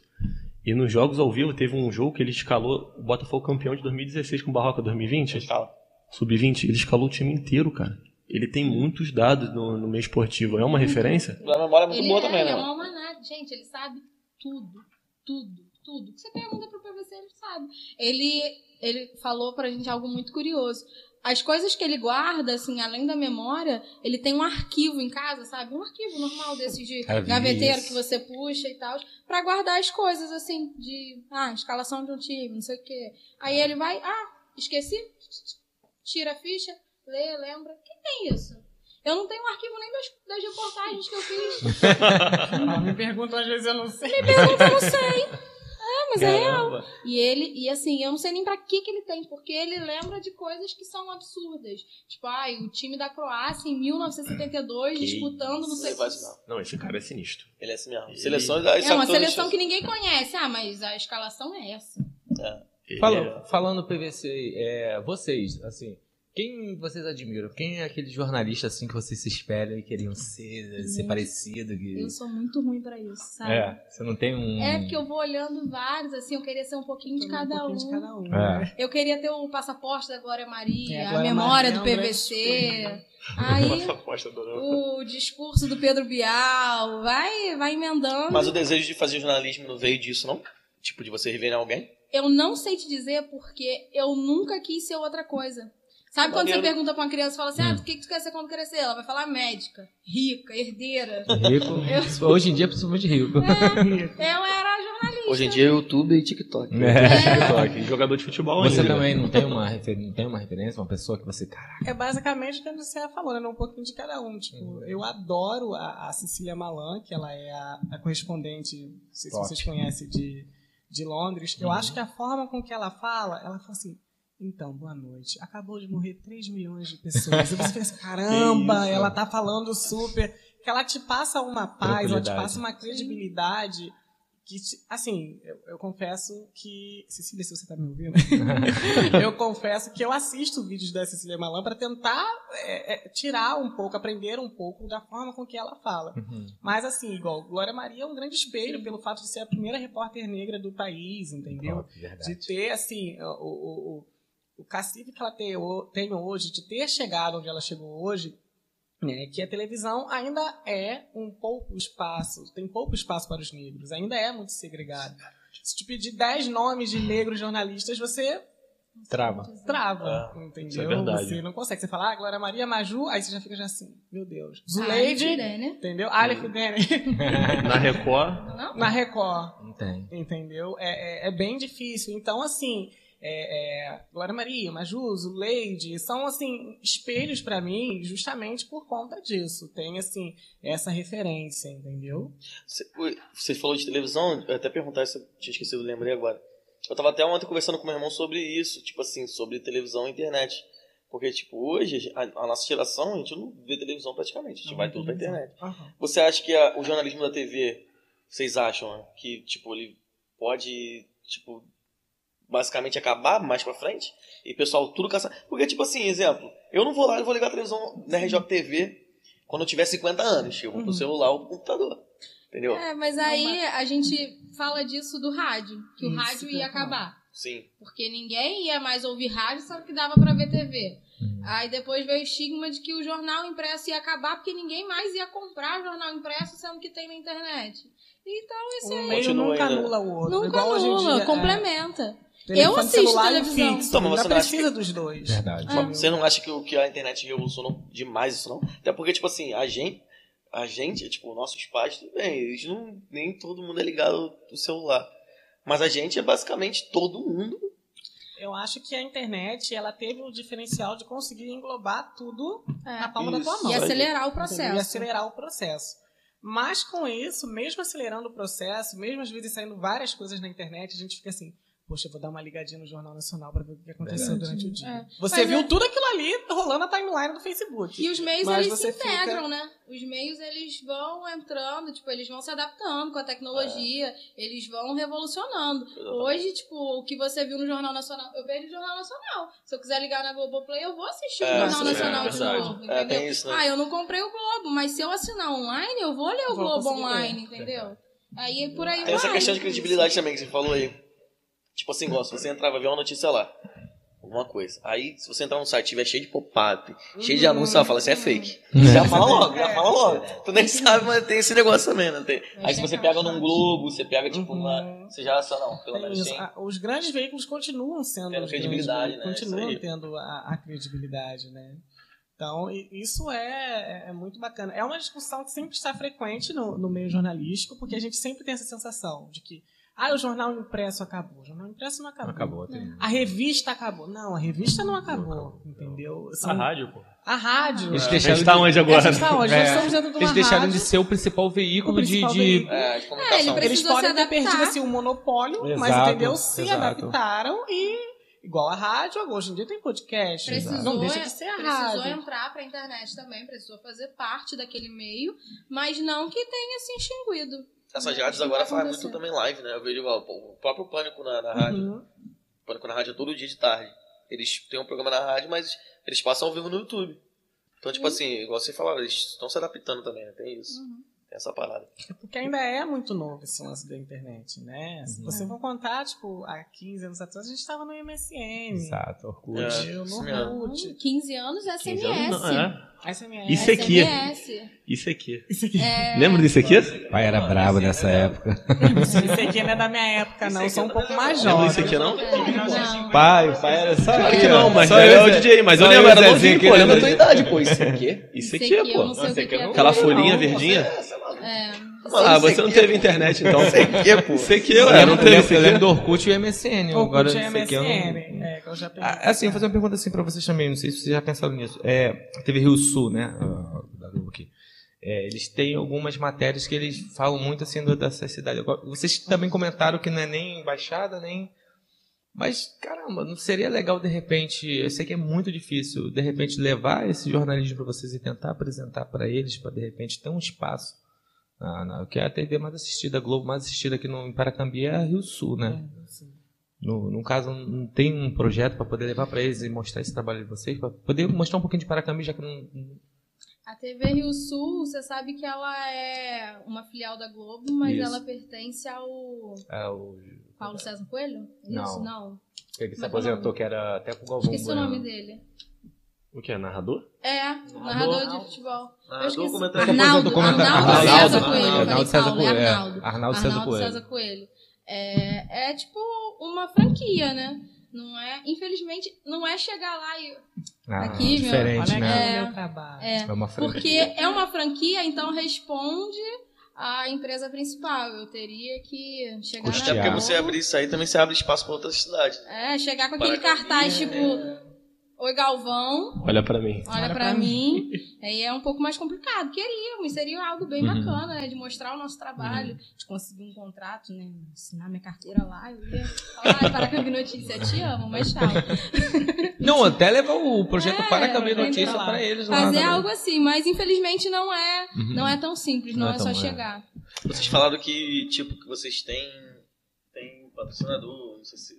E nos jogos ao vivo, teve um jogo que ele escalou o Botafogo campeão de 2016 com o Barroca 2020. Escala. Sub-20. Ele escalou o time inteiro, cara. Ele tem muitos dados no, no meio esportivo. É uma uhum. referência? A memória é muito ele boa é, também, né? É uma Gente, ele sabe tudo, tudo, tudo. Que você pergunta pro PVC, ele sabe. Ele, ele falou pra gente algo muito curioso. As coisas que ele guarda, assim, além da memória, ele tem um arquivo em casa, sabe? Um arquivo normal desses de é gaveteiro que você puxa e tal, para guardar as coisas, assim, de, ah, escalação de um time, não sei o quê. Aí ele vai, ah, esqueci, tira a ficha, lê, lembra. Quem tem isso? Eu não tenho arquivo nem das, das reportagens que eu fiz. [laughs] me perguntam às vezes, eu não sei. Me perguntam, eu não sei. É, mas Caramba. é real. E ele, e assim, eu não sei nem pra que, que ele tem, porque ele lembra de coisas que são absurdas. Tipo, ai, o time da Croácia em 1972 que disputando no sei Não, esse cara é sinistro. Ele é assim mesmo. Ele... Seleções, é uma seleção que ninguém conhece. Ah, mas a escalação é essa. É. Falando, falando PVC, é, vocês, assim, quem vocês admiram? Quem é aquele jornalista assim que vocês se espelham e queriam ser, ser parecido? Que... Eu sou muito ruim para isso, sabe? É, você não tem um. É porque eu vou olhando vários, assim, eu queria ser um pouquinho de cada um. De cada um é. né? Eu queria ter o passaporte da Glória Maria, é, a, Glória memória Maria, do PVC. Aí, [laughs] o discurso do Pedro Bial, vai, vai emendando. Mas o desejo de fazer jornalismo não veio disso, não? Tipo, de você rever alguém? Eu não sei te dizer porque eu nunca quis ser outra coisa. Sabe quando você pergunta pra uma criança e fala assim: ah, hum. o que, que tu quer ser quando crescer? Ela vai falar médica, rica, herdeira. Rico. [laughs] Eu... [laughs] Hoje em dia, principalmente rico. É, [laughs] eu era jornalista. Hoje em dia é YouTube e TikTok. É, é. TikTok. Jogador de futebol Você ainda. também não tem, uma refer... não tem uma referência, uma pessoa que você. Caraca. É basicamente o que você falou, né? Um pouquinho de cada um. Tipo, hum. eu adoro a, a Cecília Malan, que ela é a, a correspondente, não sei se Top. vocês conhecem, de, de Londres. Eu uhum. acho que a forma com que ela fala, ela fala assim então, boa noite. Acabou de [laughs] morrer 3 milhões de pessoas. E você pensa, [laughs] caramba, ela tá falando super. Que ela te passa uma paz, ela te passa uma credibilidade. Que, te, assim, eu, eu, confesso que. Cecília, se você tá me ouvindo, [laughs] eu confesso que eu assisto vídeos da Cecília Malan para tentar é, é, tirar um pouco, aprender um pouco da forma com que ela fala. Uhum. Mas, assim, igual, Glória Maria é um grande espelho pelo fato de ser a primeira repórter negra do país, entendeu? Oh, de ter, assim, o, o o cacife que ela tem hoje, de ter chegado onde ela chegou hoje, né, que a televisão ainda é um pouco espaço, tem pouco espaço para os negros, ainda é muito segregado. Se te pedir 10 nomes de negros jornalistas, você Trava. Trava, é, entendeu? É verdade. Você não consegue. Você fala, ah, Glória Maria Maju, aí você já fica já assim, meu Deus. Zuleide, entendeu? Aleph Dene. [laughs] Na Record? Não? Na Record. Não tem. Entendeu? É, é, é bem difícil. Então, assim, é, é, Glória Maria, Majuso, Leide, são assim espelhos para mim justamente por conta disso. Tem assim essa referência, entendeu? Você, falou de televisão, eu até perguntar se eu tinha esquecido, lembrei agora. Eu tava até ontem conversando com meu irmão sobre isso, tipo assim, sobre televisão e internet. Porque, tipo, hoje, a, a nossa geração, a gente não vê televisão praticamente, a gente não, vai tudo pra internet. Uhum. Você acha que a, o jornalismo da TV, vocês acham que, tipo, ele pode, tipo, basicamente acabar mais pra frente e o pessoal tudo caçar. Porque, tipo assim, exemplo, eu não vou lá e vou ligar a televisão na RJTV quando eu tiver 50 anos. Eu vou uhum. pro celular ou pro computador. Entendeu? É, mas aí a gente fala disso do rádio, que Isso, o rádio ia acabar. Sim. Porque ninguém ia mais ouvir rádio, só que dava para ver TV. Uhum. Aí depois veio o estigma de que o jornal impresso ia acabar porque ninguém mais ia comprar jornal impresso, sendo que tem na internet. Então isso um aí. meio nunca anula o outro. Nunca anula, complementa. É... Eu assisto televisão. Fixo, Toma, você não precisa que... dos dois. Verdade. Ah. Você não acha que, que a internet revolucionou demais isso, não? Até porque, tipo assim, a gente, a gente, tipo, nossos pais, tudo bem, eles não, nem todo mundo é ligado no celular. Mas a gente é basicamente todo mundo Eu acho que a internet ela teve o diferencial de conseguir englobar tudo é. na palma Isso. da tua mão. E acelerar o processo. E acelerar o processo. Mas com isso, mesmo acelerando o processo, mesmo às vezes saindo várias coisas na internet, a gente fica assim, poxa, eu vou dar uma ligadinha no Jornal Nacional para ver o que aconteceu Verdade. durante o dia. É. Você Mas viu é... tudo aquilo ali rolando na timeline do Facebook. E os meios, Mas eles se integram, fica... né? Os meios, eles vão entrando, tipo, eles vão se adaptando com a tecnologia, é. eles vão revolucionando. Hoje, tipo, o que você viu no Jornal Nacional, eu vejo o Jornal Nacional. Se eu quiser ligar na Globoplay, eu vou assistir é, o Jornal Nacional de novo, é, entendeu? Isso, né? Ah, eu não comprei o Globo, mas se eu assinar online, eu vou ler o vou Globo online, entendeu? Aí por aí Tem vai. essa questão de credibilidade também que você falou aí. Tipo assim, igual, se você entrar, vai ver uma notícia lá. Alguma coisa. Aí, se você entrar no site e tiver cheio de pop-up, uhum. cheio de anúncios, você vai falar, isso é fake. Uhum. Já fala logo, já fala logo. Tu nem sabe, mas tem esse negócio também, né? Tem. Aí se você pega num Globo, você pega, tipo, uhum. Você já só não, pelo menos sim. Os grandes veículos continuam sendo. Tendo credibilidade, né? Continuam tendo a, a, credibilidade, né? Então, isso é, é, é, muito bacana. É uma discussão que sempre está frequente no, no meio jornalístico, porque a gente sempre tem essa sensação de que ah, o jornal impresso acabou. O jornal impresso não acabou. Acabou, tem... A revista acabou. Não, a revista não acabou, entendeu? São... A rádio, pô. A rádio. Eles deixaram de... está onde agora? A está onde? É. Nós estamos dentro de uma Eles deixaram rádio. de ser o principal veículo o principal de... Veículo. É, de comunicação. É, Eles podem ter perdido assim, um monopólio, exato, mas entendeu? Se exato. adaptaram e... Igual a rádio, hoje em dia tem podcast. Precisou, não deixa de ser a precisou rádio. Precisou entrar para a internet também, precisou fazer parte daquele meio, mas não que tenha se extinguido. Essas rádios agora fazem muito também live, né? Eu vejo o próprio Pânico na, na rádio. Uhum. Pânico na rádio é todo dia de tarde. Eles têm um programa na rádio, mas eles passam ao vivo no YouTube. Então, tipo uhum. assim, igual você falava, eles estão se adaptando também, né? Tem isso. Uhum essa parada. É porque ainda é muito novo esse lance da internet, né? Se uhum. você for contar, tipo, há 15 anos atrás, a gente estava no MSN. Exato, Orkut. É, no Orkut. 15 anos SMS. 15 anos, não, é. SMS. Isso aqui. Isso aqui. Isso aqui. É... Lembra disso aqui? Pai era brabo nessa época. Isso aqui não é da minha época, não. Eu sou um pouco mais jovem. Isso aqui não? não. Pai, pai era só Claro que não, mas ele é o DJ. Mas eu lembro, era novinho, pô. Lembra da tua idade, pô. Isso aqui. Isso aqui, pô. Aquela folhinha verdinha. É. Ah, você não teve internet, então. CQ, pô. CQ, eu não teve. Eu lembro do Orkut e MSN. Orkut agora, e MSN. Não... É, que eu já ah, assim, vou fazer uma pergunta assim pra vocês também. Não sei se vocês já pensaram nisso. É, teve Rio Sul, né? Da Globo aqui. É, eles têm algumas matérias que eles falam muito assim dessa cidade. Vocês também comentaram que não é nem embaixada, nem. Mas, caramba, não seria legal de repente. Eu sei que é muito difícil, de repente, levar esse jornalismo para vocês e tentar apresentar para eles, para de repente ter um espaço ah, não, que é a TV mais assistida, a Globo mais assistida aqui no Paracambi é a Rio Sul, né? É, no, no caso, não tem um projeto para poder levar para eles e mostrar esse trabalho de vocês, para poder mostrar um pouquinho de Paracambi, já que não. A TV Rio Sul, você sabe que ela é uma filial da Globo, mas Isso. ela pertence ao. É, o... Paulo César Coelho? Não. Isso, não. Ele se é aposentou, que era até com o Galvão. Esqueci o nome dele. O que é? Narrador? É, narrador, narrador de futebol. Narrador, comentário. Arnaldo, Arnaldo, Arnaldo César Coelho. Arnaldo César Coelho. É. Arnaldo, Arnaldo César Coelho. César Coelho. É, é tipo uma franquia, né? Não é, infelizmente, não é chegar lá e. Ah, aqui, diferente, meu, né? É, meu trabalho. É, é uma franquia. Porque é uma franquia, então responde a empresa principal. Eu teria que chegar Custear. na. Até porque você abrir isso aí também você abre espaço para outras cidades. É, chegar com aquele cartaz, tipo Oi, Galvão. Olha para mim. Olha, Olha para mim. mim. [laughs] Aí é um pouco mais complicado. Queríamos, seria algo bem uhum. bacana, né? De mostrar o nosso trabalho, uhum. de conseguir um contrato, né? Assinar minha carteira lá. Eu ia falar, para Cambi Notícia, te amo, mas tchau. [laughs] Não, até levar o projeto é, para Cambi Notícia para eles lá. Fazer algo assim, mas infelizmente não é, uhum. não é tão simples, não, não é, é só é. chegar. Vocês falaram que, tipo, que vocês têm, têm patrocinador, não sei se.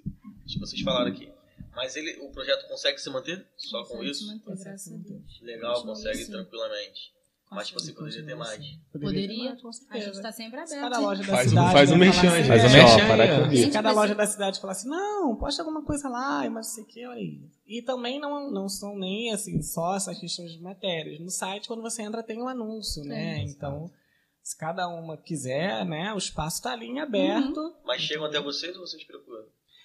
Tipo, vocês falaram aqui mas ele, o projeto consegue se manter só consegue com isso? Manter, graças a Deus. Legal, consegue tranquilamente. Mas tipo assim, poderia ter mais. Poderia, a gente está sempre aberto. Cada loja da faz, cidade. Faz um merchan, assim, faz um merchan. Se cada loja da cidade falar assim, não, posta alguma coisa lá, mas não sei o que, olha aí. E também não, não são nem assim, só essas questões de matérias. No site, quando você entra, tem um anúncio, né? É, então, se cada uma quiser, né, o espaço está ali em aberto. Uhum. Mas chegam até vocês ou vocês procuram?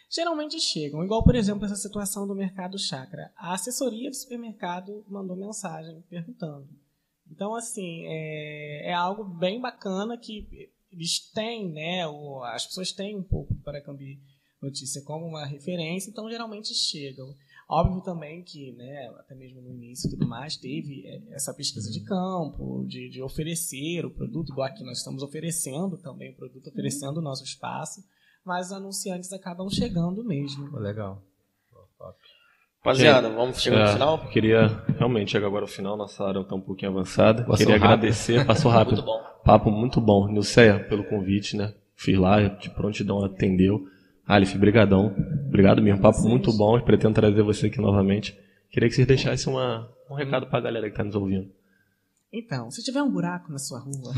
Geralmente chegam. Igual, por exemplo, essa situação do mercado chakra. A assessoria do supermercado mandou mensagem perguntando. Então, assim, é, é algo bem bacana que eles têm, né? as pessoas têm um pouco do Paracambi notícia como uma referência, então geralmente chegam. Óbvio também que, né, até mesmo no início e tudo mais, teve é, essa pesquisa de campo, de, de oferecer o produto, igual aqui nós estamos oferecendo também o produto, oferecendo o nosso espaço, mas os anunciantes acabam chegando mesmo. Legal. Rapaziada, vamos chegar no é, final? Queria realmente chegar agora ao final, nossa hora está um pouquinho avançada. Passou queria rápido. agradecer, passou rápido. muito bom. Papo muito bom. Nilceia, pelo convite, né? Fiz lá, de prontidão atendeu. Alif, brigadão. Obrigado mesmo, papo muito bom. Pretendo trazer você aqui novamente. Queria que vocês deixassem uma, um recado para a galera que está nos ouvindo. Então, se tiver um buraco na sua rua.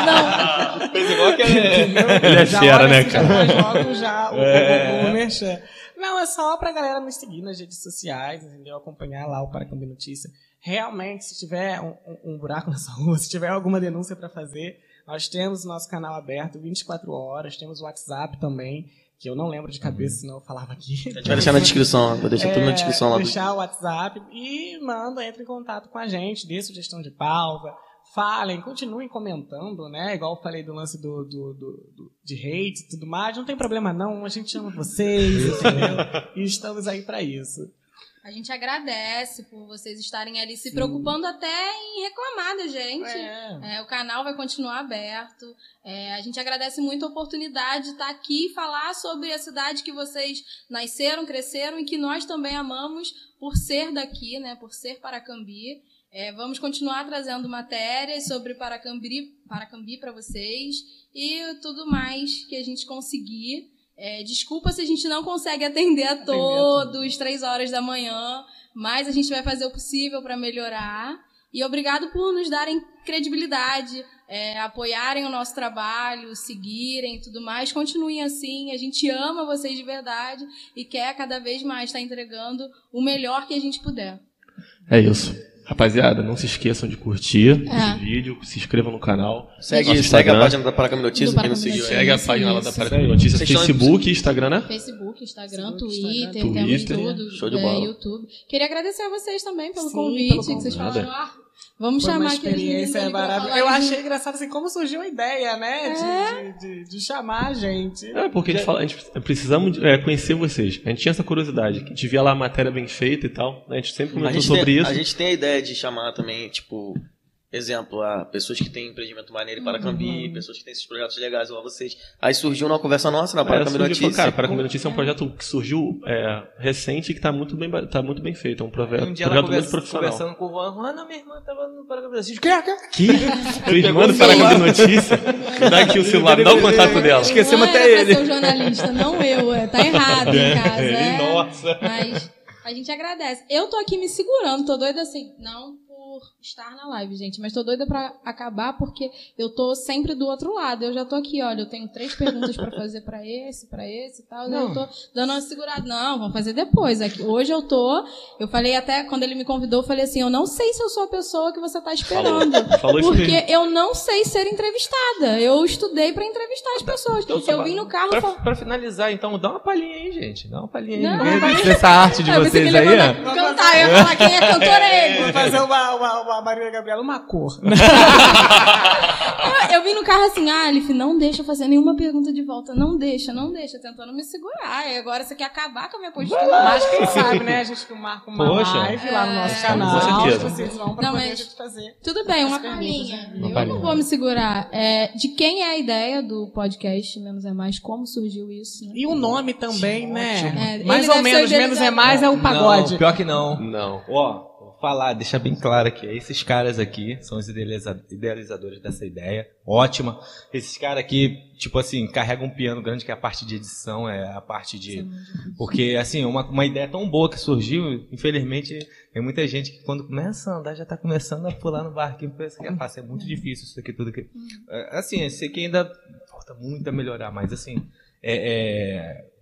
não. [laughs] Fez igual aquele. Ele é fera, né, cara? Já jogo já o, é. o, Não, é só pra galera nos seguir nas redes sociais, entendeu? Acompanhar lá o Paracambi Notícia. Realmente, se tiver um, um, um buraco [laughs] na sua rua, se tiver alguma denúncia para fazer, nós temos nosso canal aberto 24 horas, temos o WhatsApp também, que eu não lembro de cabeça, uhum. senão eu falava aqui. A gente vai deixar na descrição, vou deixar é, tudo na descrição lá. Deixar do... o WhatsApp e manda, entre em contato com a gente, dê sugestão de pauta, falem, continuem comentando, né? Igual eu falei do lance do, do, do, do de hate e tudo mais, não tem problema não, a gente ama vocês, [laughs] entendeu? e estamos aí para isso. A gente agradece por vocês estarem ali se Sim. preocupando até em reclamar da gente. É. É, o canal vai continuar aberto. É, a gente agradece muito a oportunidade de estar aqui e falar sobre a cidade que vocês nasceram, cresceram e que nós também amamos por ser daqui, né? Por ser Paracambi. É, vamos continuar trazendo matérias sobre Paracambi para vocês e tudo mais que a gente conseguir. É, desculpa se a gente não consegue atender a todos, três horas da manhã, mas a gente vai fazer o possível para melhorar. E obrigado por nos darem credibilidade, é, apoiarem o nosso trabalho, seguirem e tudo mais. Continuem assim, a gente ama vocês de verdade e quer cada vez mais estar entregando o melhor que a gente puder. É isso. Rapaziada, não se esqueçam de curtir é. esse vídeo, se inscrevam no canal. Segue, segue a página da Paracam Notícias, quem não seguiu. Segue a página lá da Paracam Notícias, Facebook, Instagram, né? Facebook, Instagram, Twitter, temos tudo. Show de bola. É, YouTube. Queria agradecer a vocês também pelo Sim, convite, pelo que vocês falaram. Ah, Vamos Foi chamar uma experiência maravilhosa. Eu achei engraçado assim como surgiu a ideia, né, é? de, de, de, chamar a gente. É porque a gente, fala, a gente precisamos é, conhecer vocês. A gente tinha essa curiosidade, que a gente via lá a matéria bem feita e tal. Né? A gente sempre comentou sobre tem, isso. A gente tem a ideia de chamar também, tipo, Exemplo, a pessoas que têm empreendimento maneiro em Paracambi, uhum. pessoas que têm esses projetos legais igual vocês. Aí surgiu uma conversa nossa na Paracambi é, Notícia. Cara, Paracambi Notícia é um projeto que surgiu é, recente e que está muito, bem, tá muito bem feito. É um projeto, um dia projeto conversa, muito profissional. conversando com o Juan, Juan, minha irmã estava no Paracambi Notícia. Que? Que? Tua irmã do Paracambi Notícia? Dá aqui o celular, dá o contato dela. Esquecemos até ele. Ser jornalista, não eu. É, tá errado em casa. É. Nossa. Mas a gente agradece. Eu tô aqui me segurando, tô doida assim. Não, estar na live, gente, mas tô doida para acabar porque eu tô sempre do outro lado. Eu já tô aqui, olha, eu tenho três perguntas para fazer para esse, para esse e tal. Não. Eu tô dando uma segurada. Não, vamos fazer depois. Aqui, hoje eu tô. Eu falei até quando ele me convidou, eu falei assim: eu não sei se eu sou a pessoa que você tá esperando. [laughs] Falou. Falou porque mesmo. eu não sei ser entrevistada. Eu estudei para entrevistar as pessoas. Então, eu vim no carro. Pra, fal... pra, finalizar, então, dá uma palhinha aí, gente. Dá uma palhinha aí. Essa arte de vocês aí. Cantar, eu ia falar quem é cantor é ele. Vou fazer uma uma, uma Maria Gabriela uma cor. [laughs] eu, eu vim no carro assim, ah, Alif, não deixa eu fazer nenhuma pergunta de volta. Não deixa, não deixa, tentando me segurar. E agora você quer acabar com a minha postura. Mas quem sabe, né? A gente marca uma Poxa. live lá no nosso é, canal. Com certeza. Vocês vão pra não, poder mas, fazer. Tudo bem, uma palhinha. Eu não vou me segurar. É, de quem é a ideia do podcast Menos é Mais? Como surgiu isso? Né? E o nome também, né? É, Mais ou menos, Menos é Mais é o pagode. Não, pior que não. Não. Ó falar, deixar bem claro aqui. Esses caras aqui são os idealizadores dessa ideia. Ótima. Esses caras aqui, tipo assim, carregam um piano grande que é a parte de edição, é a parte de. Porque, assim, uma, uma ideia tão boa que surgiu, infelizmente, tem muita gente que quando começa a andar já está começando a pular no barquinho e pensa que é fácil. É muito difícil isso aqui tudo. aqui. É, assim, eu sei que ainda falta muito a melhorar, mas assim. É, é,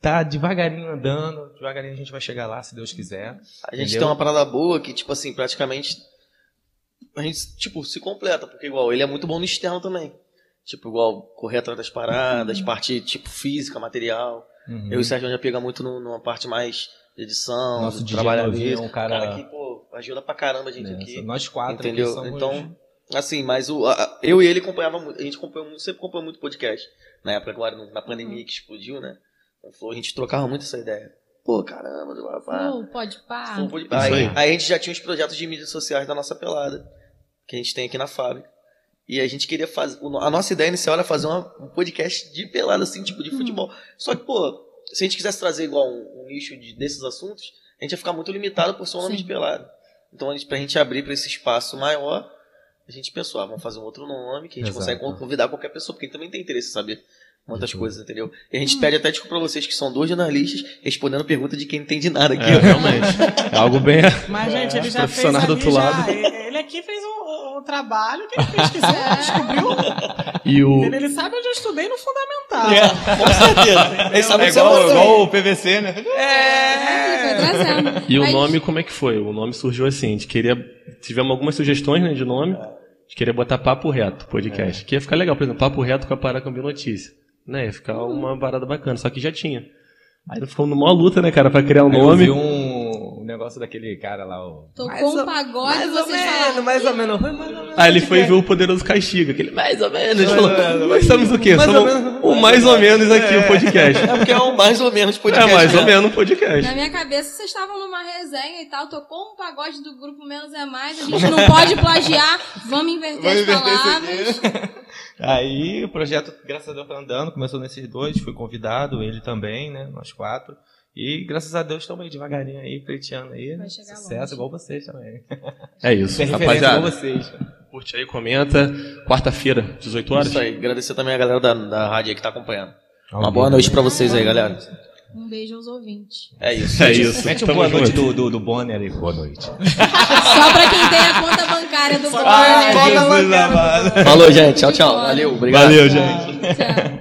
tá devagarinho andando, devagarinho a gente vai chegar lá, se Deus quiser. A gente entendeu? tem uma parada boa que, tipo assim, praticamente a gente, tipo, se completa, porque igual, ele é muito bom no externo também. Tipo, igual, correr atrás das paradas, uhum. parte, tipo, física, material. Uhum. Eu e o Sérgio já pega muito no, numa parte mais de edição, Nosso de trabalhar mesmo. É um cara... cara que, pô, ajuda pra caramba a gente aqui. Nós quatro entendeu? Somos... Então, assim, mas o, a, eu e ele acompanhava muito, a gente acompanhou muito, sempre acompanhou muito podcast. Na época, agora, na pandemia que explodiu, né? A gente trocava muito essa ideia. Pô, caramba, Flow, pode pá. Aí, aí. aí a gente já tinha os projetos de mídias sociais da nossa pelada, que a gente tem aqui na fábrica. E a gente queria fazer. A nossa ideia inicial era fazer uma, um podcast de pelada, assim, tipo, de hum. futebol. Só que, pô, se a gente quisesse trazer igual um, um nicho de, desses assuntos, a gente ia ficar muito limitado por ser um nome de pelada. Então, a gente, pra gente abrir para esse espaço maior, a gente pensou, ah, vamos fazer um outro nome que a gente Exato. consegue convidar qualquer pessoa, porque também tem interesse em saber muitas uhum. coisas, entendeu? E a gente hum. pede até desculpa pra vocês que são dois jornalistas respondendo pergunta de quem não entende nada aqui. É, realmente. É algo bem. Mas, [laughs] gente, ele já fez. do outro já, lado. Ele aqui fez um, um trabalho que ele pesquisou, [laughs] descobriu. E o... Ele sabe onde eu estudei no fundamental. É, com certeza. Ele sabe é igual, igual o PVC, né? É. E o nome, como é que foi? O nome surgiu assim, a gente queria. Tivemos algumas sugestões né, de nome. A gente queria botar Papo Reto, podcast. É. Que ia ficar legal, por exemplo, Papo Reto com a Paracambi Notícia. Né? Ia ficar uma parada bacana, só que já tinha. Aí ficamos numa luta, né, cara, pra criar um Aí nome. Eu vi um negócio daquele cara lá, o. Tocou um pagode mais ou menos, mais ou menos. Aí ele foi ver o Poderoso Castigo, aquele mais ou menos. Ele falou, nós estamos o quê? Mais somos o mais ou menos aqui, é. o podcast. É porque é o mais ou menos podcast. É mais né? ou menos podcast. Na minha cabeça, vocês estavam numa resenha e tal, tocou um pagode do grupo Menos é Mais, a gente [laughs] não pode plagiar, vamos inverter vamos as palavras. [laughs] Aí o projeto, graças a Deus, tá andando, começou nesses dois, fui convidado, ele também, né, nós quatro. E graças a Deus estamos aí devagarinho aí, pleiteando aí. Vai chegar Sucesso, longe. igual vocês também. É isso, rapaziada. Igual vocês. Curte aí, comenta. Quarta-feira, 18 horas. Isso aí, agradecer também a galera da, da rádio aí que está acompanhando. Uma boa noite para vocês aí, galera. Um beijo aos ouvintes. É isso. É isso. Mete uma boa noite do, do, do Bonner aí. Boa noite. Só pra quem tem a conta bancária do Bonner. Falou, gente. Tchau, tchau. Valeu. Obrigado. Valeu, gente. Tchau.